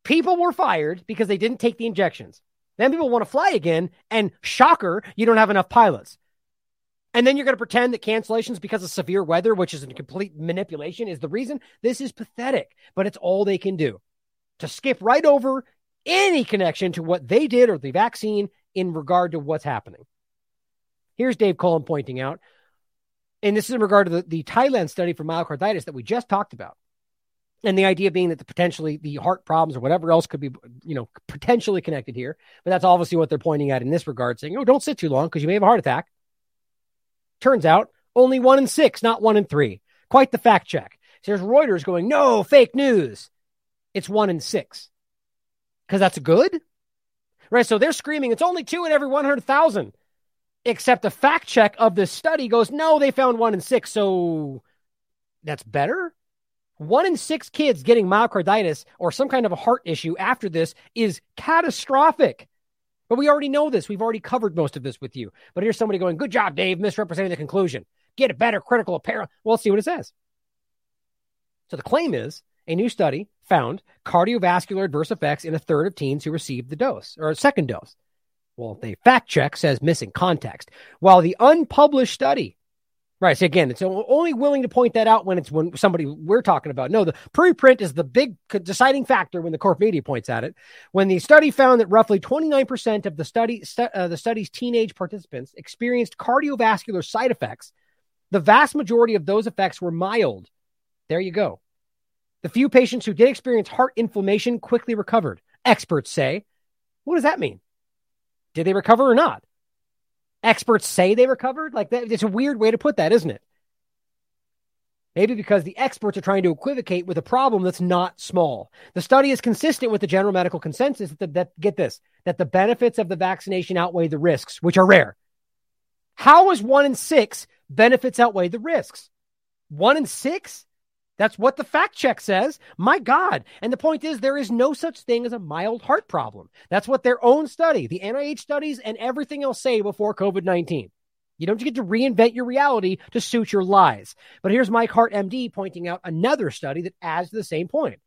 people were fired because they didn't take the injections. Then people want to fly again, and shocker, you don't have enough pilots. And then you're going to pretend that cancellations because of severe weather, which is a complete manipulation, is the reason. This is pathetic, but it's all they can do to skip right over any connection to what they did or the vaccine in regard to what's happening. Here's Dave Cullen pointing out, and this is in regard to the, the Thailand study for myocarditis that we just talked about. And the idea being that the potentially the heart problems or whatever else could be, you know, potentially connected here. But that's obviously what they're pointing at in this regard, saying, oh, don't sit too long because you may have a heart attack. Turns out only one in six, not one in three. Quite the fact check. So there's Reuters going, no, fake news. It's one in six. Because that's good? Right. So they're screaming, it's only two in every 100,000. Except the fact check of this study goes, no, they found one in six. So that's better. One in six kids getting myocarditis or some kind of a heart issue after this is catastrophic. But we already know this. We've already covered most of this with you. But here's somebody going, Good job, Dave, misrepresenting the conclusion. Get a better critical apparel. Well, see what it says. So the claim is a new study found cardiovascular adverse effects in a third of teens who received the dose or a second dose. Well, the fact check says missing context. While the unpublished study Right. So again, it's only willing to point that out when it's when somebody we're talking about. No, the preprint is the big deciding factor when the corp media points at it. When the study found that roughly 29% of the study stu- uh, the study's teenage participants experienced cardiovascular side effects, the vast majority of those effects were mild. There you go. The few patients who did experience heart inflammation quickly recovered. Experts say, what does that mean? Did they recover or not? experts say they recovered? Like that, it's a weird way to put that, isn't it? Maybe because the experts are trying to equivocate with a problem that's not small. The study is consistent with the general medical consensus that, that get this, that the benefits of the vaccination outweigh the risks, which are rare. How is one in six benefits outweigh the risks? One in six? That's what the fact check says. My God. And the point is, there is no such thing as a mild heart problem. That's what their own study, the NIH studies, and everything else say before COVID 19. You don't get to reinvent your reality to suit your lies. But here's Mike Hart, MD, pointing out another study that adds to the same point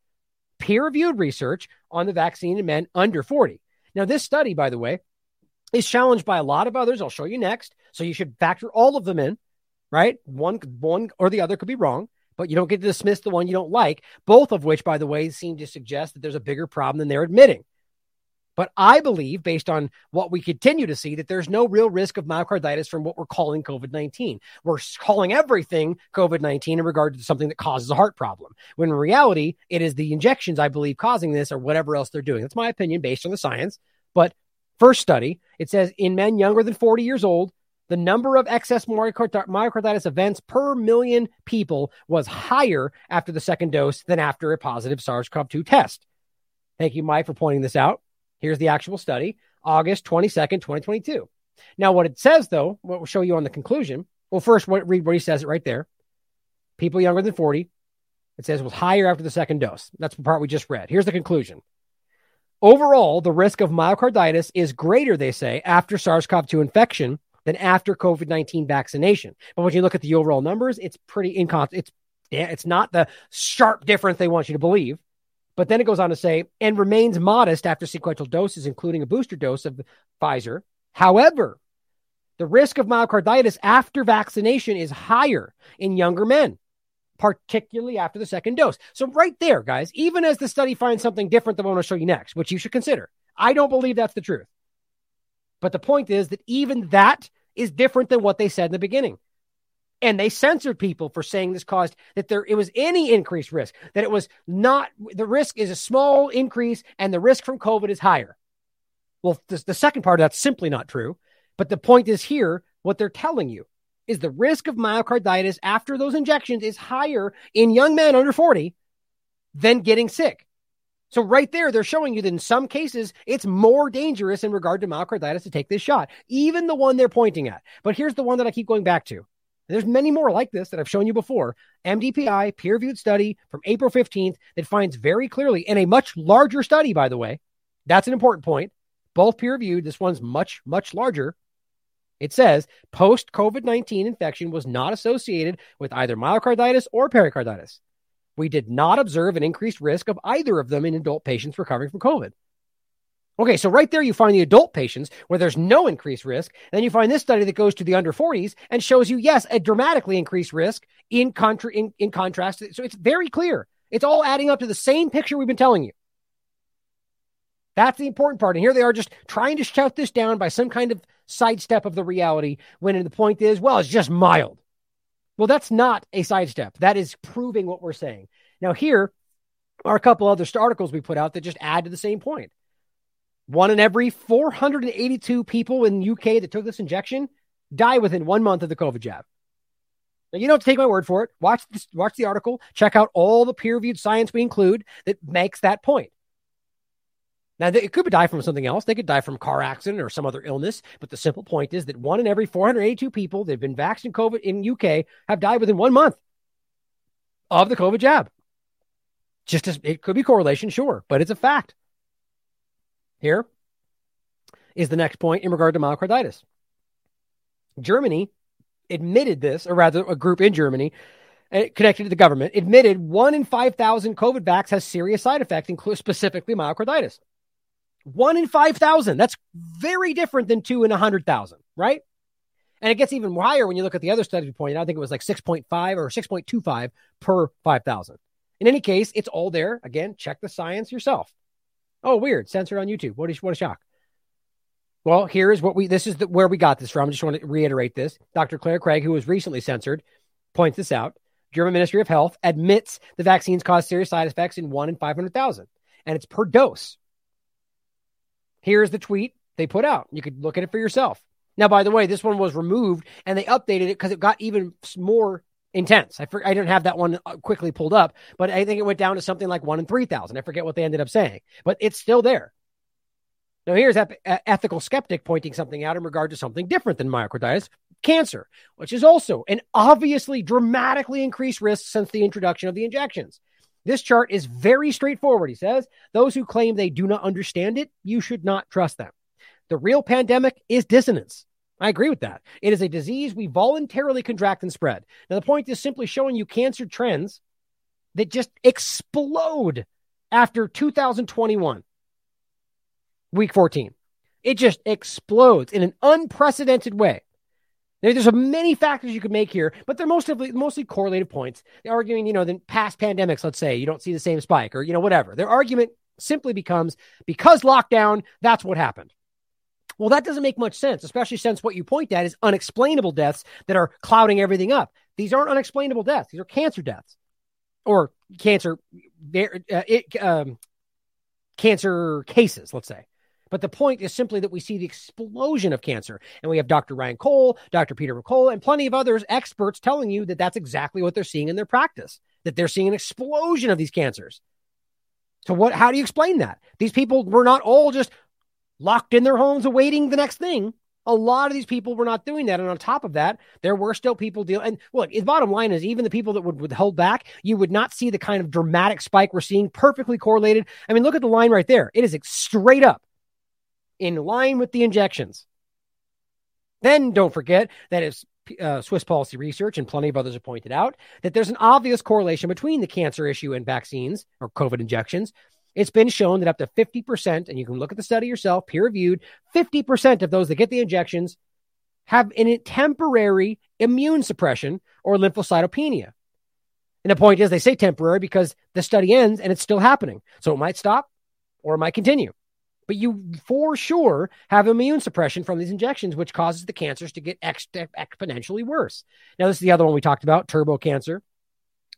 peer reviewed research on the vaccine in men under 40. Now, this study, by the way, is challenged by a lot of others. I'll show you next. So you should factor all of them in, right? One, one or the other could be wrong but you don't get to dismiss the one you don't like, both of which, by the way, seem to suggest that there's a bigger problem than they're admitting. But I believe, based on what we continue to see, that there's no real risk of myocarditis from what we're calling COVID 19. We're calling everything COVID 19 in regard to something that causes a heart problem, when in reality, it is the injections, I believe, causing this or whatever else they're doing. That's my opinion based on the science. But first study, it says in men younger than 40 years old, the number of excess myocarditis events per million people was higher after the second dose than after a positive SARS CoV 2 test. Thank you, Mike, for pointing this out. Here's the actual study, August 22nd, 2022. Now, what it says, though, what we'll show you on the conclusion. Well, first, what, read what he says it right there. People younger than 40, it says was higher after the second dose. That's the part we just read. Here's the conclusion. Overall, the risk of myocarditis is greater, they say, after SARS CoV 2 infection than after COVID 19 vaccination. But when you look at the overall numbers, it's pretty incon. It's, yeah, it's not the sharp difference they want you to believe. But then it goes on to say, and remains modest after sequential doses, including a booster dose of Pfizer. However, the risk of myocarditis after vaccination is higher in younger men, particularly after the second dose. So, right there, guys, even as the study finds something different than what I want to show you next, which you should consider, I don't believe that's the truth. But the point is that even that is different than what they said in the beginning. And they censored people for saying this caused that there it was any increased risk, that it was not the risk is a small increase and the risk from COVID is higher. Well, the, the second part of that's simply not true. But the point is here, what they're telling you is the risk of myocarditis after those injections is higher in young men under 40 than getting sick. So right there, they're showing you that in some cases, it's more dangerous in regard to myocarditis to take this shot, even the one they're pointing at. But here's the one that I keep going back to. There's many more like this that I've shown you before. MDPI peer reviewed study from April 15th that finds very clearly in a much larger study, by the way. That's an important point. Both peer reviewed. This one's much, much larger. It says post COVID 19 infection was not associated with either myocarditis or pericarditis. We did not observe an increased risk of either of them in adult patients recovering from COVID. Okay, so right there you find the adult patients where there's no increased risk. Then you find this study that goes to the under 40s and shows you, yes, a dramatically increased risk in, contra- in, in contrast. So it's very clear. It's all adding up to the same picture we've been telling you. That's the important part. And here they are just trying to shout this down by some kind of sidestep of the reality when the point is, well, it's just mild. Well, that's not a sidestep. That is proving what we're saying. Now, here are a couple other articles we put out that just add to the same point. One in every 482 people in UK that took this injection die within one month of the COVID jab. Now, you don't take my word for it. Watch this, watch the article. Check out all the peer-reviewed science we include that makes that point. Now, it could be die from something else. They could die from car accident or some other illness. But the simple point is that one in every 482 people that have been vaccinated COVID in UK have died within one month of the COVID jab. Just as it could be correlation, sure, but it's a fact. Here is the next point in regard to myocarditis. Germany admitted this, or rather, a group in Germany uh, connected to the government admitted one in 5,000 COVID vax has serious side effects, including specifically myocarditis. One in 5,000. That's very different than two in 100,000, right? And it gets even higher when you look at the other studies we pointed out. I think it was like 6.5 or 6.25 per 5,000. In any case, it's all there. Again, check the science yourself. Oh, weird. Censored on YouTube. What a, what a shock. Well, here is what we, this is the, where we got this from. I just want to reiterate this. Dr. Clare Craig, who was recently censored, points this out. German Ministry of Health admits the vaccines cause serious side effects in one in 500,000, and it's per dose. Here's the tweet they put out. You could look at it for yourself. Now, by the way, this one was removed and they updated it because it got even more intense. I, for, I didn't have that one uh, quickly pulled up, but I think it went down to something like one in 3,000. I forget what they ended up saying, but it's still there. Now, here's ep- ethical skeptic pointing something out in regard to something different than myocarditis, cancer, which is also an obviously dramatically increased risk since the introduction of the injections. This chart is very straightforward. He says those who claim they do not understand it, you should not trust them. The real pandemic is dissonance. I agree with that. It is a disease we voluntarily contract and spread. Now, the point is simply showing you cancer trends that just explode after 2021, week 14. It just explodes in an unprecedented way. There's many factors you could make here, but they're mostly mostly correlative points. They're arguing, you know, than past pandemics, let's say, you don't see the same spike or, you know, whatever. Their argument simply becomes because lockdown, that's what happened. Well, that doesn't make much sense, especially since what you point at is unexplainable deaths that are clouding everything up. These aren't unexplainable deaths. These are cancer deaths or cancer, uh, it, um, cancer cases, let's say. But the point is simply that we see the explosion of cancer. And we have Dr. Ryan Cole, Dr. Peter McCullough, and plenty of others, experts telling you that that's exactly what they're seeing in their practice, that they're seeing an explosion of these cancers. So what how do you explain that? These people were not all just locked in their homes awaiting the next thing. A lot of these people were not doing that. And on top of that, there were still people dealing. And look, the bottom line is even the people that would, would hold back, you would not see the kind of dramatic spike we're seeing perfectly correlated. I mean, look at the line right there. It is straight up in line with the injections. Then don't forget that it's uh, Swiss Policy Research and plenty of others have pointed out that there's an obvious correlation between the cancer issue and vaccines or COVID injections. It's been shown that up to 50%, and you can look at the study yourself, peer reviewed, 50% of those that get the injections have a temporary immune suppression or lymphocytopenia. And the point is, they say temporary because the study ends and it's still happening. So it might stop or it might continue but you for sure have immune suppression from these injections, which causes the cancers to get ex- exponentially worse. Now, this is the other one we talked about turbo cancer.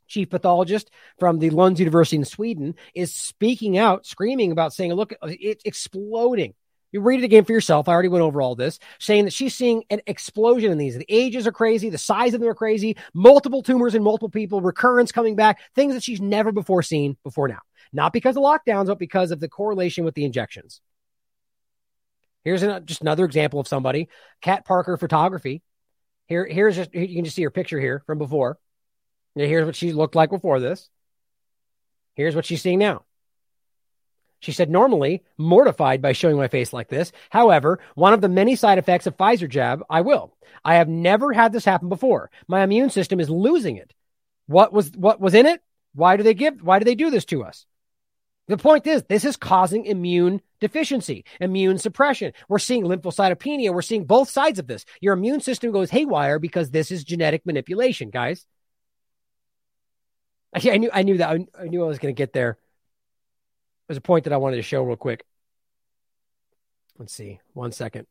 Chief pathologist from the Lund University in Sweden is speaking out, screaming about saying, look, it's exploding. You read it again for yourself. I already went over all this, saying that she's seeing an explosion in these. The ages are crazy, the size of them are crazy, multiple tumors in multiple people, recurrence coming back, things that she's never before seen before now not because of lockdowns, but because of the correlation with the injections. Here's an, just another example of somebody, Kat Parker Photography. Here, here's just you can just see her picture here from before. Here's what she looked like before this. Here's what she's seeing now. She said, normally mortified by showing my face like this. However, one of the many side effects of Pfizer jab, I will. I have never had this happen before. My immune system is losing it. What was what was in it? Why do they give why do they do this to us? The point is, this is causing immune deficiency, immune suppression. We're seeing lymphocytopenia. We're seeing both sides of this. Your immune system goes haywire because this is genetic manipulation, guys. Actually, I knew I knew that I, knew I was going to get there. There's a point that I wanted to show real quick. Let's see, one second.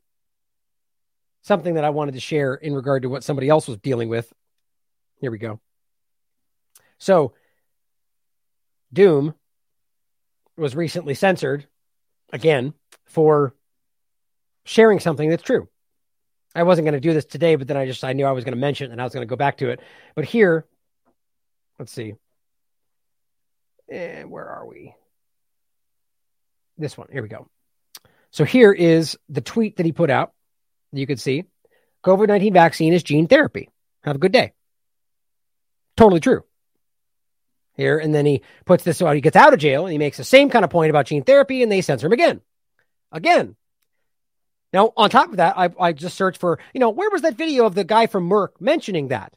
Something that I wanted to share in regard to what somebody else was dealing with. Here we go. So, Doom was recently censored again for sharing something that's true. I wasn't going to do this today, but then I just I knew I was going to mention it and I was going to go back to it. But here, let's see. And eh, where are we? this one. Here we go. So here is the tweet that he put out. You could see COVID 19 vaccine is gene therapy. Have a good day. Totally true. Here, and then he puts this out. He gets out of jail and he makes the same kind of point about gene therapy, and they censor him again. Again. Now, on top of that, I, I just searched for, you know, where was that video of the guy from Merck mentioning that?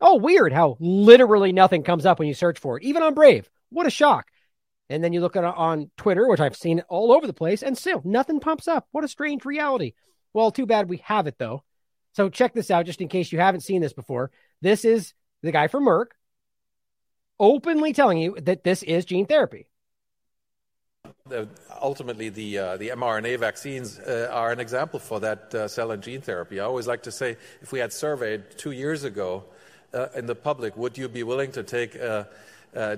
Oh, weird how literally nothing comes up when you search for it, even on Brave. What a shock. And then you look at on Twitter, which I've seen all over the place, and still nothing pumps up. What a strange reality. Well, too bad we have it though. So check this out, just in case you haven't seen this before. This is the guy from Merck openly telling you that this is gene therapy. The, ultimately, the uh, the mRNA vaccines uh, are an example for that uh, cell and gene therapy. I always like to say, if we had surveyed two years ago uh, in the public, would you be willing to take a,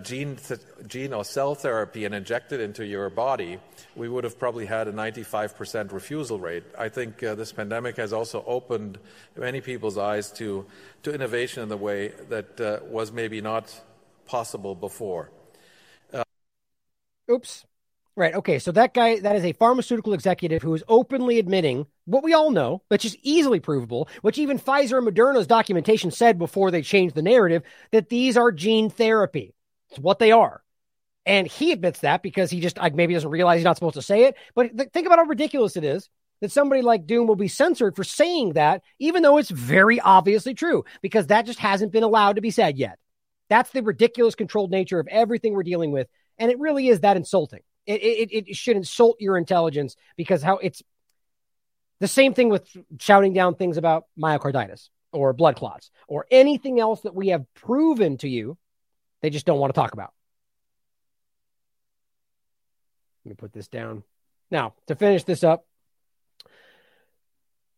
gene th- gene or cell therapy and inject it into your body? We would have probably had a 95% refusal rate. I think uh, this pandemic has also opened many people's eyes to to innovation in the way that uh, was maybe not possible before. Uh, Oops. Right. Okay. So that guy, that is a pharmaceutical executive who is openly admitting what we all know, which is easily provable, which even Pfizer and Moderna's documentation said before they changed the narrative that these are gene therapy. It's what they are. And he admits that because he just like, maybe doesn't realize he's not supposed to say it. But th- think about how ridiculous it is that somebody like Doom will be censored for saying that, even though it's very obviously true, because that just hasn't been allowed to be said yet. That's the ridiculous controlled nature of everything we're dealing with. And it really is that insulting. It, it, it should insult your intelligence because how it's the same thing with shouting down things about myocarditis or blood clots or anything else that we have proven to you. They just don't want to talk about. Let me put this down. Now, to finish this up,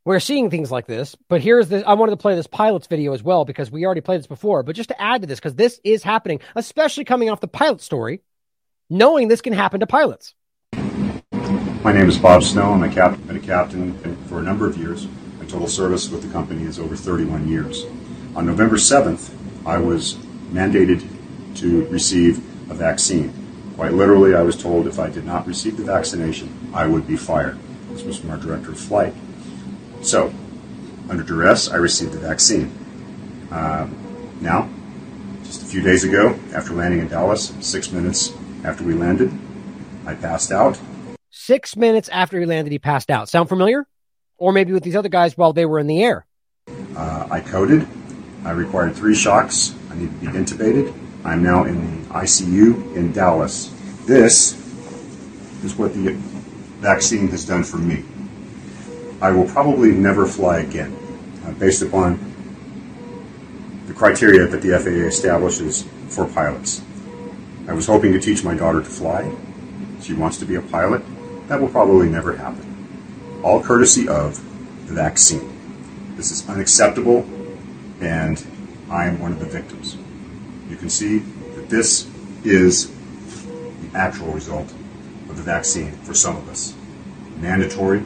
we're seeing things like this, but here's the I wanted to play this pilot's video as well because we already played this before, but just to add to this, because this is happening, especially coming off the pilot story, knowing this can happen to pilots. My name is Bob Snow. I'm a captain, been a captain for a number of years. My total service with the company is over 31 years. On November 7th, I was mandated to receive a vaccine. Quite literally, I was told if I did not receive the vaccination, I would be fired. This was from our director of flight. So, under duress, I received the vaccine. Uh, now, just a few days ago, after landing in Dallas, six minutes after we landed, I passed out. Six minutes after he landed, he passed out. Sound familiar? Or maybe with these other guys while they were in the air. Uh, I coded. I required three shocks. I need to be intubated. I'm now in the ICU in Dallas. This is what the vaccine has done for me. I will probably never fly again, uh, based upon the criteria that the FAA establishes for pilots. I was hoping to teach my daughter to fly. She wants to be a pilot. That will probably never happen. All courtesy of the vaccine. This is unacceptable, and I am one of the victims. You can see that this is the actual result of the vaccine for some of us. Mandatory,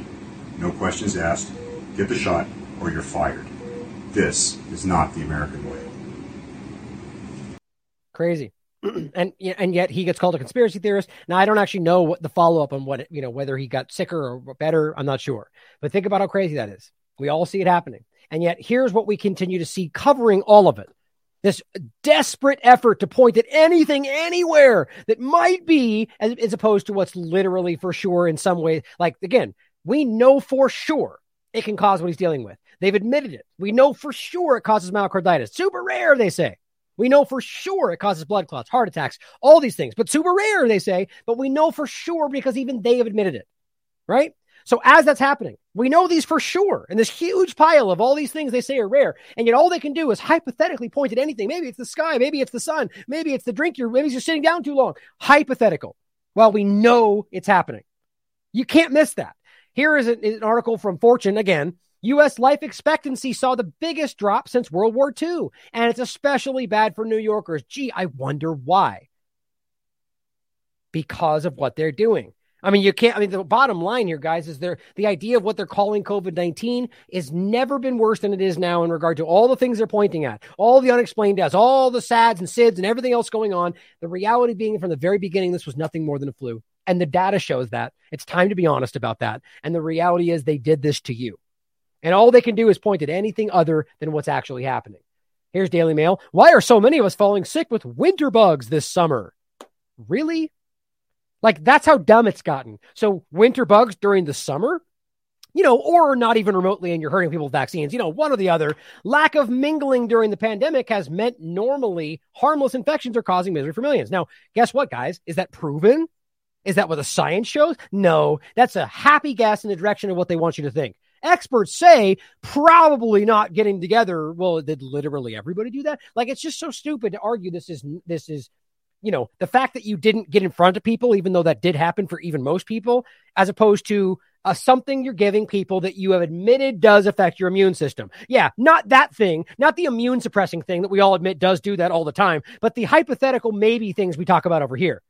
no questions asked, get the shot, or you're fired. This is not the American way. Crazy. and and yet he gets called a conspiracy theorist. Now I don't actually know what the follow up on what you know whether he got sicker or better. I'm not sure. But think about how crazy that is. We all see it happening, and yet here's what we continue to see covering all of it. This desperate effort to point at anything anywhere that might be, as, as opposed to what's literally for sure in some way. Like again, we know for sure it can cause what he's dealing with. They've admitted it. We know for sure it causes myocarditis. Super rare, they say. We know for sure it causes blood clots, heart attacks, all these things, but super rare, they say. But we know for sure because even they have admitted it, right? So as that's happening, we know these for sure. And this huge pile of all these things they say are rare. And yet all they can do is hypothetically point at anything. Maybe it's the sky. Maybe it's the sun. Maybe it's the drink you're, maybe you're sitting down too long. Hypothetical. Well, we know it's happening. You can't miss that. Here is an, article from Fortune again. U.S. life expectancy saw the biggest drop since World War II, and it's especially bad for New Yorkers. Gee, I wonder why. Because of what they're doing. I mean, you can't. I mean, the bottom line here, guys, is there the idea of what they're calling COVID 19 has never been worse than it is now in regard to all the things they're pointing at, all the unexplained deaths, all the SADs and SIDS and everything else going on. The reality being from the very beginning, this was nothing more than a flu. And the data shows that. It's time to be honest about that. And the reality is they did this to you. And all they can do is point at anything other than what's actually happening. Here's Daily Mail. Why are so many of us falling sick with winter bugs this summer? Really? Like, that's how dumb it's gotten. So, winter bugs during the summer? You know, or not even remotely, and you're hurting people with vaccines, you know, one or the other. Lack of mingling during the pandemic has meant normally harmless infections are causing misery for millions. Now, guess what, guys? Is that proven? Is that what the science shows? No, that's a happy guess in the direction of what they want you to think. Experts say probably not getting together. Well, did literally everybody do that? Like it's just so stupid to argue this is this is you know the fact that you didn't get in front of people, even though that did happen for even most people, as opposed to uh, something you're giving people that you have admitted does affect your immune system. Yeah, not that thing, not the immune suppressing thing that we all admit does do that all the time, but the hypothetical maybe things we talk about over here.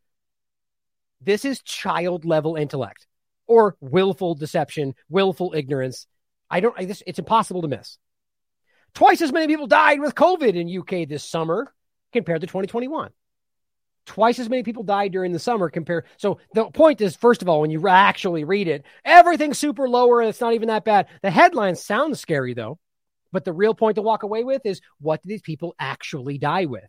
This is child level intellect or willful deception, willful ignorance. I don't, I, this, it's impossible to miss. Twice as many people died with COVID in UK this summer compared to 2021. Twice as many people died during the summer compared. So the point is, first of all, when you actually read it, everything's super lower and it's not even that bad. The headlines sound scary though, but the real point to walk away with is what do these people actually die with?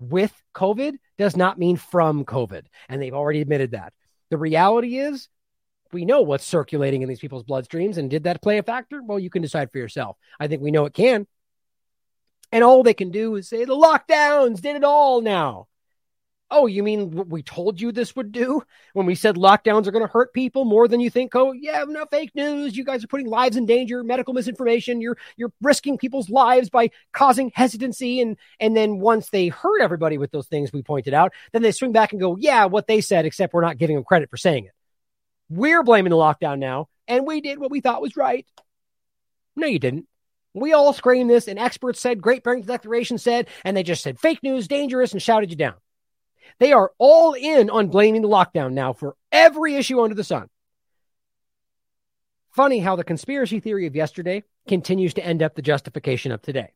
With COVID does not mean from COVID. And they've already admitted that. The reality is, we know what's circulating in these people's bloodstreams. And did that play a factor? Well, you can decide for yourself. I think we know it can. And all they can do is say the lockdowns did it all now. Oh, you mean what we told you this would do when we said lockdowns are going to hurt people more than you think? Oh, yeah, no fake news. You guys are putting lives in danger, medical misinformation. You're you're risking people's lives by causing hesitancy and and then once they hurt everybody with those things we pointed out, then they swing back and go, "Yeah, what they said except we're not giving them credit for saying it." We're blaming the lockdown now, and we did what we thought was right. No, you didn't. We all screamed this, and experts said, Great Barrington Declaration said, and they just said fake news, dangerous, and shouted you down. They are all in on blaming the lockdown now for every issue under the sun. Funny how the conspiracy theory of yesterday continues to end up the justification of today.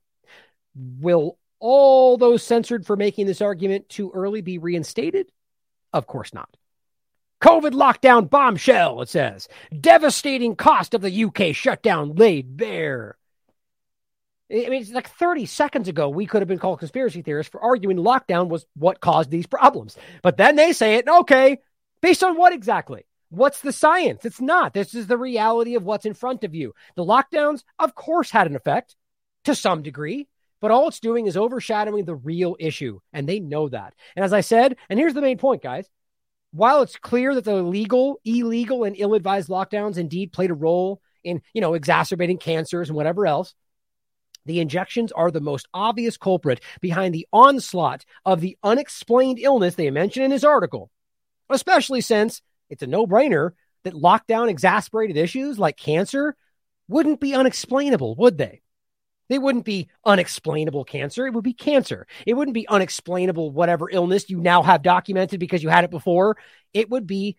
Will all those censored for making this argument too early be reinstated? Of course not. COVID lockdown bombshell, it says. Devastating cost of the UK shutdown laid bare. I mean, it's like 30 seconds ago, we could have been called conspiracy theorists for arguing lockdown was what caused these problems. But then they say it, okay, based on what exactly? What's the science? It's not. This is the reality of what's in front of you. The lockdowns, of course, had an effect to some degree, but all it's doing is overshadowing the real issue. And they know that. And as I said, and here's the main point, guys. While it's clear that the legal, illegal, and ill-advised lockdowns indeed played a role in, you know, exacerbating cancers and whatever else, the injections are the most obvious culprit behind the onslaught of the unexplained illness they mention in his article, especially since it's a no brainer that lockdown exacerbated issues like cancer wouldn't be unexplainable, would they? They wouldn't be unexplainable cancer. It would be cancer. It wouldn't be unexplainable whatever illness you now have documented because you had it before. It would be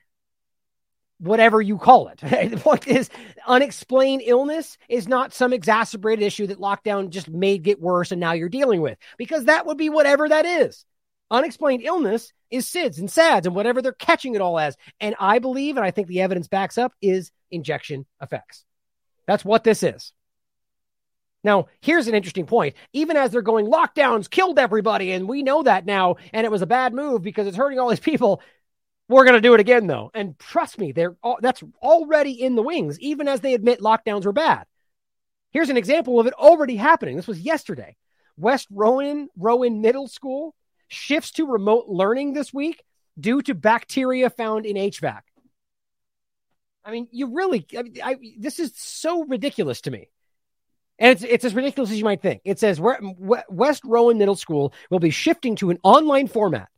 whatever you call it. the point is, unexplained illness is not some exacerbated issue that lockdown just made get worse and now you're dealing with, because that would be whatever that is. Unexplained illness is SIDS and SADS and whatever they're catching it all as. And I believe, and I think the evidence backs up, is injection effects. That's what this is. Now, here's an interesting point. Even as they're going, lockdowns killed everybody, and we know that now, and it was a bad move because it's hurting all these people. We're going to do it again, though. And trust me, they're all, that's already in the wings, even as they admit lockdowns were bad. Here's an example of it already happening. This was yesterday. West Rowan, Rowan Middle School shifts to remote learning this week due to bacteria found in HVAC. I mean, you really, I, I, this is so ridiculous to me. And it's, it's as ridiculous as you might think. It says West Rowan Middle School will be shifting to an online format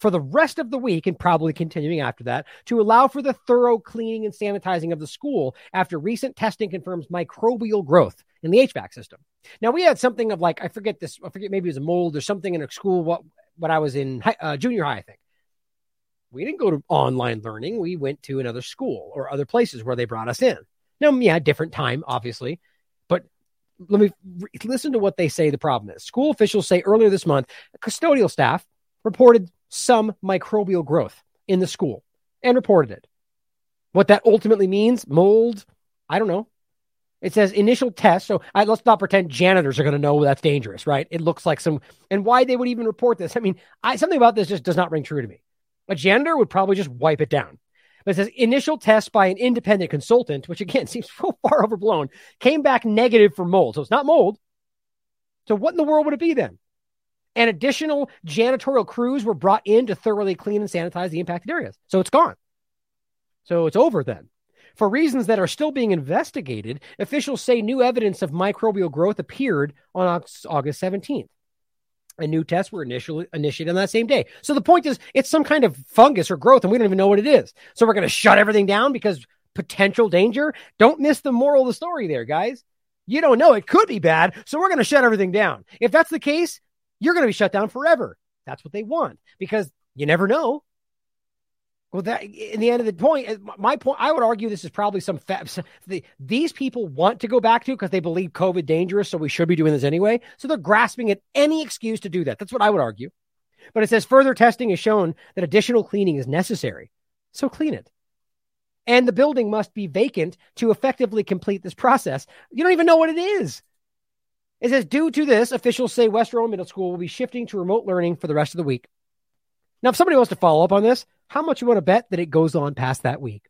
for the rest of the week and probably continuing after that to allow for the thorough cleaning and sanitizing of the school after recent testing confirms microbial growth in the HVAC system. Now we had something of like I forget this I forget maybe it was a mold or something in a school what when I was in high, uh, junior high I think. We didn't go to online learning. We went to another school or other places where they brought us in. Now, yeah, different time, obviously, but let me re- listen to what they say the problem is. School officials say earlier this month, custodial staff reported some microbial growth in the school and reported it. What that ultimately means, mold, I don't know. It says initial test. So I, let's not pretend janitors are going to know that's dangerous, right? It looks like some, and why they would even report this. I mean, I, something about this just does not ring true to me. A janitor would probably just wipe it down. But it says initial test by an independent consultant, which again seems so far overblown, came back negative for mold. So it's not mold. So what in the world would it be then? And additional janitorial crews were brought in to thoroughly clean and sanitize the impacted areas. So it's gone. So it's over then. For reasons that are still being investigated, officials say new evidence of microbial growth appeared on August 17th. And new tests were initially initiated on that same day. So the point is, it's some kind of fungus or growth, and we don't even know what it is. So we're going to shut everything down because potential danger. Don't miss the moral of the story there, guys. You don't know. It could be bad. So we're going to shut everything down. If that's the case, you're going to be shut down forever. That's what they want because you never know. Well, that in the end of the point, uh, my point, I would argue this is probably some fa- the, these people want to go back to because they believe COVID dangerous, so we should be doing this anyway. So they're grasping at any excuse to do that. That's what I would argue. But it says further testing has shown that additional cleaning is necessary, so clean it. And the building must be vacant to effectively complete this process. You don't even know what it is. It says due to this, officials say West Rowan Middle School will be shifting to remote learning for the rest of the week. Now, if somebody wants to follow up on this, how much you want to bet that it goes on past that week?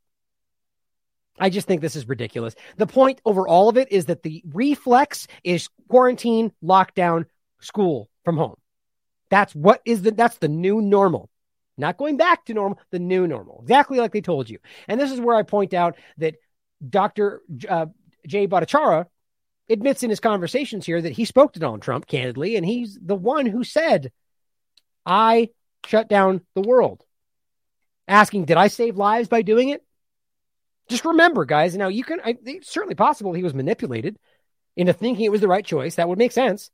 I just think this is ridiculous. The point over all of it is that the reflex is quarantine, lockdown, school from home. That's what is the that's the new normal. Not going back to normal, the new normal. Exactly like they told you. And this is where I point out that Dr. Uh, Jay Bhattacharya admits in his conversations here that he spoke to Donald Trump candidly, and he's the one who said, I shut down the world asking, Did I save lives by doing it? Just remember, guys. Now, you can, I, it's certainly possible he was manipulated into thinking it was the right choice. That would make sense.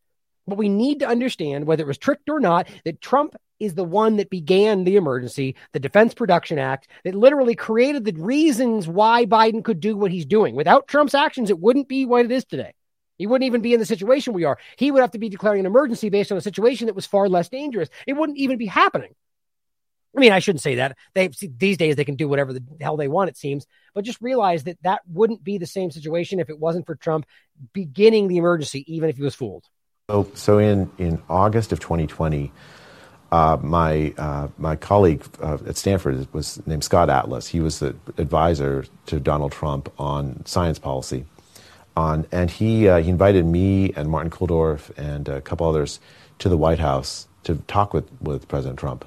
But we need to understand, whether it was tricked or not, that Trump is the one that began the emergency, the Defense Production Act, that literally created the reasons why Biden could do what he's doing. Without Trump's actions, it wouldn't be what it is today. He wouldn't even be in the situation we are. He would have to be declaring an emergency based on a situation that was far less dangerous. It wouldn't even be happening. I mean, I shouldn't say that. They these days they can do whatever the hell they want, it seems. But just realize that that wouldn't be the same situation if it wasn't for Trump beginning the emergency, even if he was fooled. So, so in in August of 2020, uh, my uh, my colleague uh, at Stanford was named Scott Atlas. He was the advisor to Donald Trump on science policy. On and he uh, he invited me and Martin Kulldorff and a couple others to the White House to talk with with President Trump.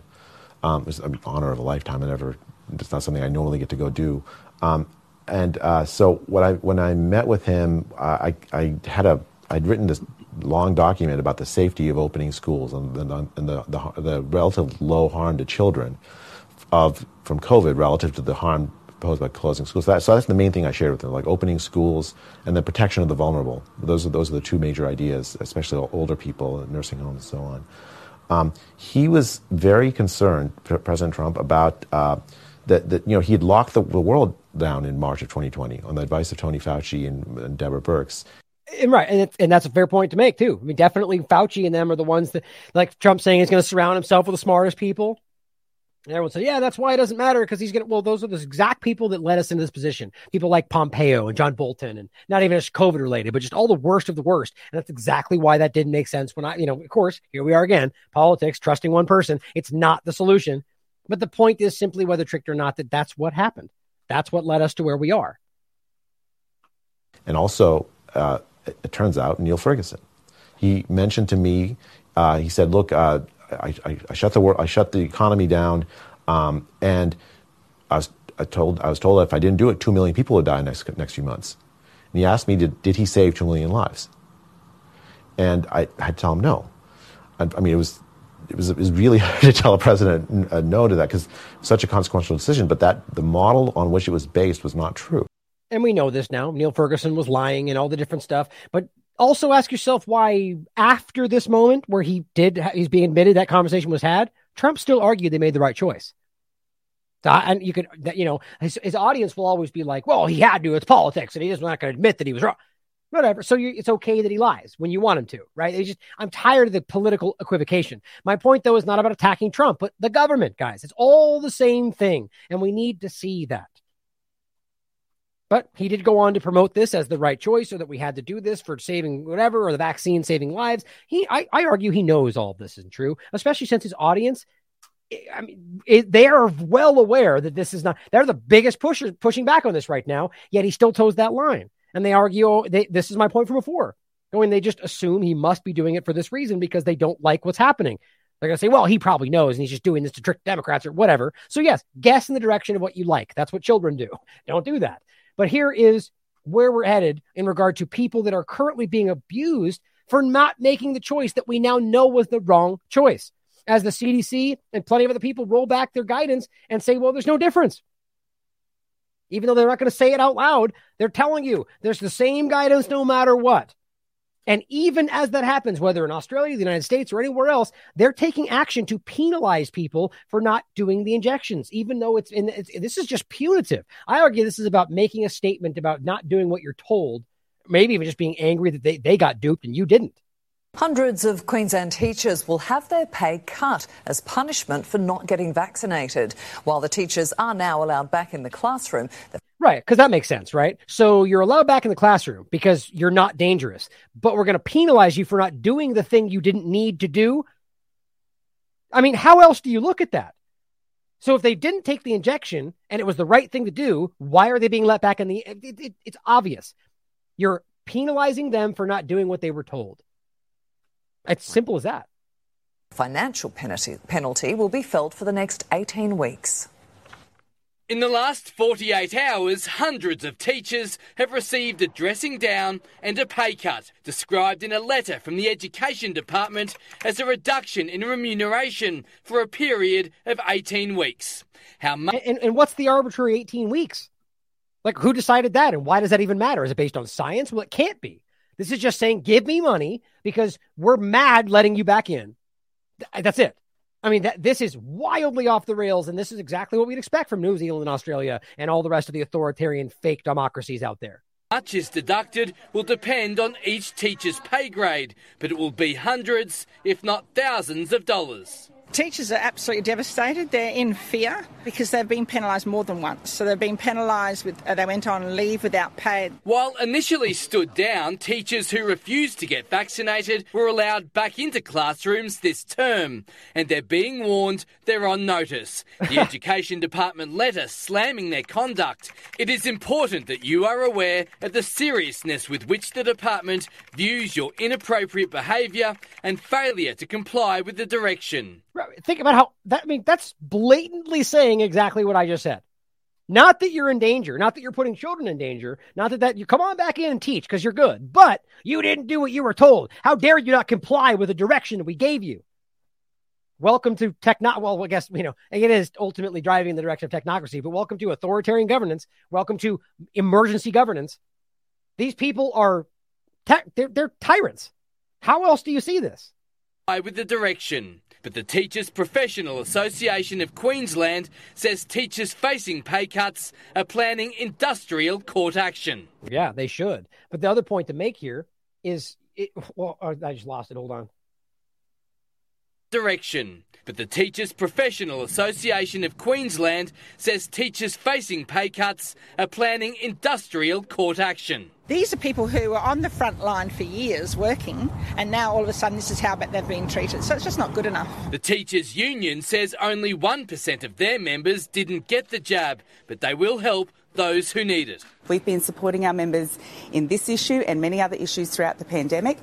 Um, it's an honor of a lifetime. I never, it's not something I normally get to go do. Um, and uh, so what I, when I met with him, I, I had a, I'd written this long document about the safety of opening schools and the, and the, the, the relative low harm to children of from COVID relative to the harm posed by closing schools. So, that, so that's the main thing I shared with them, like opening schools and the protection of the vulnerable. Those are those are the two major ideas, especially older people, nursing homes, and so on. Um, he was very concerned, President Trump, about uh, that, that, you know, he had locked the, the, world down in March of 2020 on the advice of Tony Fauci and, and Deborah Birx. And right, and and that's a fair point to make too. I mean, definitely Fauci and them are the ones that, like Trump saying, he's going to surround himself with the smartest people. And everyone said, yeah, that's why it doesn't matter because he's going to, well, those are the exact people that led us into this position. People like Pompeo and John Bolton and not even just COVID related, but just all the worst of the worst. And that's exactly why that didn't make sense when I, you know, of course, here we are again, politics, trusting one person. It's not the solution. But the point is simply whether tricked or not, that that's what happened. That's what led us to where we are. And also, uh, it turns out Neil Ferguson, he mentioned to me, uh, he said, look, uh, I, I, I shut the world, I shut the economy down, um, and I was I told I was told that if I didn't do it, two million people would die next next few months. And he asked me, did, did he save two million lives? And I, had to tell him no. I, I mean, it was it was, it was really hard to tell a president no to that because such a consequential decision. But that the model on which it was based was not true. And we know this now. Neil Ferguson was lying and all the different stuff. But also ask yourself why after this moment where he did he's being admitted that conversation was had trump still argued they made the right choice and you could you know his, his audience will always be like well he had to it's politics and he's not going to admit that he was wrong whatever. So you, it's okay that he lies when you want him to, right? It's just I'm tired of the political equivocation. My point though is not about attacking Trump, but the government, guys. It's all the same thing, and we need to see that. But he did go on to promote this as the right choice, or that we had to do this for saving whatever, or the vaccine saving lives. He, I, I argue, he knows all of this isn't true, especially since his audience I mean, it, they are well aware that this is not. They're the biggest pushers pushing back on this right now. Yet he still toes that line, and they argue. Oh, they, this is my point from before. Going, they just assume he must be doing it for this reason because they don't like what's happening. They're gonna say, well, he probably knows, and he's just doing this to trick Democrats or whatever. So yes, guess in the direction of what you like. That's what children do. Don't do that. But here is where we're headed in regard to people that are currently being abused for not making the choice that we now know was the wrong choice as the CDC and plenty of other people roll back their guidance and say, well, there's no difference. Even though they're not going to say it out loud, they're telling you there's the same guidance no matter what. And even as that happens, whether in Australia, the United States, or anywhere else, they're taking action to penalize people for not doing the injections, even though it's in it's, this is just punitive. I argue this is about making a statement about not doing what you're told, maybe even just being angry that they, they got duped and you didn't. Hundreds of Queensland teachers will have their pay cut as punishment for not getting vaccinated. While the teachers are now allowed back in the classroom, Right, because that makes sense, right? So you're allowed back in the classroom because you're not dangerous, but we're going to penalize you for not doing the thing you didn't need to do. I mean, how else do you look at that? So if they didn't take the injection and it was the right thing to do, why are they being let back in the? It, it, it's obvious. You're penalizing them for not doing what they were told. It's simple as that. Financial penalty, penalty will be felt for the next 18 weeks. In the last 48 hours, hundreds of teachers have received a dressing down and a pay cut, described in a letter from the Education Department as a reduction in remuneration for a period of 18 weeks. How much? And, and what's the arbitrary 18 weeks? Like, who decided that? And why does that even matter? Is it based on science? Well, it can't be. This is just saying, give me money because we're mad letting you back in. That's it. I mean, that, this is wildly off the rails, and this is exactly what we'd expect from New Zealand and Australia and all the rest of the authoritarian fake democracies out there. Much is deducted will depend on each teacher's pay grade, but it will be hundreds, if not thousands, of dollars. Teachers are absolutely devastated. They're in fear because they've been penalised more than once. So they've been penalised with, uh, they went on leave without pay. While initially stood down, teachers who refused to get vaccinated were allowed back into classrooms this term. And they're being warned they're on notice. The Education Department letter slamming their conduct. It is important that you are aware of the seriousness with which the department views your inappropriate behaviour and failure to comply with the direction. Think about how that I mean that's blatantly saying exactly what I just said. Not that you're in danger, not that you're putting children in danger, not that that you come on back in and teach because you're good, but you didn't do what you were told. How dare you not comply with the direction we gave you? Welcome to techno. Well, I guess you know it is ultimately driving the direction of technocracy, but welcome to authoritarian governance. Welcome to emergency governance. These people are tech, they're, they're tyrants. How else do you see this? With the direction. But the Teachers Professional Association of Queensland says teachers facing pay cuts are planning industrial court action. Yeah, they should. But the other point to make here is it, well, I just lost it. Hold on. Direction. But the Teachers Professional Association of Queensland says teachers facing pay cuts are planning industrial court action. These are people who were on the front line for years working, and now all of a sudden this is how they've been treated. So it's just not good enough. The Teachers Union says only 1% of their members didn't get the jab, but they will help those who need it. We've been supporting our members in this issue and many other issues throughout the pandemic.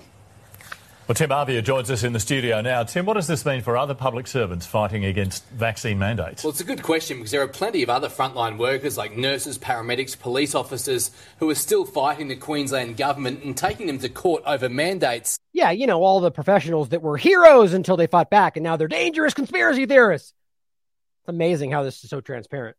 Well, Tim Arvier joins us in the studio now. Tim, what does this mean for other public servants fighting against vaccine mandates? Well, it's a good question because there are plenty of other frontline workers like nurses, paramedics, police officers who are still fighting the Queensland government and taking them to court over mandates. Yeah, you know, all the professionals that were heroes until they fought back and now they're dangerous conspiracy theorists. It's amazing how this is so transparent.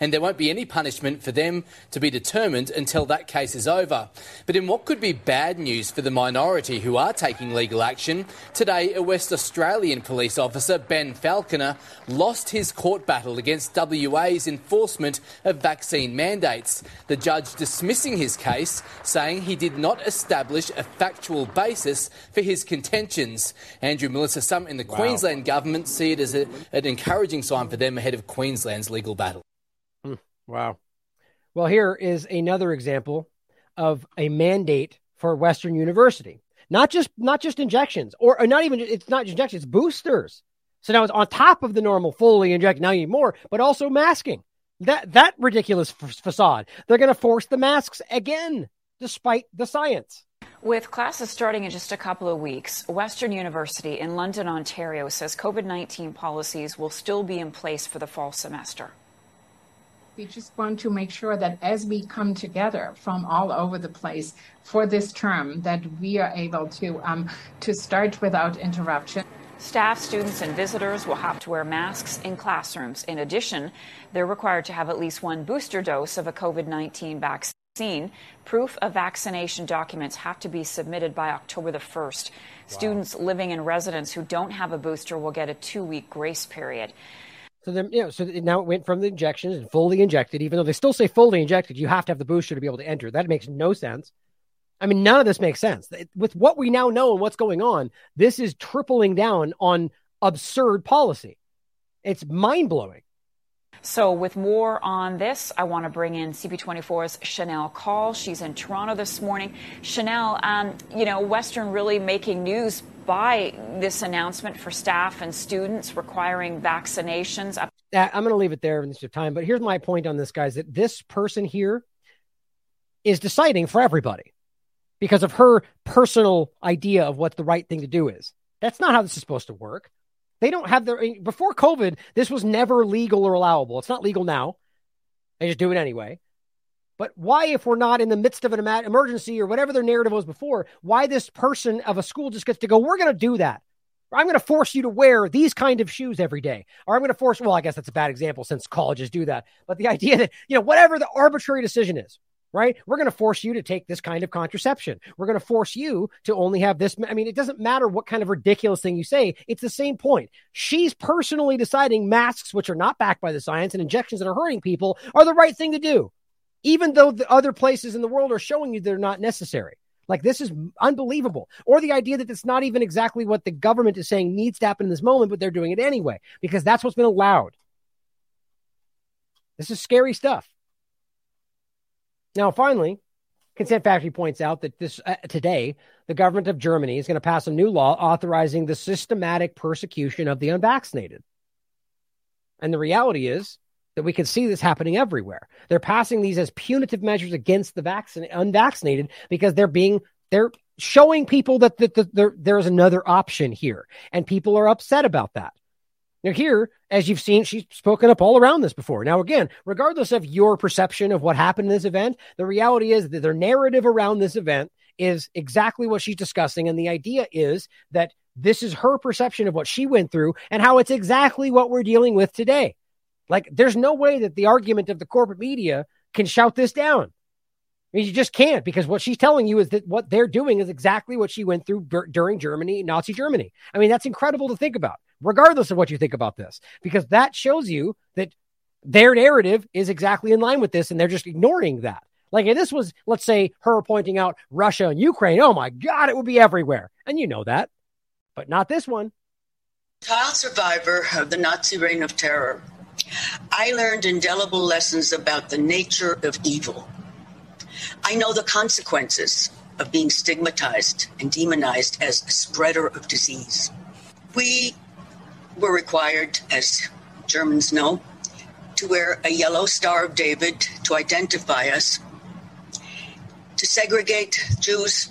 And there won't be any punishment for them to be determined until that case is over. But in what could be bad news for the minority who are taking legal action, today a West Australian police officer, Ben Falconer, lost his court battle against WA's enforcement of vaccine mandates. The judge dismissing his case, saying he did not establish a factual basis for his contentions. Andrew Melissa, some in the wow. Queensland government see it as a, an encouraging sign for them ahead of Queensland's legal battle. Wow. Well, here is another example of a mandate for Western University. Not just not just injections, or, or not even it's not injections, it's boosters. So now it's on top of the normal fully inject. Now you need more, but also masking. That that ridiculous f- facade. They're going to force the masks again, despite the science. With classes starting in just a couple of weeks, Western University in London, Ontario says COVID 19 policies will still be in place for the fall semester. We just want to make sure that as we come together from all over the place for this term, that we are able to um, to start without interruption. Staff, students, and visitors will have to wear masks in classrooms. In addition, they're required to have at least one booster dose of a COVID 19 vaccine vaccine, proof of vaccination documents have to be submitted by October the 1st. Wow. Students living in residence who don't have a booster will get a two week grace period. So then, you know, so now it went from the injections and fully injected, even though they still say fully injected, you have to have the booster to be able to enter. That makes no sense. I mean, none of this makes sense. With what we now know and what's going on, this is tripling down on absurd policy. It's mind blowing. So, with more on this, I want to bring in CP24's Chanel Call. She's in Toronto this morning. Chanel, um, you know, Western really making news by this announcement for staff and students requiring vaccinations. I'm going to leave it there in this time. But here's my point on this, guys that this person here is deciding for everybody because of her personal idea of what the right thing to do is. That's not how this is supposed to work. They don't have their before COVID. This was never legal or allowable. It's not legal now. They just do it anyway. But why, if we're not in the midst of an emergency or whatever their narrative was before, why this person of a school just gets to go? We're going to do that. I'm going to force you to wear these kind of shoes every day. Or I'm going to force, well, I guess that's a bad example since colleges do that. But the idea that, you know, whatever the arbitrary decision is, right? We're going to force you to take this kind of contraception. We're going to force you to only have this. I mean, it doesn't matter what kind of ridiculous thing you say. It's the same point. She's personally deciding masks, which are not backed by the science and injections that are hurting people are the right thing to do, even though the other places in the world are showing you they're not necessary. Like this is unbelievable. Or the idea that it's not even exactly what the government is saying needs to happen in this moment, but they're doing it anyway because that's what's been allowed. This is scary stuff. Now, finally, Consent Factory points out that this uh, today, the government of Germany is going to pass a new law authorizing the systematic persecution of the unvaccinated. And the reality is that we can see this happening everywhere. They're passing these as punitive measures against the vaccin- unvaccinated because they're being they're showing people that, that, that there, there's another option here, and people are upset about that. Now, here, as you've seen, she's spoken up all around this before. Now, again, regardless of your perception of what happened in this event, the reality is that their narrative around this event is exactly what she's discussing. And the idea is that this is her perception of what she went through and how it's exactly what we're dealing with today. Like, there's no way that the argument of the corporate media can shout this down. I mean, you just can't because what she's telling you is that what they're doing is exactly what she went through during Germany, Nazi Germany. I mean, that's incredible to think about regardless of what you think about this, because that shows you that their narrative is exactly in line with this and they're just ignoring that. Like if this was, let's say, her pointing out Russia and Ukraine, oh my God, it would be everywhere. And you know that, but not this one. Child survivor of the Nazi reign of terror, I learned indelible lessons about the nature of evil. I know the consequences of being stigmatized and demonized as a spreader of disease. We were required, as Germans know, to wear a yellow Star of David to identify us, to segregate Jews.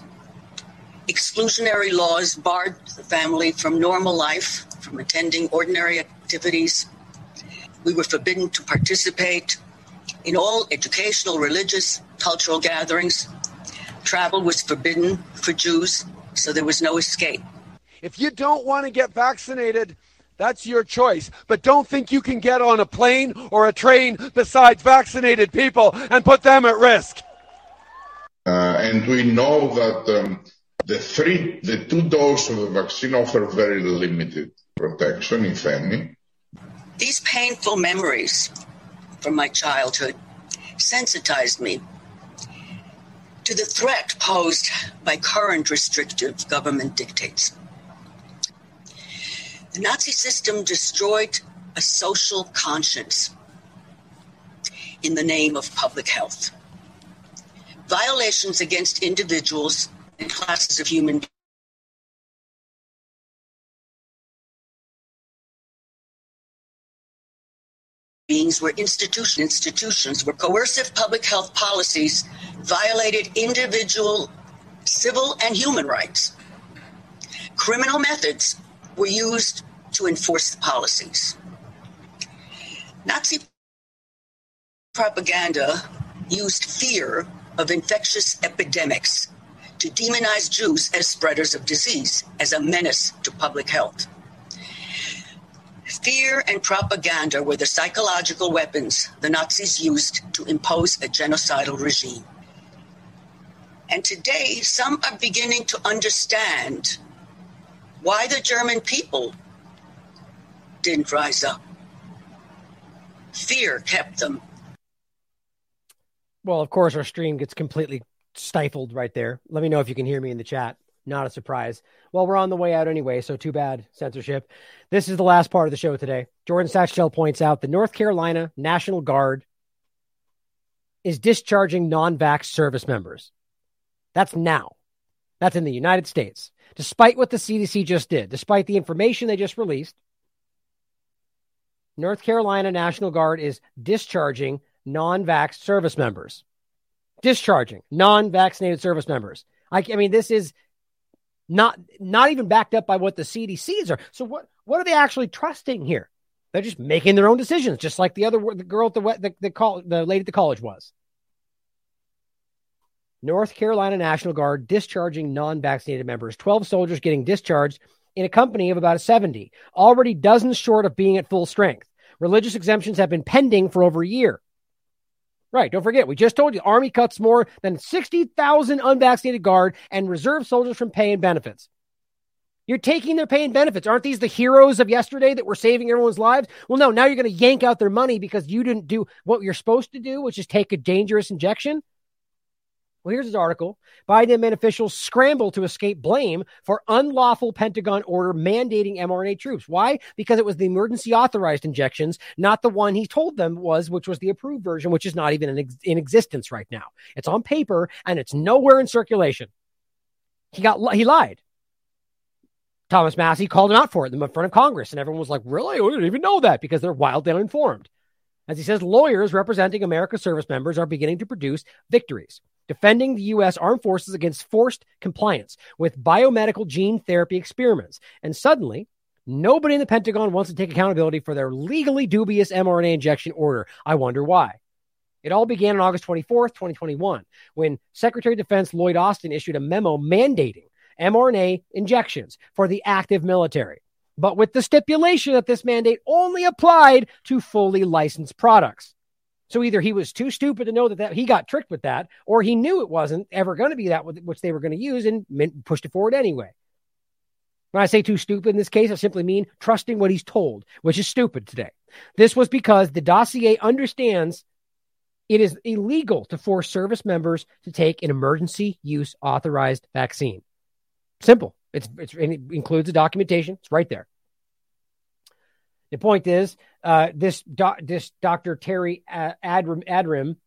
Exclusionary laws barred the family from normal life, from attending ordinary activities. We were forbidden to participate in all educational, religious, cultural gatherings. Travel was forbidden for Jews, so there was no escape. If you don't want to get vaccinated, That's your choice. But don't think you can get on a plane or a train besides vaccinated people and put them at risk. Uh, and we know that um, the three, the two doses of the vaccine offer very limited protection, if any. These painful memories from my childhood sensitized me to the threat posed by current restrictive government dictates. The Nazi system destroyed a social conscience in the name of public health. Violations against individuals and classes of human beings were institution institutions where coercive public health policies violated individual civil and human rights. Criminal methods were used to enforce the policies. Nazi propaganda used fear of infectious epidemics to demonize Jews as spreaders of disease, as a menace to public health. Fear and propaganda were the psychological weapons the Nazis used to impose a genocidal regime. And today, some are beginning to understand why the German people didn't rise up. Fear kept them. Well, of course, our stream gets completely stifled right there. Let me know if you can hear me in the chat. Not a surprise. Well, we're on the way out anyway, so too bad, censorship. This is the last part of the show today. Jordan Schachtel points out the North Carolina National Guard is discharging non vax service members. That's now. That's in the United States. Despite what the CDC just did, despite the information they just released, North Carolina National Guard is discharging non vax service members. Discharging non vaccinated service members. I, I mean, this is not not even backed up by what the CDCs are. So what what are they actually trusting here? They're just making their own decisions, just like the other the girl at the the the, call, the lady at the college was. North Carolina National Guard discharging non-vaccinated members. Twelve soldiers getting discharged in a company of about 70, already dozens short of being at full strength. Religious exemptions have been pending for over a year. Right. Don't forget, we just told you Army cuts more than 60,000 unvaccinated guard and reserve soldiers from pay and benefits. You're taking their pay and benefits. Aren't these the heroes of yesterday that were saving everyone's lives? Well, no, now you're going to yank out their money because you didn't do what you're supposed to do, which is take a dangerous injection. Well, here's his article. Biden and officials scramble to escape blame for unlawful Pentagon order mandating mRNA troops. Why? Because it was the emergency authorized injections, not the one he told them was, which was the approved version, which is not even in, ex- in existence right now. It's on paper and it's nowhere in circulation. He got he lied. Thomas Massie called him out for it in front of Congress, and everyone was like, "Really? We didn't even know that," because they're wildly uninformed. As he says, lawyers representing America's service members are beginning to produce victories defending the U.S. armed forces against forced compliance with biomedical gene therapy experiments. And suddenly, nobody in the Pentagon wants to take accountability for their legally dubious mRNA injection order. I wonder why. It all began on August 24th, 2021, when Secretary of Defense Lloyd Austin issued a memo mandating mRNA injections for the active military, but with the stipulation that this mandate only applied to fully licensed products. So either he was too stupid to know that, that he got tricked with that, or he knew it wasn't ever going to be that which they were going to use and pushed it forward anyway. When I say too stupid in this case, I simply mean trusting what he's told, which is stupid today. This was because the dossier understands it is illegal to force service members to take an emergency use authorized vaccine. Simple. It's, it's it includes the documentation. It's right there. The point is, uh, this this Dr. Terry Adirim, Adirim,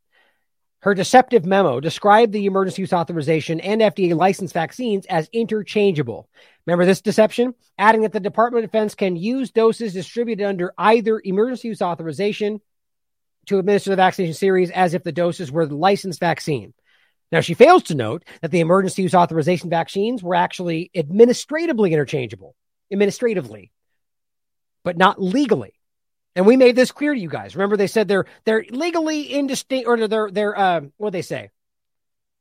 her deceptive memo described the emergency use authorization and FDA licensed vaccines as interchangeable. Remember this deception? Adding that the Department of Defense can use doses distributed under either emergency use authorization to administer the vaccination series as if the doses were the licensed vaccine. Now, she fails to note that the emergency use authorization vaccines were actually administratively interchangeable. Administratively but not legally. And we made this clear to you guys. Remember, they said they're they're legally indistinct, or they're they're uh, what they say.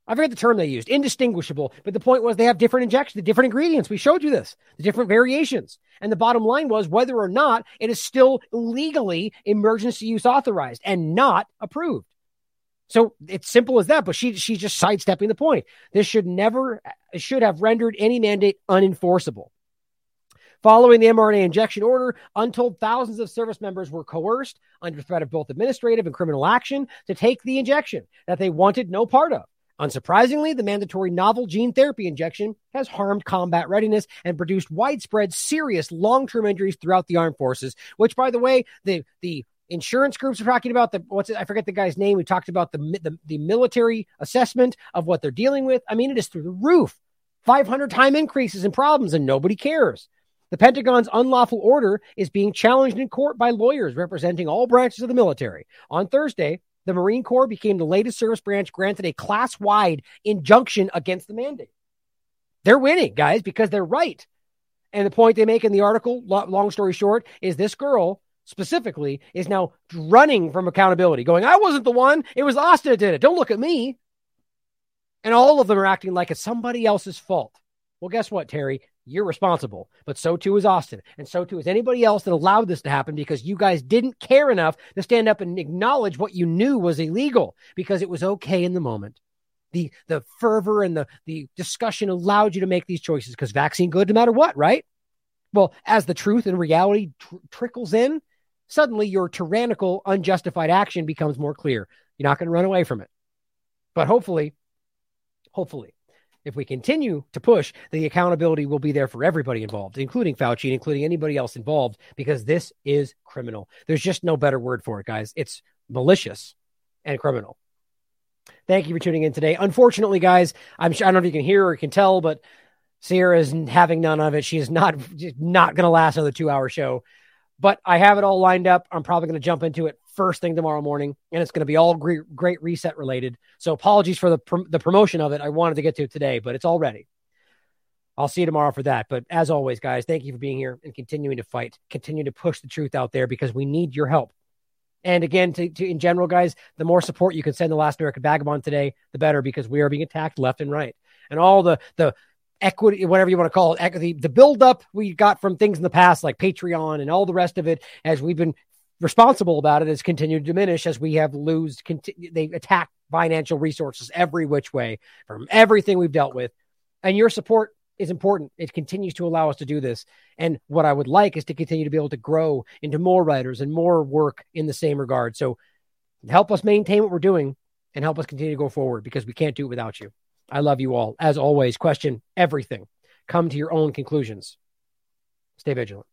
I forget the term they used, indistinguishable. But the point was they have different injections, the different ingredients. We showed you this, the different variations. And the bottom line was whether or not it is still legally emergency use authorized and not approved. So it's simple as that. But she she's just sidestepping the point. This should never uh, should have rendered any mandate unenforceable. Following the mRNA injection order, untold thousands of service members were coerced under threat of both administrative and criminal action to take the injection that they wanted no part of. Unsurprisingly, the mandatory novel gene therapy injection has harmed combat readiness and produced widespread serious long-term injuries throughout the armed forces, which by the way, the the insurance groups are talking about the what's it, I forget the guy's name. We talked about the, the the military assessment of what they're dealing with. I mean, it is through the roof. 500 time increases in problems and nobody cares. The Pentagon's unlawful order is being challenged in court by lawyers representing all branches of the military. On Thursday, the Marine Corps became the latest service branch granted a class wide injunction against the mandate. They're winning, guys, because they're right. And the point they make in the article, long story short, is this girl specifically is now running from accountability, going, I wasn't the one. It was Austin that did it. Don't look at me. And all of them are acting like it's somebody else's fault. Well, guess what, Terry? You're responsible, but so too is Austin. And so too is anybody else that allowed this to happen because you guys didn't care enough to stand up and acknowledge what you knew was illegal because it was okay in the moment. The, the fervor and the, the discussion allowed you to make these choices because vaccine good no matter what, right? Well, as the truth and reality tr- trickles in, suddenly your tyrannical, unjustified action becomes more clear. You're not going to run away from it. But hopefully, hopefully, if we continue to push, the accountability will be there for everybody involved, including Fauci, including anybody else involved, because this is criminal. There's just no better word for it, guys. It's malicious and criminal. Thank you for tuning in today. Unfortunately, guys, I'm sure, I don't know if you can hear or can tell, but Sierra is having none of it. She is not not going to last another two hour show. But I have it all lined up. I'm probably going to jump into it first thing tomorrow morning, and it's going to be all great, great reset related. So apologies for the the promotion of it. I wanted to get to it today, but it's all ready. I'll see you tomorrow for that. But as always, guys, thank you for being here and continuing to fight, continue to push the truth out there because we need your help. And again, to, to, in general, guys, the more support you can send the Last American Vagabond today, the better because we are being attacked left and right. And all the the equity, whatever you want to call it, the, the buildup we got from things in the past like Patreon and all the rest of it, as we've been responsible about it, has continued to diminish as we have lose. Conti- they attack financial resources every which way from everything we've dealt with, and your support is important. It continues to allow us to do this. And what I would like is to continue to be able to grow into more writers and more work in the same regard. So help us maintain what we're doing and help us continue to go forward because we can't do it without you. I love you all. As always, question everything. Come to your own conclusions. Stay vigilant.